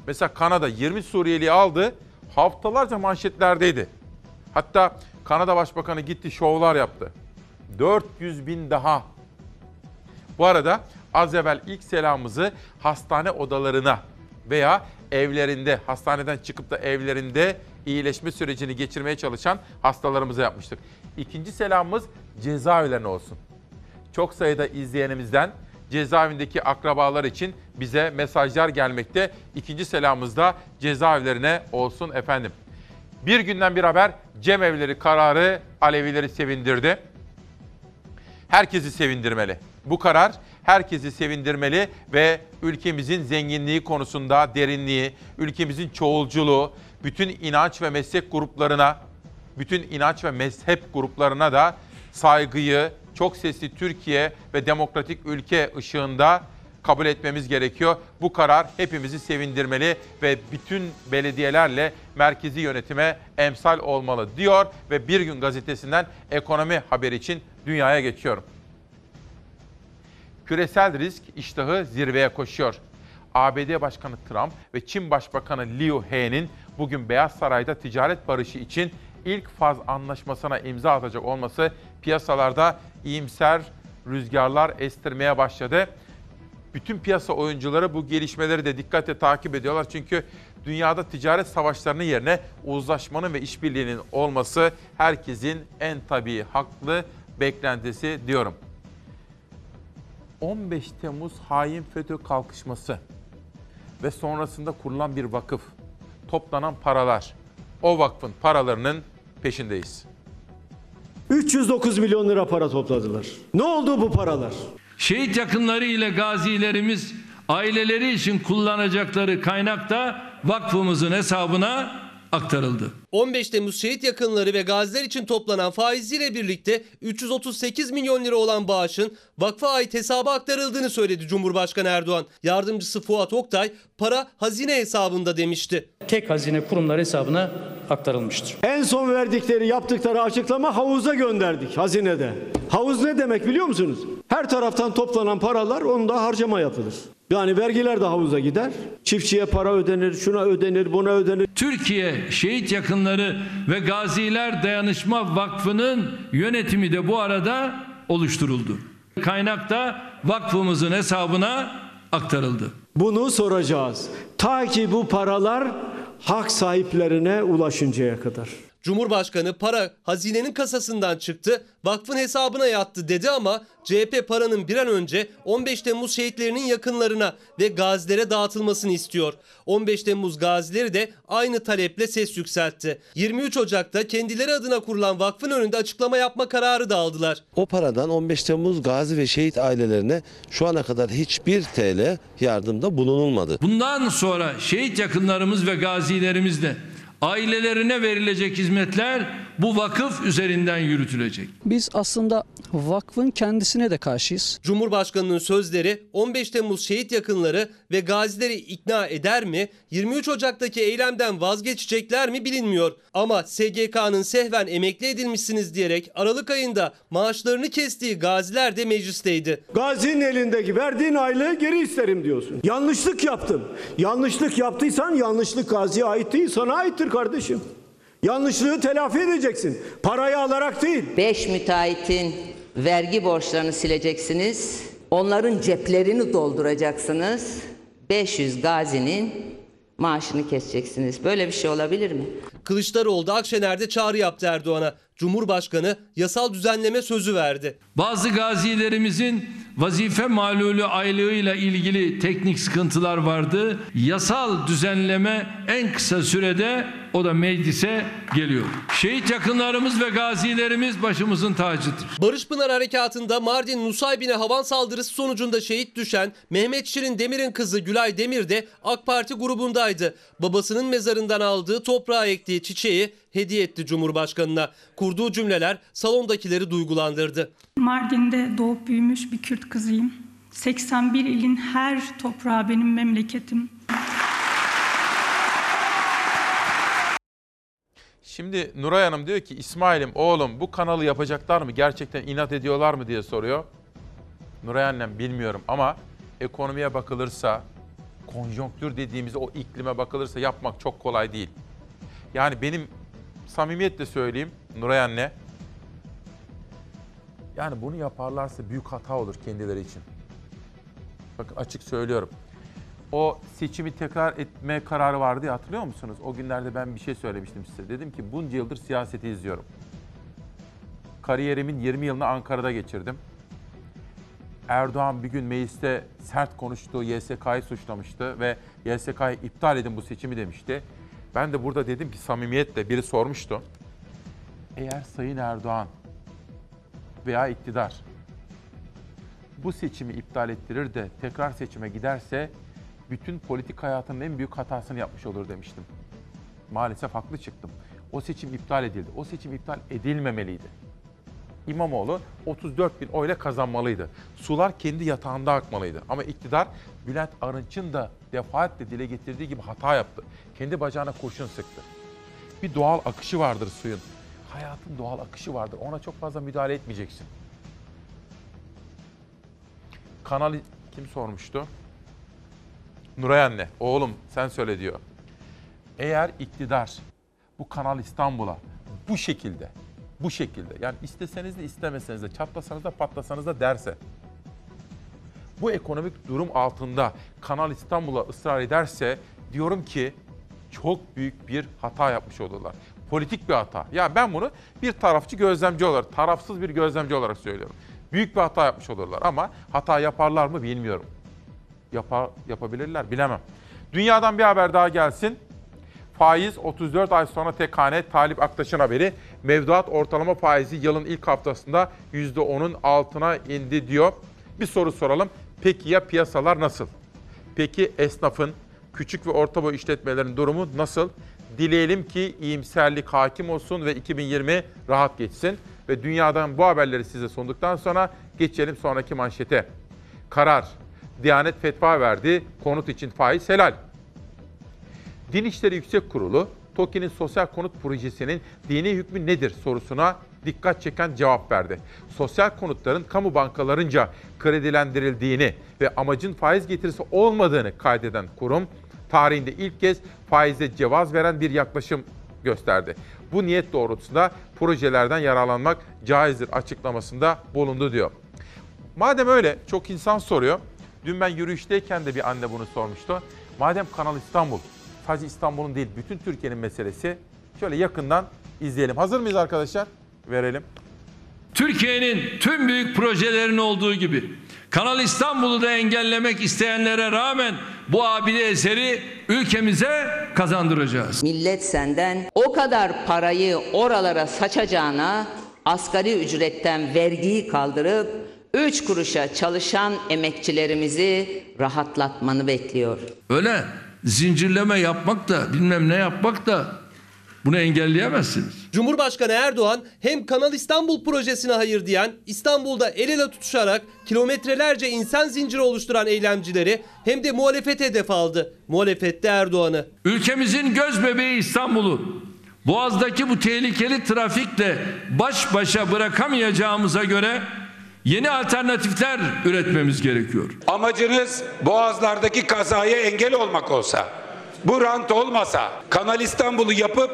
Mesela Kanada 20 Suriyeli'yi aldı, haftalarca manşetlerdeydi. Hatta Kanada Başbakanı gitti şovlar yaptı. 400 bin daha. Bu arada az evvel ilk selamımızı hastane odalarına veya evlerinde, hastaneden çıkıp da evlerinde iyileşme sürecini geçirmeye çalışan hastalarımıza yapmıştık. İkinci selamımız cezaevlerine olsun. Çok sayıda izleyenimizden cezaevindeki akrabalar için bize mesajlar gelmekte. İkinci selamımız da cezaevlerine olsun efendim. Bir günden bir haber cemevleri kararı Alevileri sevindirdi. Herkesi sevindirmeli. Bu karar herkesi sevindirmeli ve ülkemizin zenginliği konusunda derinliği, ülkemizin çoğulculuğu, bütün inanç ve meslek gruplarına, bütün inanç ve mezhep gruplarına da saygıyı, çok sesli Türkiye ve demokratik ülke ışığında kabul etmemiz gerekiyor. Bu karar hepimizi sevindirmeli ve bütün belediyelerle merkezi yönetime emsal olmalı diyor ve Bir Gün Gazetesi'nden ekonomi haberi için dünyaya geçiyorum. Küresel risk iştahı zirveye koşuyor. ABD Başkanı Trump ve Çin Başbakanı Liu He'nin bugün Beyaz Saray'da ticaret barışı için ilk faz anlaşmasına imza atacak olması piyasalarda iyimser rüzgarlar estirmeye başladı. Bütün piyasa oyuncuları bu gelişmeleri de dikkatle takip ediyorlar. Çünkü dünyada ticaret savaşlarının yerine uzlaşmanın ve işbirliğinin olması herkesin en tabii haklı beklentisi diyorum. 15 Temmuz hain FETÖ kalkışması ve sonrasında kurulan bir vakıf, toplanan paralar, o vakfın paralarının peşindeyiz. 309 milyon lira para topladılar. Ne oldu bu paralar? Şehit yakınları ile gazilerimiz aileleri için kullanacakları kaynak da vakfımızın hesabına aktarıldı. 15 Temmuz şehit yakınları ve gaziler için toplanan faiziyle birlikte 338 milyon lira olan bağışın vakfa ait hesaba aktarıldığını söyledi Cumhurbaşkanı Erdoğan. Yardımcısı Fuat Oktay para hazine hesabında demişti. Tek hazine kurumları hesabına aktarılmıştır. En son verdikleri yaptıkları açıklama havuza gönderdik hazinede. Havuz ne demek biliyor musunuz? Her taraftan toplanan paralar onda harcama yapılır. Yani vergiler de havuza gider. Çiftçiye para ödenir, şuna ödenir, buna ödenir. Türkiye Şehit Yakınları ve Gaziler Dayanışma Vakfı'nın yönetimi de bu arada oluşturuldu. Kaynak da vakfımızın hesabına aktarıldı. Bunu soracağız. Ta ki bu paralar hak sahiplerine ulaşıncaya kadar. Cumhurbaşkanı para hazinenin kasasından çıktı, vakfın hesabına yattı dedi ama CHP paranın bir an önce 15 Temmuz şehitlerinin yakınlarına ve gazilere dağıtılmasını istiyor. 15 Temmuz gazileri de aynı taleple ses yükseltti. 23 Ocak'ta kendileri adına kurulan vakfın önünde açıklama yapma kararı da aldılar. O paradan 15 Temmuz gazi ve şehit ailelerine şu ana kadar hiçbir TL yardımda bulunulmadı. Bundan sonra şehit yakınlarımız ve gazilerimizle ailelerine verilecek hizmetler bu vakıf üzerinden yürütülecek. Biz aslında vakfın kendisine de karşıyız. Cumhurbaşkanının sözleri 15 Temmuz şehit yakınları ve gazileri ikna eder mi? 23 Ocak'taki eylemden vazgeçecekler mi bilinmiyor. Ama SGK'nın sehven emekli edilmişsiniz diyerek Aralık ayında maaşlarını kestiği gaziler de meclisteydi. Gazinin elindeki verdiğin aylığı geri isterim diyorsun. Yanlışlık yaptım. Yanlışlık yaptıysan yanlışlık gaziye ait değil sana aittir kardeşim. Yanlışlığı telafi edeceksin. Parayı alarak değil. Beş müteahhitin vergi borçlarını sileceksiniz. Onların ceplerini dolduracaksınız. 500 gazinin maaşını keseceksiniz. Böyle bir şey olabilir mi? Kılıçdaroğlu da Akşener'de çağrı yaptı Erdoğan'a. Cumhurbaşkanı yasal düzenleme sözü verdi. Bazı gazilerimizin vazife malulü aylığıyla ilgili teknik sıkıntılar vardı. Yasal düzenleme en kısa sürede o da meclise geliyor. Şehit yakınlarımız ve gazilerimiz başımızın tacıdır. Barış Pınar Harekatı'nda Mardin Nusaybin'e havan saldırısı sonucunda şehit düşen Mehmet Şirin Demir'in kızı Gülay Demir de AK Parti grubundaydı. Babasının mezarından aldığı toprağa ektiği çiçeği hediye etti Cumhurbaşkanı'na. Kurduğu cümleler salondakileri duygulandırdı. Mardin'de doğup büyümüş bir Kürt kızıyım. 81 ilin her toprağı benim memleketim. Şimdi Nuray Hanım diyor ki İsmail'im oğlum bu kanalı yapacaklar mı? Gerçekten inat ediyorlar mı diye soruyor. Nuray annem bilmiyorum ama ekonomiye bakılırsa, konjonktür dediğimiz o iklime bakılırsa yapmak çok kolay değil. Yani benim samimiyetle söyleyeyim Nuray anne. Yani bunu yaparlarsa büyük hata olur kendileri için. Bakın açık söylüyorum. O seçimi tekrar etme kararı vardı ya hatırlıyor musunuz? O günlerde ben bir şey söylemiştim size. Dedim ki bunca yıldır siyaseti izliyorum. Kariyerimin 20 yılını Ankara'da geçirdim. Erdoğan bir gün mecliste sert konuştu, YSK'yı suçlamıştı ve YSK'yı iptal edin bu seçimi demişti. Ben de burada dedim ki samimiyetle biri sormuştu. Eğer Sayın Erdoğan veya iktidar bu seçimi iptal ettirir de tekrar seçime giderse bütün politik hayatının en büyük hatasını yapmış olur demiştim. Maalesef haklı çıktım. O seçim iptal edildi. O seçim iptal edilmemeliydi. İmamoğlu 34 bin oyla kazanmalıydı. Sular kendi yatağında akmalıydı. Ama iktidar Bülent Arınç'ın da defaatle dile getirdiği gibi hata yaptı. Kendi bacağına kurşun sıktı. Bir doğal akışı vardır suyun. Hayatın doğal akışı vardır. Ona çok fazla müdahale etmeyeceksin. Kanal kim sormuştu? Nuray anne, oğlum sen söyle diyor. Eğer iktidar bu Kanal İstanbul'a bu şekilde, bu şekilde yani isteseniz de istemeseniz de çatlasanız da patlasanız da derse bu ekonomik durum altında Kanal İstanbul'a ısrar ederse diyorum ki çok büyük bir hata yapmış olurlar. Politik bir hata. Ya ben bunu bir tarafçı gözlemci olarak, tarafsız bir gözlemci olarak söylüyorum. Büyük bir hata yapmış olurlar ama hata yaparlar mı bilmiyorum. Yapa, yapabilirler bilemem. Dünyadan bir haber daha gelsin. Faiz 34 ay sonra tek hane Talip Aktaş'ın haberi. Mevduat ortalama faizi yılın ilk haftasında %10'un altına indi diyor. Bir soru soralım. Peki ya piyasalar nasıl? Peki esnafın, küçük ve orta boy işletmelerin durumu nasıl? Dileyelim ki iyimserlik hakim olsun ve 2020 rahat geçsin. Ve dünyadan bu haberleri size sunduktan sonra geçelim sonraki manşete. Karar. Diyanet fetva verdi. Konut için faiz helal. Din İşleri Yüksek Kurulu, TOKİ'nin sosyal konut projesinin dini hükmü nedir sorusuna dikkat çeken cevap verdi. Sosyal konutların kamu bankalarınca kredilendirildiğini ve amacın faiz getirisi olmadığını kaydeden kurum, tarihinde ilk kez faize cevaz veren bir yaklaşım gösterdi. Bu niyet doğrultusunda projelerden yararlanmak caizdir açıklamasında bulundu diyor. Madem öyle çok insan soruyor. Dün ben yürüyüşteyken de bir anne bunu sormuştu. Madem Kanal İstanbul, sadece İstanbul'un değil bütün Türkiye'nin meselesi şöyle yakından izleyelim. Hazır mıyız arkadaşlar? Verelim. Türkiye'nin tüm büyük projelerin olduğu gibi Kanal İstanbul'u da engellemek isteyenlere rağmen bu abide eseri ülkemize kazandıracağız. Millet senden o kadar parayı oralara saçacağına asgari ücretten vergiyi kaldırıp 3 kuruşa çalışan emekçilerimizi rahatlatmanı bekliyor. Öyle zincirleme yapmak da bilmem ne yapmak da bunu engelleyemezsiniz. Cumhurbaşkanı Erdoğan hem Kanal İstanbul projesine hayır diyen, İstanbul'da el ele tutuşarak kilometrelerce insan zinciri oluşturan eylemcileri hem de muhalefet hedef aldı. Muhalefette Erdoğan'ı. Ülkemizin göz bebeği İstanbul'u Boğaz'daki bu tehlikeli trafikle baş başa bırakamayacağımıza göre yeni alternatifler üretmemiz gerekiyor. Amacınız boğazlardaki kazaya engel olmak olsa, bu rant olmasa, Kanal İstanbul'u yapıp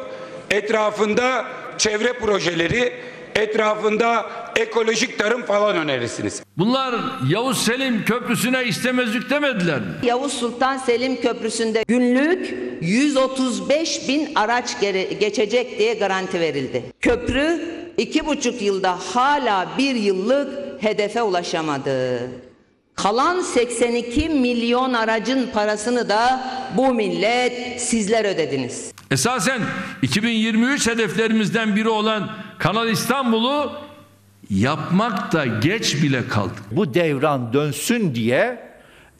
etrafında çevre projeleri, etrafında ekolojik tarım falan önerirsiniz. Bunlar Yavuz Selim Köprüsü'ne istemezlik demediler mi? Yavuz Sultan Selim Köprüsü'nde günlük 135 bin araç geçecek diye garanti verildi. Köprü iki buçuk yılda hala bir yıllık hedefe ulaşamadı. Kalan 82 milyon aracın parasını da bu millet sizler ödediniz. Esasen 2023 hedeflerimizden biri olan Kanal İstanbul'u yapmak da geç bile kaldık. Bu devran dönsün diye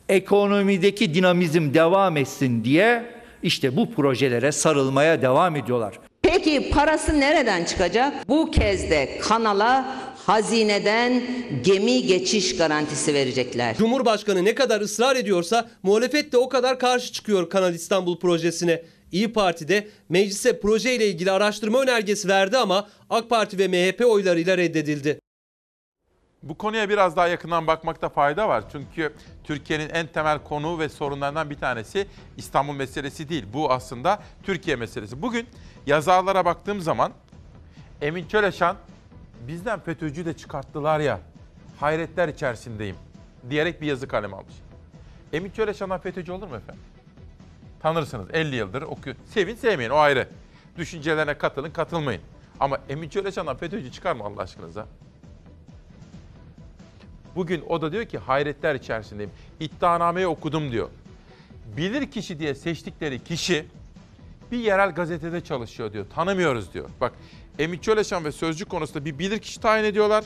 ekonomideki dinamizm devam etsin diye işte bu projelere sarılmaya devam ediyorlar. Peki parası nereden çıkacak? Bu kez de kanala hazineden gemi geçiş garantisi verecekler. Cumhurbaşkanı ne kadar ısrar ediyorsa muhalefet de o kadar karşı çıkıyor Kanal İstanbul projesine. İyi Parti de meclise projeyle ilgili araştırma önergesi verdi ama AK Parti ve MHP oylarıyla reddedildi. Bu konuya biraz daha yakından bakmakta fayda var. Çünkü Türkiye'nin en temel konu ve sorunlarından bir tanesi İstanbul meselesi değil. Bu aslında Türkiye meselesi. Bugün yazarlara baktığım zaman Emin Çöleşan bizden FETÖ'cüyü de çıkarttılar ya hayretler içerisindeyim diyerek bir yazı kaleme almış. Emin Çöleşan'dan FETÖ'cü olur mu efendim? Tanırsınız 50 yıldır okuyor. Sevin sevmeyin o ayrı. Düşüncelerine katılın katılmayın. Ama Emin Çöleşan'dan FETÖ'cü çıkar mı Allah aşkınıza? Bugün o da diyor ki hayretler içerisindeyim. İddianameyi okudum diyor. Bilir kişi diye seçtikleri kişi bir yerel gazetede çalışıyor diyor. Tanımıyoruz diyor. Bak Emin Çöleşan ve Sözcü konusunda bir bilir kişi tayin ediyorlar.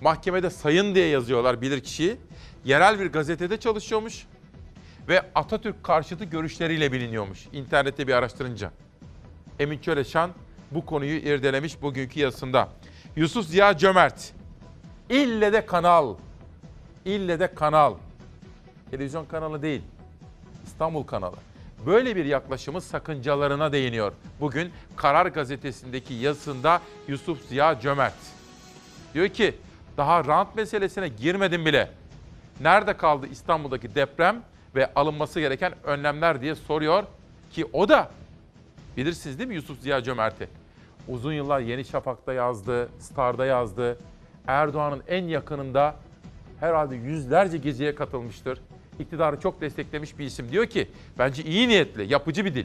Mahkemede sayın diye yazıyorlar bilir kişiyi. Yerel bir gazetede çalışıyormuş ve Atatürk karşıtı görüşleriyle biliniyormuş internette bir araştırınca. Emin Çöleşan bu konuyu irdelemiş bugünkü yazısında. Yusuf Ziya Cömert, ille de kanal, ille de kanal, televizyon kanalı değil, İstanbul kanalı. Böyle bir yaklaşımın sakıncalarına değiniyor. Bugün Karar Gazetesi'ndeki yazısında Yusuf Ziya Cömert. Diyor ki daha rant meselesine girmedim bile. Nerede kaldı İstanbul'daki deprem ve alınması gereken önlemler diye soruyor ki o da bilirsiniz değil mi Yusuf Ziya Cömert'i? Uzun yıllar Yeni Şafak'ta yazdı, Star'da yazdı. Erdoğan'ın en yakınında herhalde yüzlerce geziye katılmıştır. İktidarı çok desteklemiş bir isim. Diyor ki bence iyi niyetli, yapıcı bir dil.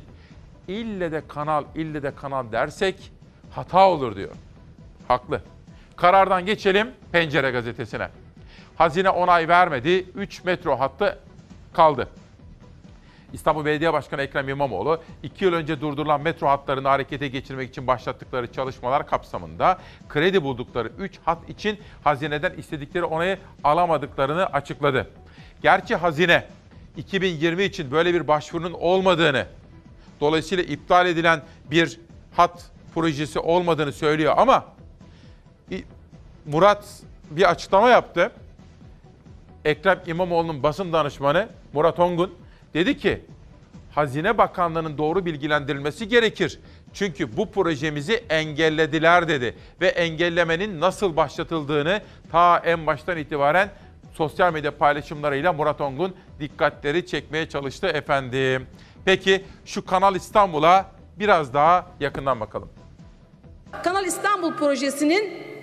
İlle de kanal, ille de kanal dersek hata olur diyor. Haklı. Karardan geçelim Pencere gazetesine. Hazine onay vermedi. 3 metro hattı kaldı. İstanbul Belediye Başkanı Ekrem İmamoğlu, 2 yıl önce durdurulan metro hatlarını harekete geçirmek için başlattıkları çalışmalar kapsamında kredi buldukları 3 hat için hazineden istedikleri onayı alamadıklarını açıkladı. Gerçi hazine 2020 için böyle bir başvurunun olmadığını, dolayısıyla iptal edilen bir hat projesi olmadığını söylüyor ama Murat bir açıklama yaptı. Ekrem İmamoğlu'nun basın danışmanı Murat Ongun dedi ki Hazine Bakanlığı'nın doğru bilgilendirilmesi gerekir. Çünkü bu projemizi engellediler dedi ve engellemenin nasıl başlatıldığını ta en baştan itibaren sosyal medya paylaşımlarıyla Murat Ongun dikkatleri çekmeye çalıştı efendim. Peki şu Kanal İstanbul'a biraz daha yakından bakalım. Kanal İstanbul projesinin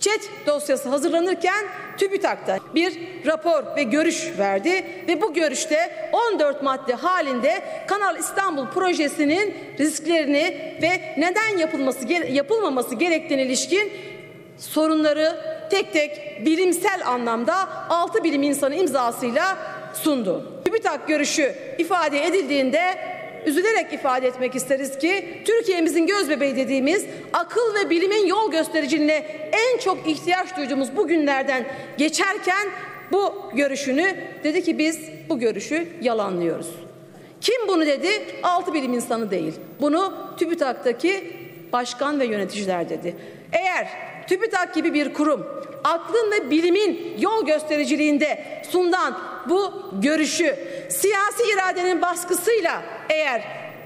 Çet dosyası hazırlanırken TÜBİTAK'ta bir rapor ve görüş verdi ve bu görüşte 14 madde halinde Kanal İstanbul projesinin risklerini ve neden yapılması yapılmaması gerektiğine ilişkin sorunları tek tek bilimsel anlamda 6 bilim insanı imzasıyla sundu. TÜBİTAK görüşü ifade edildiğinde üzülerek ifade etmek isteriz ki Türkiye'mizin gözbebeği dediğimiz akıl ve bilimin yol göstericiliğine en çok ihtiyaç duyduğumuz bu günlerden geçerken bu görüşünü dedi ki biz bu görüşü yalanlıyoruz. Kim bunu dedi? Altı bilim insanı değil. Bunu TÜBİTAK'taki başkan ve yöneticiler dedi. Eğer TÜBİTAK gibi bir kurum aklın ve bilimin yol göstericiliğinde sunulan bu görüşü siyasi iradenin baskısıyla eğer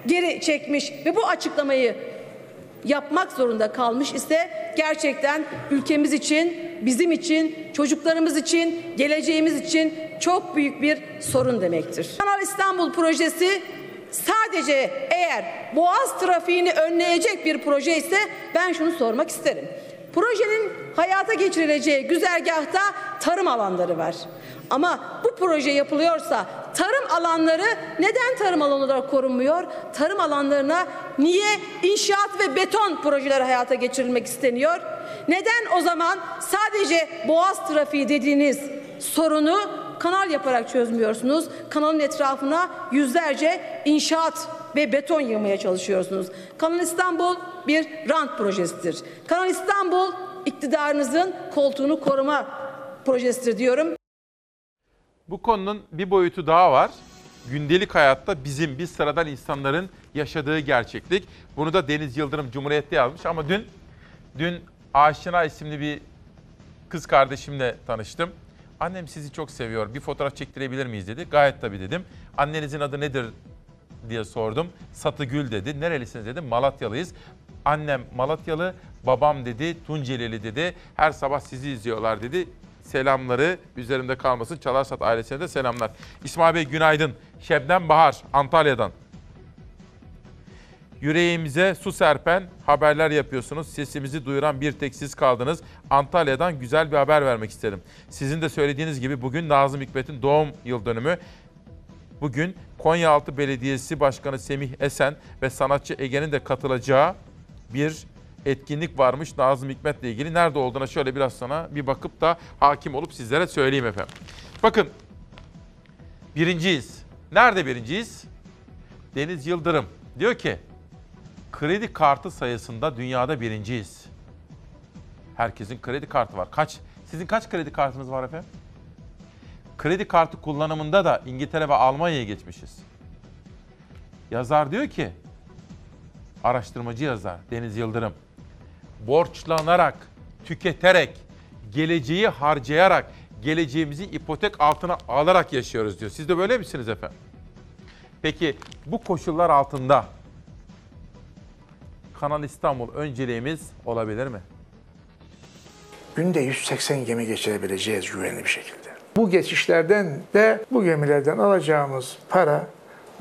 geri çekmiş ve bu açıklamayı yapmak zorunda kalmış ise gerçekten ülkemiz için, bizim için, çocuklarımız için, geleceğimiz için çok büyük bir sorun demektir. Kanal İstanbul projesi sadece eğer boğaz trafiğini önleyecek bir proje ise ben şunu sormak isterim. Projenin hayata geçirileceği güzergahta tarım alanları var. Ama bu proje yapılıyorsa tarım alanları neden tarım alanı olarak korunmuyor? Tarım alanlarına niye inşaat ve beton projeler hayata geçirilmek isteniyor? Neden o zaman sadece boğaz trafiği dediğiniz sorunu kanal yaparak çözmüyorsunuz? Kanalın etrafına yüzlerce inşaat ve beton yığmaya çalışıyorsunuz. Kanal İstanbul bir rant projesidir. Kanal İstanbul iktidarınızın koltuğunu koruma projesidir diyorum. Bu konunun bir boyutu daha var. Gündelik hayatta bizim, biz sıradan insanların yaşadığı gerçeklik. Bunu da Deniz Yıldırım Cumhuriyet'te yazmış ama dün dün Aşina isimli bir kız kardeşimle tanıştım. Annem sizi çok seviyor. Bir fotoğraf çektirebilir miyiz dedi. Gayet tabii dedim. Annenizin adı nedir diye sordum. Satıgül dedi. Nerelisiniz dedim. Malatyalıyız. Annem Malatyalı, babam dedi Tuncelili dedi. Her sabah sizi izliyorlar dedi. Selamları üzerimde kalmasın. Çalarsat ailesine de selamlar. İsmail Bey günaydın. Şebnem Bahar Antalya'dan. Yüreğimize su serpen haberler yapıyorsunuz. Sesimizi duyuran bir tek siz kaldınız. Antalya'dan güzel bir haber vermek isterim. Sizin de söylediğiniz gibi bugün Nazım Hikmet'in doğum yıl dönümü. Bugün Konyaaltı Belediyesi Başkanı Semih Esen ve sanatçı Ege'nin de katılacağı bir etkinlik varmış Nazım Hikmet'le ilgili. Nerede olduğuna şöyle biraz sonra bir bakıp da hakim olup sizlere söyleyeyim efendim. Bakın birinciyiz. Nerede birinciyiz? Deniz Yıldırım diyor ki kredi kartı sayısında dünyada birinciyiz. Herkesin kredi kartı var. Kaç? Sizin kaç kredi kartınız var efendim? Kredi kartı kullanımında da İngiltere ve Almanya'ya geçmişiz. Yazar diyor ki, araştırmacı yazar Deniz Yıldırım, borçlanarak, tüketerek, geleceği harcayarak, geleceğimizi ipotek altına alarak yaşıyoruz diyor. Siz de böyle misiniz efendim? Peki bu koşullar altında Kanal İstanbul önceliğimiz olabilir mi? Günde 180 gemi geçirebileceğiz güvenli bir şekilde. Bu geçişlerden de bu gemilerden alacağımız para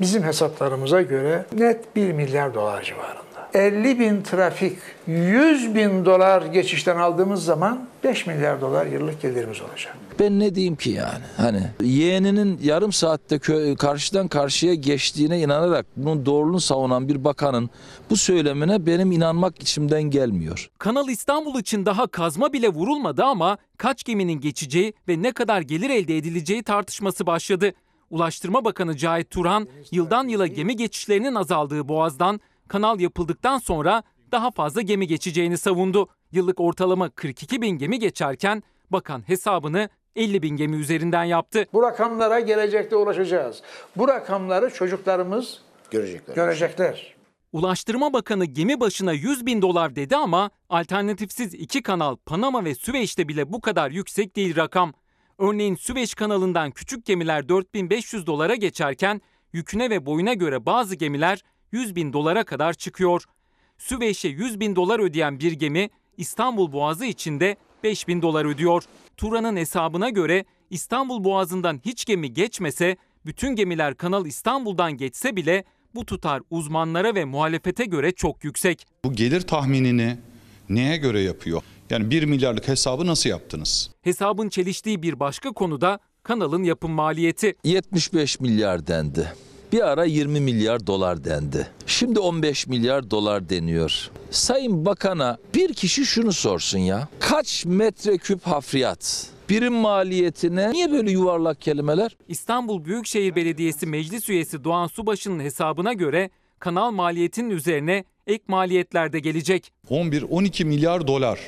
bizim hesaplarımıza göre net 1 milyar dolar civarında. 50 bin trafik, 100 bin dolar geçişten aldığımız zaman 5 milyar dolar yıllık gelirimiz olacak. Ben ne diyeyim ki yani? Hani yeğeninin yarım saatte karşıdan karşıya geçtiğine inanarak bunun doğruluğunu savunan bir bakanın bu söylemine benim inanmak içimden gelmiyor. Kanal İstanbul için daha kazma bile vurulmadı ama kaç geminin geçeceği ve ne kadar gelir elde edileceği tartışması başladı. Ulaştırma Bakanı Cahit Turhan yıldan yıla gemi geçişlerinin azaldığı Boğaz'dan kanal yapıldıktan sonra daha fazla gemi geçeceğini savundu. Yıllık ortalama 42 bin gemi geçerken bakan hesabını 50 bin gemi üzerinden yaptı. Bu rakamlara gelecekte ulaşacağız. Bu rakamları çocuklarımız görecekler. görecekler. Ulaştırma Bakanı gemi başına 100 bin dolar dedi ama alternatifsiz iki kanal Panama ve Süveyş'te bile bu kadar yüksek değil rakam. Örneğin Süveyş kanalından küçük gemiler 4500 dolara geçerken yüküne ve boyuna göre bazı gemiler 100 bin dolara kadar çıkıyor. Süveyş'e 100 bin dolar ödeyen bir gemi İstanbul Boğazı içinde 5 bin dolar ödüyor. Turan'ın hesabına göre İstanbul Boğazı'ndan hiç gemi geçmese, bütün gemiler Kanal İstanbul'dan geçse bile bu tutar uzmanlara ve muhalefete göre çok yüksek. Bu gelir tahminini neye göre yapıyor? Yani 1 milyarlık hesabı nasıl yaptınız? Hesabın çeliştiği bir başka konuda kanalın yapım maliyeti. 75 milyar dendi. Bir ara 20 milyar dolar dendi. Şimdi 15 milyar dolar deniyor. Sayın Bakan'a bir kişi şunu sorsun ya. Kaç metreküp hafriyat? Birim maliyetine niye böyle yuvarlak kelimeler? İstanbul Büyükşehir Belediyesi Meclis Üyesi Doğan Subaşı'nın hesabına göre kanal maliyetinin üzerine ek maliyetler de gelecek. 11-12 milyar dolar.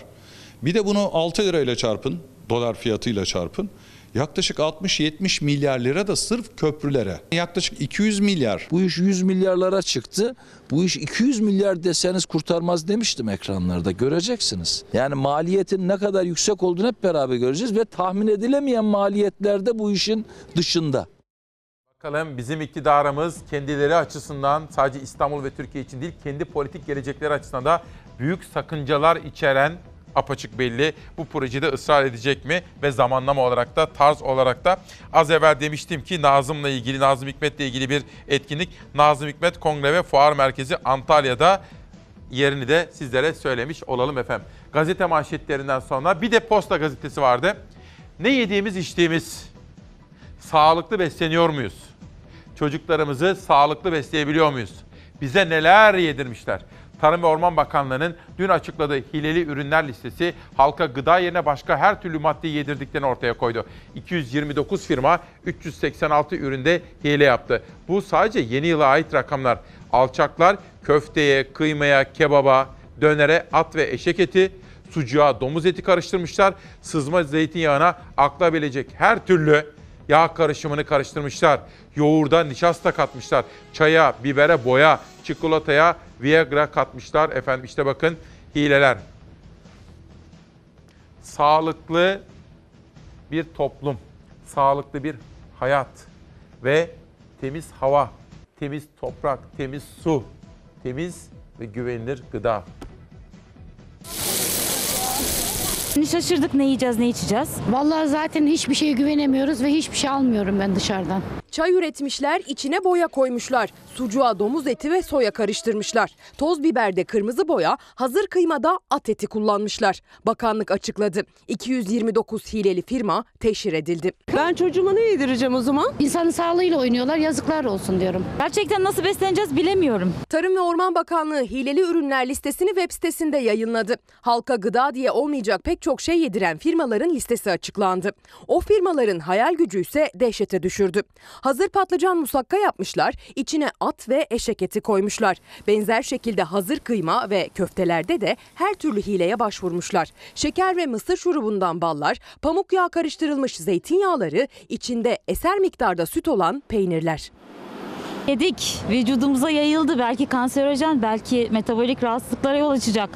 Bir de bunu 6 lirayla çarpın, dolar fiyatıyla çarpın. Yaklaşık 60-70 milyar lira da sırf köprülere. Yaklaşık 200 milyar. Bu iş 100 milyarlara çıktı. Bu iş 200 milyar deseniz kurtarmaz demiştim ekranlarda. Göreceksiniz. Yani maliyetin ne kadar yüksek olduğunu hep beraber göreceğiz ve tahmin edilemeyen maliyetler de bu işin dışında. Bakalım bizim iktidarımız kendileri açısından sadece İstanbul ve Türkiye için değil kendi politik gelecekleri açısından da büyük sakıncalar içeren apaçık belli. Bu projede ısrar edecek mi ve zamanlama olarak da tarz olarak da az evvel demiştim ki Nazım'la ilgili Nazım Hikmet'le ilgili bir etkinlik Nazım Hikmet Kongre ve Fuar Merkezi Antalya'da yerini de sizlere söylemiş olalım efendim. Gazete manşetlerinden sonra bir de Posta gazetesi vardı. Ne yediğimiz içtiğimiz sağlıklı besleniyor muyuz? Çocuklarımızı sağlıklı besleyebiliyor muyuz? Bize neler yedirmişler? Tarım ve Orman Bakanlığı'nın dün açıkladığı hileli ürünler listesi halka gıda yerine başka her türlü maddeyi yedirdiklerini ortaya koydu. 229 firma 386 üründe hile yaptı. Bu sadece yeni yıla ait rakamlar. Alçaklar köfteye, kıymaya, kebaba, dönere at ve eşek eti, sucuğa domuz eti karıştırmışlar. Sızma zeytinyağına aklabilecek her türlü yağ karışımını karıştırmışlar. Yoğurda nişasta katmışlar. Çaya, bibere, boya, çikolataya Viagra katmışlar. Efendim işte bakın hileler. Sağlıklı bir toplum, sağlıklı bir hayat ve temiz hava, temiz toprak, temiz su, temiz ve güvenilir gıda. Şaşırdık ne yiyeceğiz ne içeceğiz. Vallahi zaten hiçbir şeye güvenemiyoruz ve hiçbir şey almıyorum ben dışarıdan. Çay üretmişler, içine boya koymuşlar. Sucuğa domuz eti ve soya karıştırmışlar. Toz biberde kırmızı boya, hazır kıymada at eti kullanmışlar. Bakanlık açıkladı. 229 hileli firma teşhir edildi. Ben çocuğuma ne yedireceğim o zaman? İnsanın sağlığıyla oynuyorlar yazıklar olsun diyorum. Gerçekten nasıl besleneceğiz bilemiyorum. Tarım ve Orman Bakanlığı hileli ürünler listesini web sitesinde yayınladı. Halka gıda diye olmayacak pek çok şey yediren firmaların listesi açıklandı. O firmaların hayal gücü ise dehşete düşürdü. Hazır patlıcan musakka yapmışlar, içine at ve eşek eti koymuşlar. Benzer şekilde hazır kıyma ve köftelerde de her türlü hileye başvurmuşlar. Şeker ve mısır şurubundan ballar, pamuk yağı karıştırılmış zeytinyağları, içinde eser miktarda süt olan peynirler. Yedik. Vücudumuza yayıldı. Belki kanserojen, belki metabolik rahatsızlıklara yol açacak.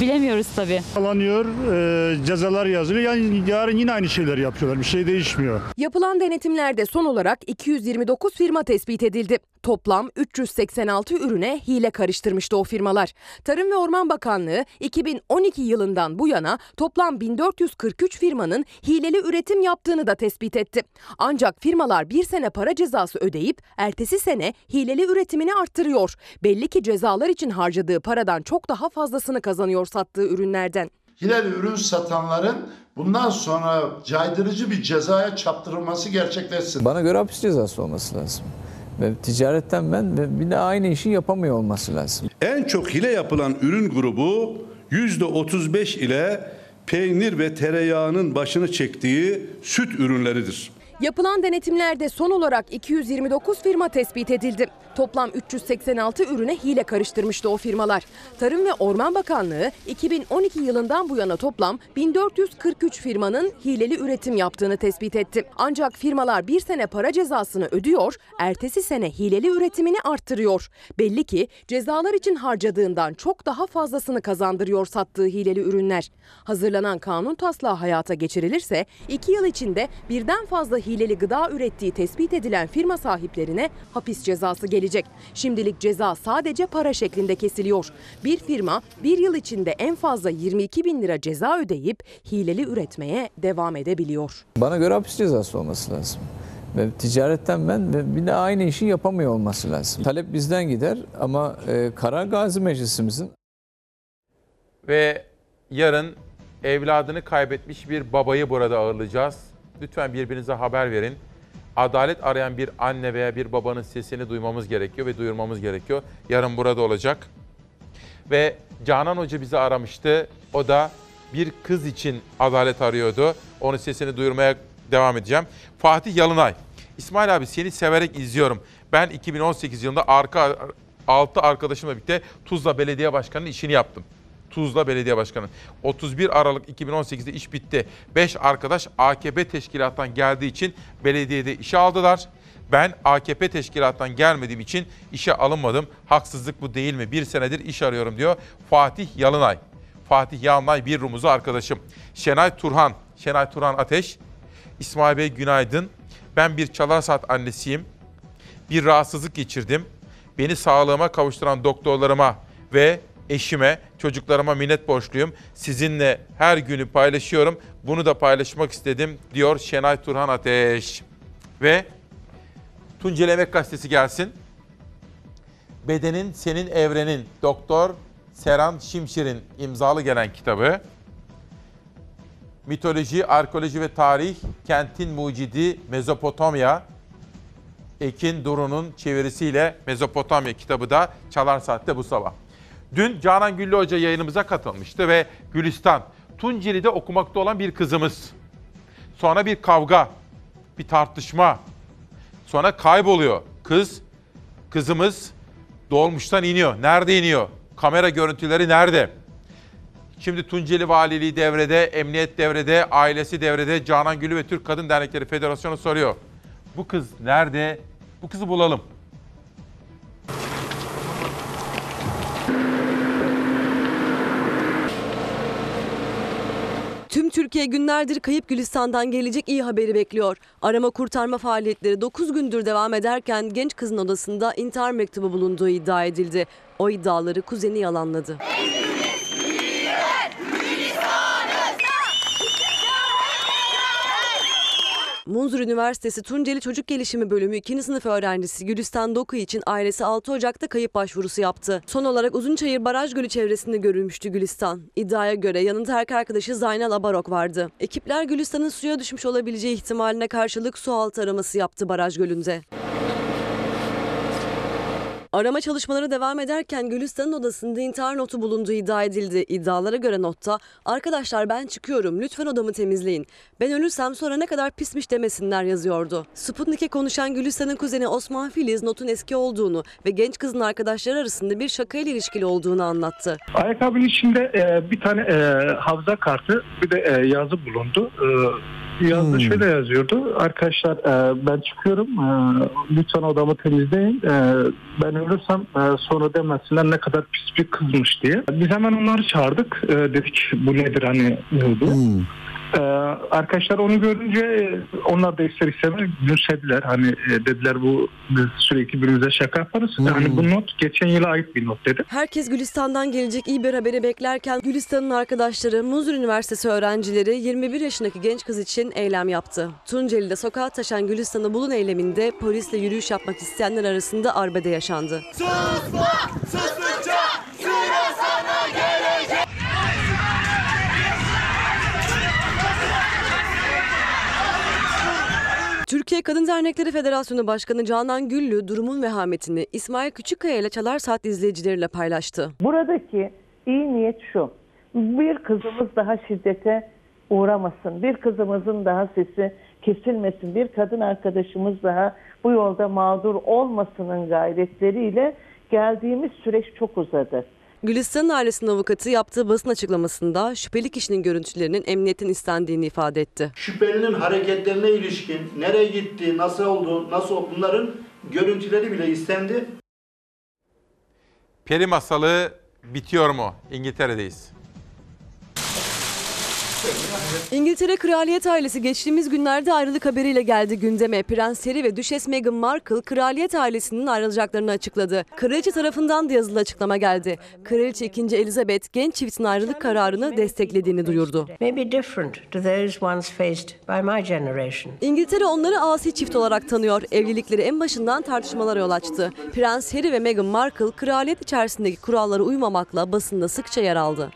Bilemiyoruz tabii. Alanıyor, e, cezalar yazılıyor. Yani yarın yine aynı şeyleri yapıyorlar. Bir şey değişmiyor. Yapılan denetimlerde son olarak 229 firma tespit edildi. Toplam 386 ürüne hile karıştırmıştı o firmalar. Tarım ve Orman Bakanlığı 2012 yılından bu yana toplam 1443 firmanın hileli üretim yaptığını da tespit etti. Ancak firmalar bir sene para cezası ödeyip ertesi sene hileli üretimini arttırıyor. Belli ki cezalar için harcadığı paradan çok daha fazlasını kazanıyor sattığı ürünlerden. Hilal ürün satanların bundan sonra caydırıcı bir cezaya çarptırılması gerçekleşsin. Bana göre hapis cezası olması lazım. Ve ticaretten ben ve bir de aynı işi yapamıyor olması lazım. En çok hile yapılan ürün grubu %35 ile peynir ve tereyağının başını çektiği süt ürünleridir. Yapılan denetimlerde son olarak 229 firma tespit edildi. Toplam 386 ürüne hile karıştırmıştı o firmalar. Tarım ve Orman Bakanlığı 2012 yılından bu yana toplam 1443 firmanın hileli üretim yaptığını tespit etti. Ancak firmalar bir sene para cezasını ödüyor, ertesi sene hileli üretimini arttırıyor. Belli ki cezalar için harcadığından çok daha fazlasını kazandırıyor sattığı hileli ürünler. Hazırlanan kanun taslağı hayata geçirilirse 2 yıl içinde birden fazla hileli gıda ürettiği tespit edilen firma sahiplerine hapis cezası gelecek. Şimdilik ceza sadece para şeklinde kesiliyor. Bir firma bir yıl içinde en fazla 22 bin lira ceza ödeyip hileli üretmeye devam edebiliyor. Bana göre hapis cezası olması lazım. Ve ticaretten ben ve bir de aynı işi yapamıyor olması lazım. Talep bizden gider ama e, karar Gazi Meclisimizin. Ve yarın evladını kaybetmiş bir babayı burada ağırlayacağız. Lütfen birbirinize haber verin. Adalet arayan bir anne veya bir babanın sesini duymamız gerekiyor ve duyurmamız gerekiyor. Yarın burada olacak. Ve Canan Hoca bizi aramıştı. O da bir kız için adalet arıyordu. Onun sesini duyurmaya devam edeceğim. Fatih Yalınay. İsmail abi seni severek izliyorum. Ben 2018 yılında arka 6 arkadaşımla birlikte Tuzla Belediye Başkanı'nın işini yaptım. Tuzla Belediye Başkanı. 31 Aralık 2018'de iş bitti. 5 arkadaş AKP teşkilattan geldiği için belediyede işe aldılar. Ben AKP teşkilattan gelmediğim için işe alınmadım. Haksızlık bu değil mi? Bir senedir iş arıyorum diyor Fatih Yalınay. Fatih Yalınay bir Rumuzlu arkadaşım. Şenay Turhan, Şenay Turhan Ateş. İsmail Bey günaydın. Ben bir çalar annesiyim. Bir rahatsızlık geçirdim. Beni sağlığıma kavuşturan doktorlarıma ve eşime, çocuklarıma minnet borçluyum. Sizinle her günü paylaşıyorum. Bunu da paylaşmak istedim diyor Şenay Turhan Ateş. Ve Tunceli Emek Gazetesi gelsin. Bedenin Senin Evrenin Doktor Seran Şimşir'in imzalı gelen kitabı. Mitoloji, Arkeoloji ve Tarih, Kentin Mucidi Mezopotamya. Ekin Duru'nun çevirisiyle Mezopotamya kitabı da Çalar Saat'te bu sabah. Dün Canan Güllü Hoca yayınımıza katılmıştı ve Gülistan, Tunceli'de okumakta olan bir kızımız. Sonra bir kavga, bir tartışma. Sonra kayboluyor. Kız, kızımız dolmuştan iniyor. Nerede iniyor? Kamera görüntüleri nerede? Şimdi Tunceli Valiliği devrede, Emniyet devrede, ailesi devrede. Canan Gülü ve Türk Kadın Dernekleri Federasyonu soruyor. Bu kız nerede? Bu kızı bulalım. Tüm Türkiye günlerdir kayıp Gülistan'dan gelecek iyi haberi bekliyor. Arama kurtarma faaliyetleri 9 gündür devam ederken genç kızın odasında intihar mektubu bulunduğu iddia edildi. O iddiaları kuzeni yalanladı. Munzur Üniversitesi Tunceli Çocuk Gelişimi Bölümü 2. sınıf öğrencisi Gülistan Doku için ailesi 6 Ocak'ta kayıp başvurusu yaptı. Son olarak Uzunçayır Baraj Gölü çevresinde görülmüştü Gülistan. İddiaya göre yanında erkek arkadaşı Zaynal Abarok vardı. Ekipler Gülistan'ın suya düşmüş olabileceği ihtimaline karşılık su altı araması yaptı baraj gölünde. Arama çalışmaları devam ederken Gülistan'ın odasında intihar notu bulunduğu iddia edildi. İddialara göre notta arkadaşlar ben çıkıyorum lütfen odamı temizleyin. Ben ölürsem sonra ne kadar pismiş demesinler yazıyordu. Sputnik'e konuşan Gülistan'ın kuzeni Osman Filiz notun eski olduğunu ve genç kızın arkadaşları arasında bir şakayla ilişkili olduğunu anlattı. Ayakkabının içinde e, bir tane e, hafıza kartı bir de e, yazı bulundu. E, yazda şöyle yazıyordu. Arkadaşlar e, ben çıkıyorum. E, lütfen odamı temizleyin. E, ben ölürsem e, sonra demesinler ne kadar pis bir kızmış diye. Biz hemen onları çağırdık. E, dedik bu nedir hani diye. Ee, arkadaşlar onu görünce e, onlar da ister istemez gülümsediler. Hani e, dediler bu biz sürekli birbirimize şaka yaparız. Hani bu not geçen yıla ait bir not dedi. Herkes Gülistan'dan gelecek iyi bir haberi beklerken Gülistan'ın arkadaşları Muzur Üniversitesi öğrencileri 21 yaşındaki genç kız için eylem yaptı. Tunceli'de sokağa taşan Gülistan'ı bulun eyleminde polisle yürüyüş yapmak isteyenler arasında arbede yaşandı. Susma! Sustukça sıra sana gelecek! Türkiye Kadın Dernekleri Federasyonu Başkanı Canan Güllü durumun vehametini İsmail Küçükkaya ile Çalar Saat izleyicileriyle paylaştı. Buradaki iyi niyet şu. Bir kızımız daha şiddete uğramasın. Bir kızımızın daha sesi kesilmesin. Bir kadın arkadaşımız daha bu yolda mağdur olmasının gayretleriyle geldiğimiz süreç çok uzadı. Gülistan'ın ailesinin avukatı yaptığı basın açıklamasında şüpheli kişinin görüntülerinin emniyetin istendiğini ifade etti. Şüphelinin hareketlerine ilişkin nereye gitti, nasıl oldu, nasıl bunların görüntüleri bile istendi. Peri masalı bitiyor mu? İngiltere'deyiz. İngiltere kraliyet ailesi geçtiğimiz günlerde ayrılık haberiyle geldi gündeme. Prens Harry ve Düşes Meghan Markle kraliyet ailesinin ayrılacaklarını açıkladı. Kraliçe tarafından da yazılı açıklama geldi. Kraliçe 2. Elizabeth genç çiftin ayrılık kararını desteklediğini duyurdu. Maybe different to those once faced by my generation. İngiltere onları asi çift olarak tanıyor. Evlilikleri en başından tartışmalara yol açtı. Prens Harry ve Meghan Markle kraliyet içerisindeki kurallara uymamakla basında sıkça yer aldı.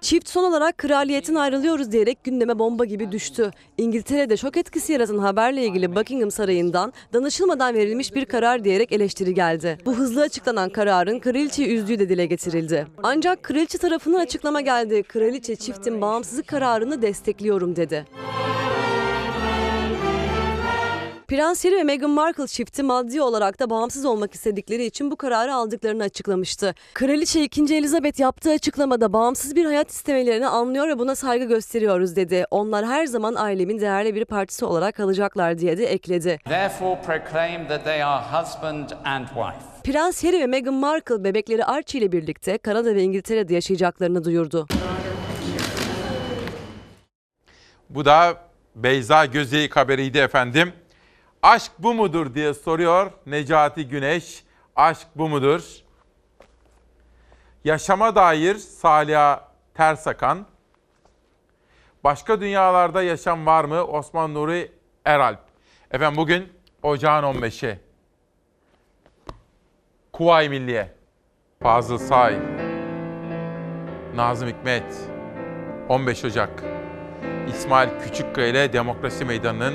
Çift son olarak kraliyetin ayrılıyoruz diyerek gündeme bomba gibi düştü. İngiltere'de şok etkisi yaratan haberle ilgili Buckingham Sarayı'ndan danışılmadan verilmiş bir karar diyerek eleştiri geldi. Bu hızlı açıklanan kararın kraliçeyi üzdüğü de dile getirildi. Ancak kraliçe tarafından açıklama geldi. Kraliçe çiftin bağımsızlık kararını destekliyorum dedi. Prens Harry ve Meghan Markle çifti maddi olarak da bağımsız olmak istedikleri için bu kararı aldıklarını açıklamıştı. Kraliçe 2. Elizabeth yaptığı açıklamada bağımsız bir hayat istemelerini anlıyor ve buna saygı gösteriyoruz dedi. Onlar her zaman ailemin değerli bir partisi olarak kalacaklar diye de ekledi. Therefore proclaim that they are husband and wife. Prens Harry ve Meghan Markle bebekleri Archie ile birlikte Kanada ve İngiltere'de yaşayacaklarını duyurdu. Bu da Beyza Gözeyik haberiydi efendim. Aşk bu mudur diye soruyor Necati Güneş. Aşk bu mudur? Yaşama dair Salih Tersakan. Başka dünyalarda yaşam var mı? Osman Nuri Eralp. Efendim bugün ocağın 15'i. Kuvayi Milliye. Fazıl Say. Nazım Hikmet. 15 Ocak. İsmail Küçükkaya ile Demokrasi Meydanı'nın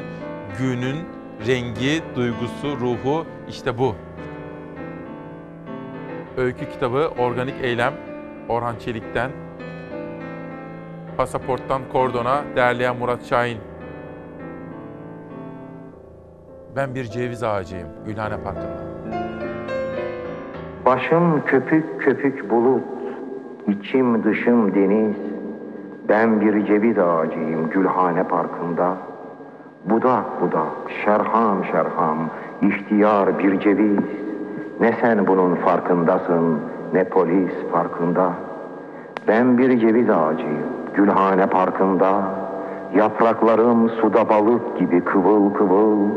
günün rengi, duygusu, ruhu işte bu. Öykü kitabı Organik Eylem Orhan Çelik'ten. Pasaporttan Kordon'a derleyen Murat Şahin. Ben bir ceviz ağacıyım Gülhane Parkı'nda. Başım köpük köpük bulut, içim dışım deniz. Ben bir ceviz ağacıyım Gülhane Parkı'nda. Budak budak, şerham şerham, ihtiyar bir ceviz. Ne sen bunun farkındasın, ne polis farkında. Ben bir ceviz ağacıyım, Gülhane Parkı'nda. Yapraklarım suda balık gibi kıvıl kıvıl.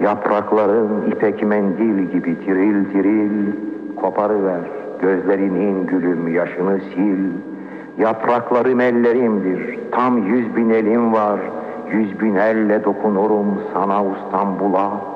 Yapraklarım ipek mendil gibi tiril tiril. Koparıver gözlerinin gülüm yaşını sil. Yapraklarım ellerimdir, tam yüz bin elim var. Yüz bin elle dokunurum sana İstanbul'a.